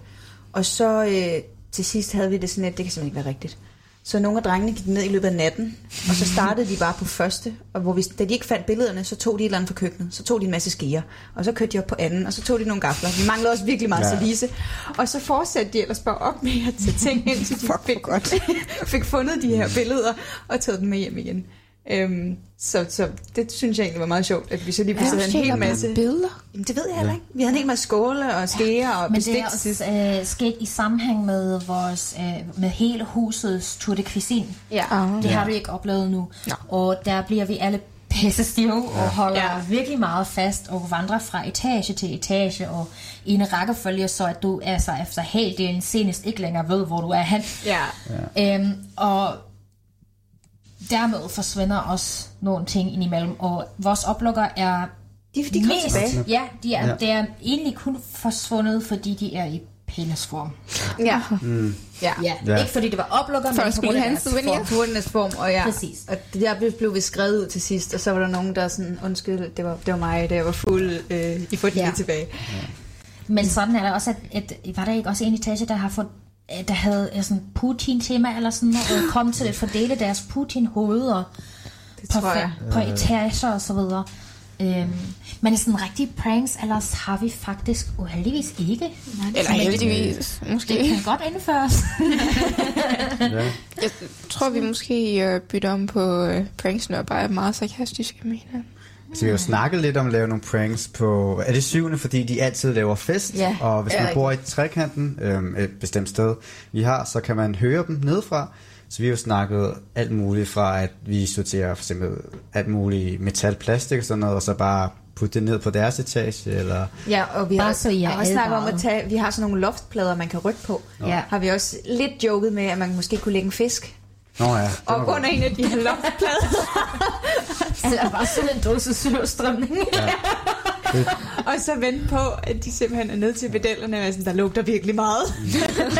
Og så øh, til sidst havde vi det sådan, at det kan simpelthen ikke være rigtigt. Så nogle af drengene gik ned i løbet af natten, og så startede de bare på første, og hvor vi, da de ikke fandt billederne, så tog de et eller andet fra køkkenet, så tog de en masse skeer, og så kørte de op på anden, og så tog de nogle gafler. Vi manglede også virkelig meget Ja. service. Og så fortsatte de ellers bare op med at tage ting ind, til de fik, godt. fik fundet de her billeder, og taget dem med hjem igen. Øhm, så, så det synes jeg egentlig var meget sjovt, at vi så lige pludselig havde en hel masse... billeder. Jamen, det ved jeg heller ikke. Vi havde en hel masse skåle og skeer og Men det bestik er også øh, sket i sammenhæng med vores øh, med hele husets tour de cuisine. Ja. Ah. Det har vi ikke oplevet nu. Nå. Og der bliver vi alle pisse stive og holder Ja. ja. virkelig meget fast og vandrer fra etage til etage og i en rækkefølge, så at du altså efter halvdelen senest ikke længere ved, hvor du er hen. Ja. Øhm, og dermed forsvinder også nogle ting indimellem, og vores oplukker er De, de kom tilbage. Ja, de er, Ja. ja. det er egentlig kun forsvundet, fordi de er i penisform. Ja. Mm. Ja. Ja, Ja. ikke fordi det var oplukket, For men på grund af souvenir. form. Hundenes form, og ja. Præcis. Og det der blev- vi skrevet ud til sidst, og så var der nogen, der sådan, undskyld, det var, det var mig, da jeg var fuld, øh, I får det Ja. lige tilbage. Men sådan er der også, at, at var der ikke også en etage, der har fået der havde øh, sådan Putin-tema eller sådan noget, og kom til at fordele deres Putin-hoveder Det på, tror jeg. fa- på etager og så videre. Øhm, men sådan rigtige pranks, ellers har vi faktisk uheldigvis ikke. Eller Men heldigvis, måske. Det kan godt indføres. Ja. Jeg tror, vi måske øh, bytter om på øh, pranksene og bare er meget sarkastiske med hinanden. Så vi har jo snakket lidt om at lave nogle pranks på... Er det syvende, fordi de altid laver fest? Ja, og hvis ja, man bor i trekanten, øhm, et bestemt sted, vi har, så kan man høre dem nedefra. Så vi har jo snakket alt muligt fra, at vi sorterer for eksempel alt muligt metal, plastik og sådan noget, og så bare putte det ned på deres etage, eller... Ja, og vi Bare har, så I er har også snakket om at tage, vi har sådan nogle loftplader, man kan rykke på. Ja. Har vi også lidt joket med, at man måske kunne lægge en fisk Nå ja, og under en af de her loftplader, altså bare sådan en dåse syrstrømning. og så vente på, at de simpelthen er ned til pedellerne, og sådan, der lugter virkelig meget.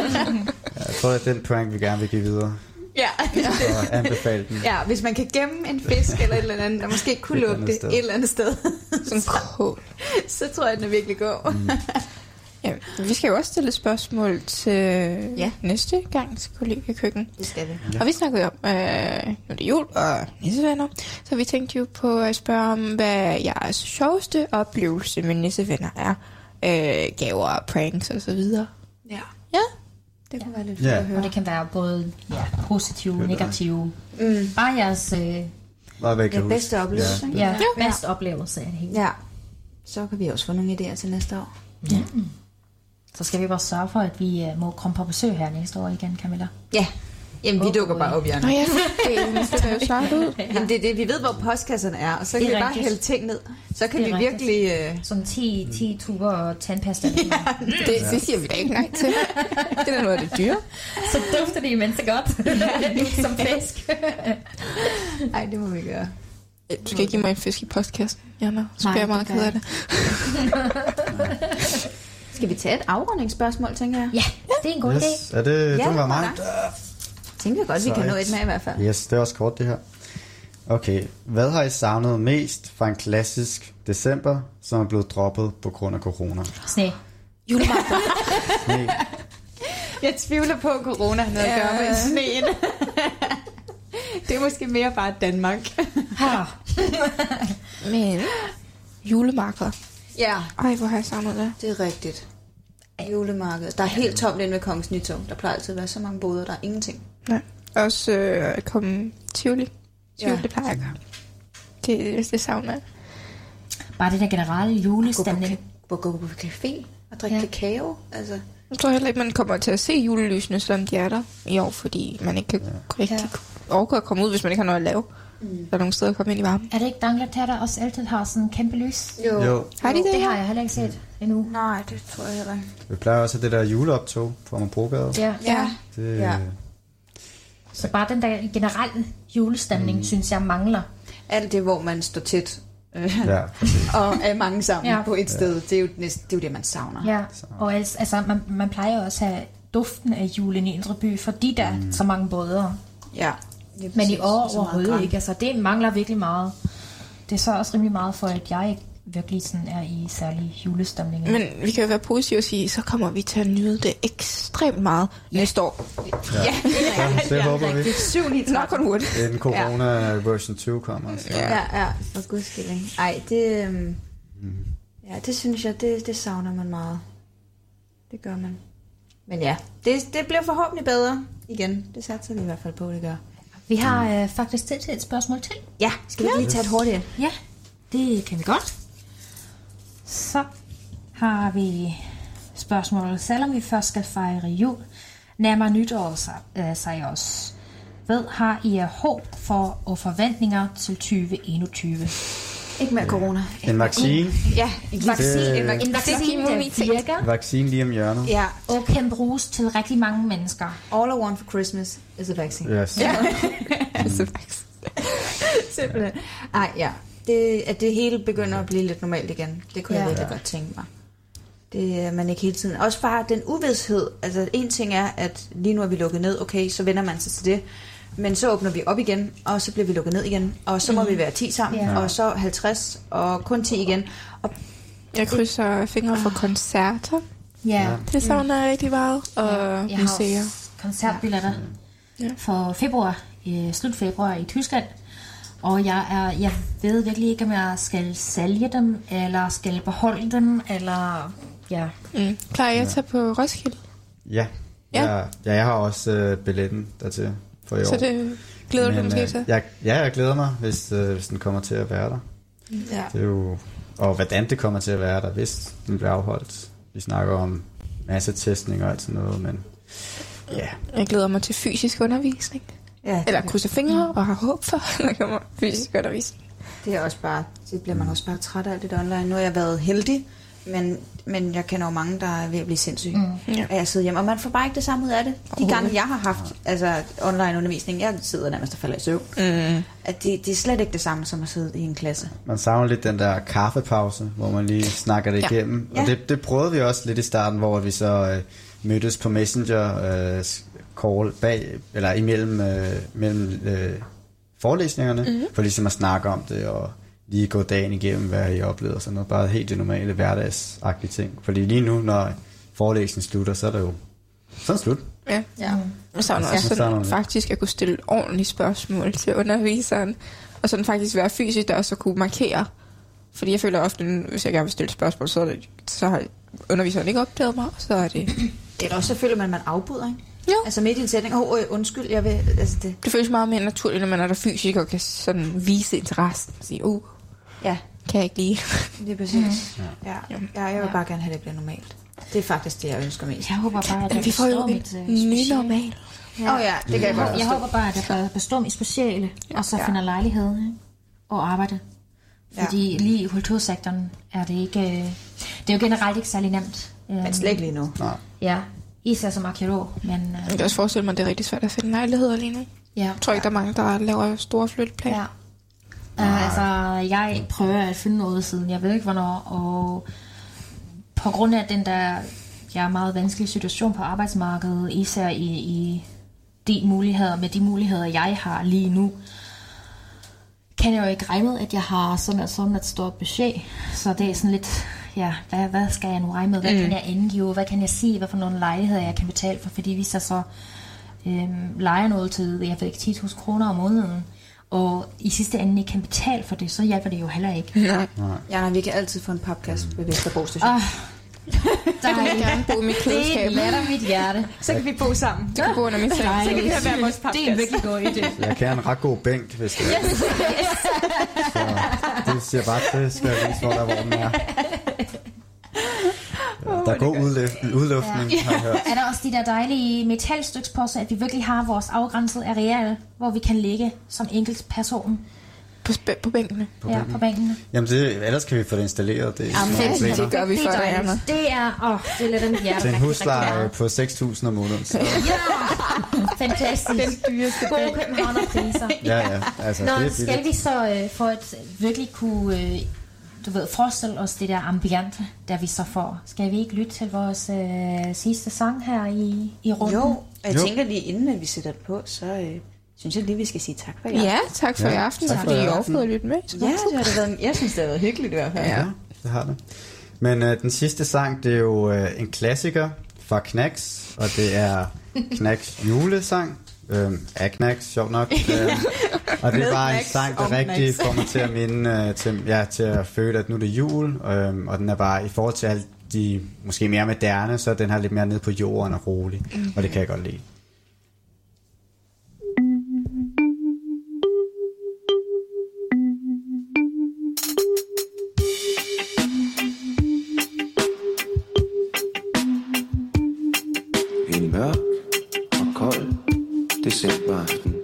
Jeg tror, det er den prank, vi gerne vil give videre, ja. og anbefale den. ja, hvis man kan gemme en fisk eller et eller andet, der måske ikke kunne eller lugte et eller andet sted, Sådan kål. så tror jeg, den er virkelig god. Mm. Ja, vi skal jo også stille spørgsmål til Ja. næste gang til kollegekøkken. Det skal vi. Ja. Og vi snakkede om, øh, nu er det jul og nissevenner, så vi tænkte jo på at spørge om, hvad jeres sjoveste oplevelse med nissevenner er. Øh, gaver, pranks og så videre. Ja. Ja. Det kunne være lidt Ja. at Og høre. det kan være både ja, positive, det. negative. Mm. Bare jeres øh, Bare hvad Ja, bedste oplevelse. ikke? ja, bedste oplevelse af det hele. Ja. Så kan vi også få nogle idéer til næste år. Så skal vi bare sørge for, at vi øh, må komme på besøg her næste år igen, Camilla. Ja. Jamen, vi Åh, dukker bare op, Jørgen. Nå ja, det, er jo snart ud. Jamen, det er det. Vi ved, hvor postkasserne er, og så kan vi bare rigtigt. hælde ting ned. Så kan vi virkelig... Øh... Sådan 10, 10 tuber og tandpasta. Det, det siger vi da ikke nej til. Det er noget af det dyre. så dufter det imens så godt. Som fisk. Ej, det må vi gøre. Du skal ikke give mig en fisk i postkassen, Jana. Så Nej, bliver jeg meget ked af det. Skal vi tage et afrundingsspørgsmål, tænker jeg? Ja, det er en god Yes. idé. Er det, Ja, det var mig? Jeg tænker godt, vi kan nå et med i hvert fald. Yes, det er også kort det her. Okay, hvad har I savnet mest fra en klassisk december, som er blevet droppet på grund af corona? Sne. Julemarked. Nej, Jeg tvivler på, at corona har noget at gøre med sneen. det er måske mere bare Danmark. Men julemarkeder. Ja, Ej, hvor har jeg savnet det. det er rigtigt. Julemarkedet. Der er helt tomt inde ved Kongens Nytorv. Der plejer altid at være så mange boder, der er ingenting. Nej. Også øh, at komme Tivoli. Tivoli, Ja. det plejer jeg at gøre. Det, det savner jeg. Bare det der generelle Gå på, julestemning. gå, gå på café og drikke ja. kakao. Altså, Jeg tror heller ikke, man kommer til at se julelysene, selvom de er der i år, fordi man ikke kan ja. rigtig Ja. overgå at komme ud, hvis man ikke har noget at lave. Mm. Der er nogle steder at komme ind i varmen. Er det ikke Dangleter, der også altid har sådan en kæmpe lys? jo. jo. Har de det? Det har jeg heller ikke set endnu. Nej, det tror jeg heller ikke. Vi plejer også at det der juleoptog på Amagerbrogade. Ja. Ja. Det, Ja. Så bare den der generelle julestemning, mm. synes jeg mangler. Alt det, hvor man står tæt øh, ja, og er mange sammen Ja. ja. på et sted, det er jo, næsten, det, er jo det, man savner. Ja, og altså, altså man, man plejer også at have duften af julen i Indre By, fordi der er så mange båder. ja. Lige Men i præcis. år overhovedet ikke. Altså, det mangler virkelig meget. Det er så også rimelig meget for, at jeg ikke virkelig sådan er i særlig julestemning. Men vi kan jo være positive og sige, så kommer vi til at nyde det ekstremt meget næste år. Ja, Så det håber vi. Det er 7 9 Nok on wood. Inden corona version 2 kommer. Så. Ja, ja, for guds skyld. ikke? Ej, det, øhm, ja, det synes jeg, det, det savner man meget. Det gør man. Men ja, det, det bliver forhåbentlig bedre igen. Det satser vi i hvert fald på, det gør. Vi har øh, faktisk tid til et spørgsmål til. Ja, skal vi ikke lige tage et hurtigt? Ja, det kan vi godt. Så har vi spørgsmålet. Selvom vi først skal fejre jul, nærmer nytår sig, øh, sig også. Hvad har I af håb for og forventninger til 2021? Ikke mere corona. En vaccine. Ja, en vaccine. Det- En vaccine. En vaccine, der virker Vaccine lige om hjørnet. Ja, og kan bruges til rigtig mange mennesker. all I want for Christmas is a vaccine. Yes. Ja. Altså, faktisk. Simpelthen. Ej, ja. Det, at det hele begynder at blive lidt normalt igen, det kunne ja. Ja. jeg virkelig Ja. godt tænke mig. Det er man ikke hele tiden. Også bare den uvidshed. Altså en ting er, at lige nu er vi lukket ned. Okay, så vender man sig til det. Men så åbner vi op igen, og så bliver vi lukket ned igen. Og så må Mhm. vi være 10 sammen, Ja. og så 50, og kun 10 igen. Og Jeg krydser fingre for koncerter. Ja. Det savner jeg rigtig meget. Og Jeg har museer. også koncertbilletter Ja. for februar, i slut februar i Tyskland. Og jeg, er, jeg ved virkelig ikke, om jeg skal sælge dem, eller skal beholde dem, eller... Ja. Mm. Plejer jeg at tage på Roskilde? Ja. Ja. Ja. ja, jeg har også øh, billetten dertil for i år. Så det glæder du dig måske øh, til? Jeg, ja, jeg glæder mig, hvis, øh, hvis den kommer til at være der. Ja. Det er jo, og hvordan det kommer til at være der, hvis den bliver afholdt. Vi snakker om masse testning og alt sådan noget, men ja. Jeg glæder mig til fysisk undervisning. Ja, Eller krydser fingre og har håb for, at der kommer fysisk undervisning. Det er også bare, det bliver man også bare træt af alt det der online. Nu har jeg været heldig, men, men jeg kender jo mange, der er ved at blive sindssyge. Mm. Mm. Ja. Ja. Jeg sidder hjemme, og man får bare ikke det samme ud af det. De gange, jeg har haft altså, online undervisning, jeg sidder nærmest og falder i søvn. Mm. At det, det er slet ikke det samme, som at sidde i en klasse. Man savner lidt den der kaffepause, hvor man lige snakker det Ja. igennem. Ja. Og det, det prøvede vi også lidt i starten, hvor vi så øh, mødtes på Messenger øh, call bag, eller imellem øh, mellem, øh, forelæsningerne, Mhm. for ligesom at snakke om det, og lige gå dagen igennem, hvad I oplevede, og sådan noget. Bare helt det normale hverdagsagtige ting. Fordi lige nu, når forelæsningen slutter, så er det jo sådan slut. Ja. ja. Jeg savner Ja. også savner sådan, faktisk at kunne stille ordentlige spørgsmål til underviseren. Og sådan faktisk være fysisk der, og så kunne markere. Fordi jeg føler ofte, hvis jeg gerne vil stille spørgsmål, så, er det, så har underviseren ikke opdaget mig, og så er det... Det er også, så føler man, at man afbryder, ikke? Jo. Altså midt i en sætning, åh, oh, undskyld, jeg vil... Altså det. Det føles meget mere naturligt, når man er der fysisk og kan sådan vise interessen og sige, uh, ja. kan jeg ikke lide. Det er præcis. Mm. Ja. Ja. ja, jeg vil Ja. bare gerne have, at det bliver normalt. Det er faktisk det, jeg ønsker mest. Jeg håber bare, at jeg Vi får jo mit øh, ny normal. Åh ja, det kan jeg godt Jeg håber bare, at jeg består mit speciale, og så Ja. finder lejlighed ikke? og arbejde. Ja. Fordi lige i kultursektoren er det ikke... øh, Det er jo generelt ikke særlig nemt. Men slet ikke lige nu. Nej. Ja, især som arkeolog, men... Jeg Øh, kan også forestille mig, at det er rigtig svært at finde lejligheder lige nu. ja. Jeg tror ikke, der er mange, der laver store flytteplaner. Ja. Uh, altså, jeg prøver at finde noget siden. Jeg ved ikke, hvornår. Og på grund af den der ja, meget vanskelige situation på arbejdsmarkedet, især i, i de muligheder, med de muligheder, jeg har lige nu, kan jeg jo ikke regne med, at jeg har sådan et, sådan et stort budget. Så det er sådan lidt, ja, hvad, hvad skal jeg nu regne med? Hvad mm. kan jeg angive? Hvad kan jeg sige? Hvad for nogle lejligheder, jeg kan betale for? Fordi hvis jeg så øhm, leger noget til, jeg ved ikke, 10.000 kroner om måneden, og i sidste ende ikke kan betale for det, så hjælper det jo heller ikke. Nej. Ja, nej, vi kan altid få en papkasse ved Vesterbro Station. Ah, Så kan jeg gerne bo i mit det klædeskab. letter mit hjerte. Så kan vi bo sammen. Du kan bo under min seng. Så kan vi have hver vores det er en papkasse. virkelig god idé. Jeg kan have en ret god bænk, hvis det er. Så det siger bare til, skal jeg vise, hvor der hvor den er. Ja, der er god udluftning, har jeg hørt. Er der også de der dejlige metalstyksposer, at vi virkelig har vores afgrænsede areal, hvor vi kan ligge som enkelt person På, sp- på bænkene. På ja, bænken. på bænkene? Jamen, det, ellers kan vi få det installeret. Det er Jamen, det, det gør vi det for er dig. Anna. Det er, åh, det lader mit hjerte Til en husleje på 6.000 om måneden. Så, meget. Fantastisk. Den dyreste Gode københavnerpriser. ja, ja. Altså, Nå, det er skal vi så øh, for at virkelig kunne øh, du ved, forestille os det der ambiente, der vi så får? Skal vi ikke lytte til vores øh, sidste sang her i, i runden? Jo, og jeg Jo. tænker lige inden at vi sætter det på, så øh, synes jeg lige, vi skal sige tak for i aften. Ja, tak for Ja, i aften. tak Tak for fordi i overflod at lytte med. Ja, det har det været, jeg synes, det har været hyggeligt i hvert fald. Ja. Ja, det har det. Men øh, den sidste sang, det er jo øh, en klassiker fra Knacks, og det er Knacks julesang. Øhm, af Knacks, sjovt nok. Øhm, og det er bare en sang, der rigtig får mig til at minde, øh, til, ja, til at føle, at nu er det jul. Øhm, og den er bare, i forhold til alle de måske mere moderne, så den her lidt mere nede på jorden og rolig. Mm. Og det kan jeg godt lide. Sit warten.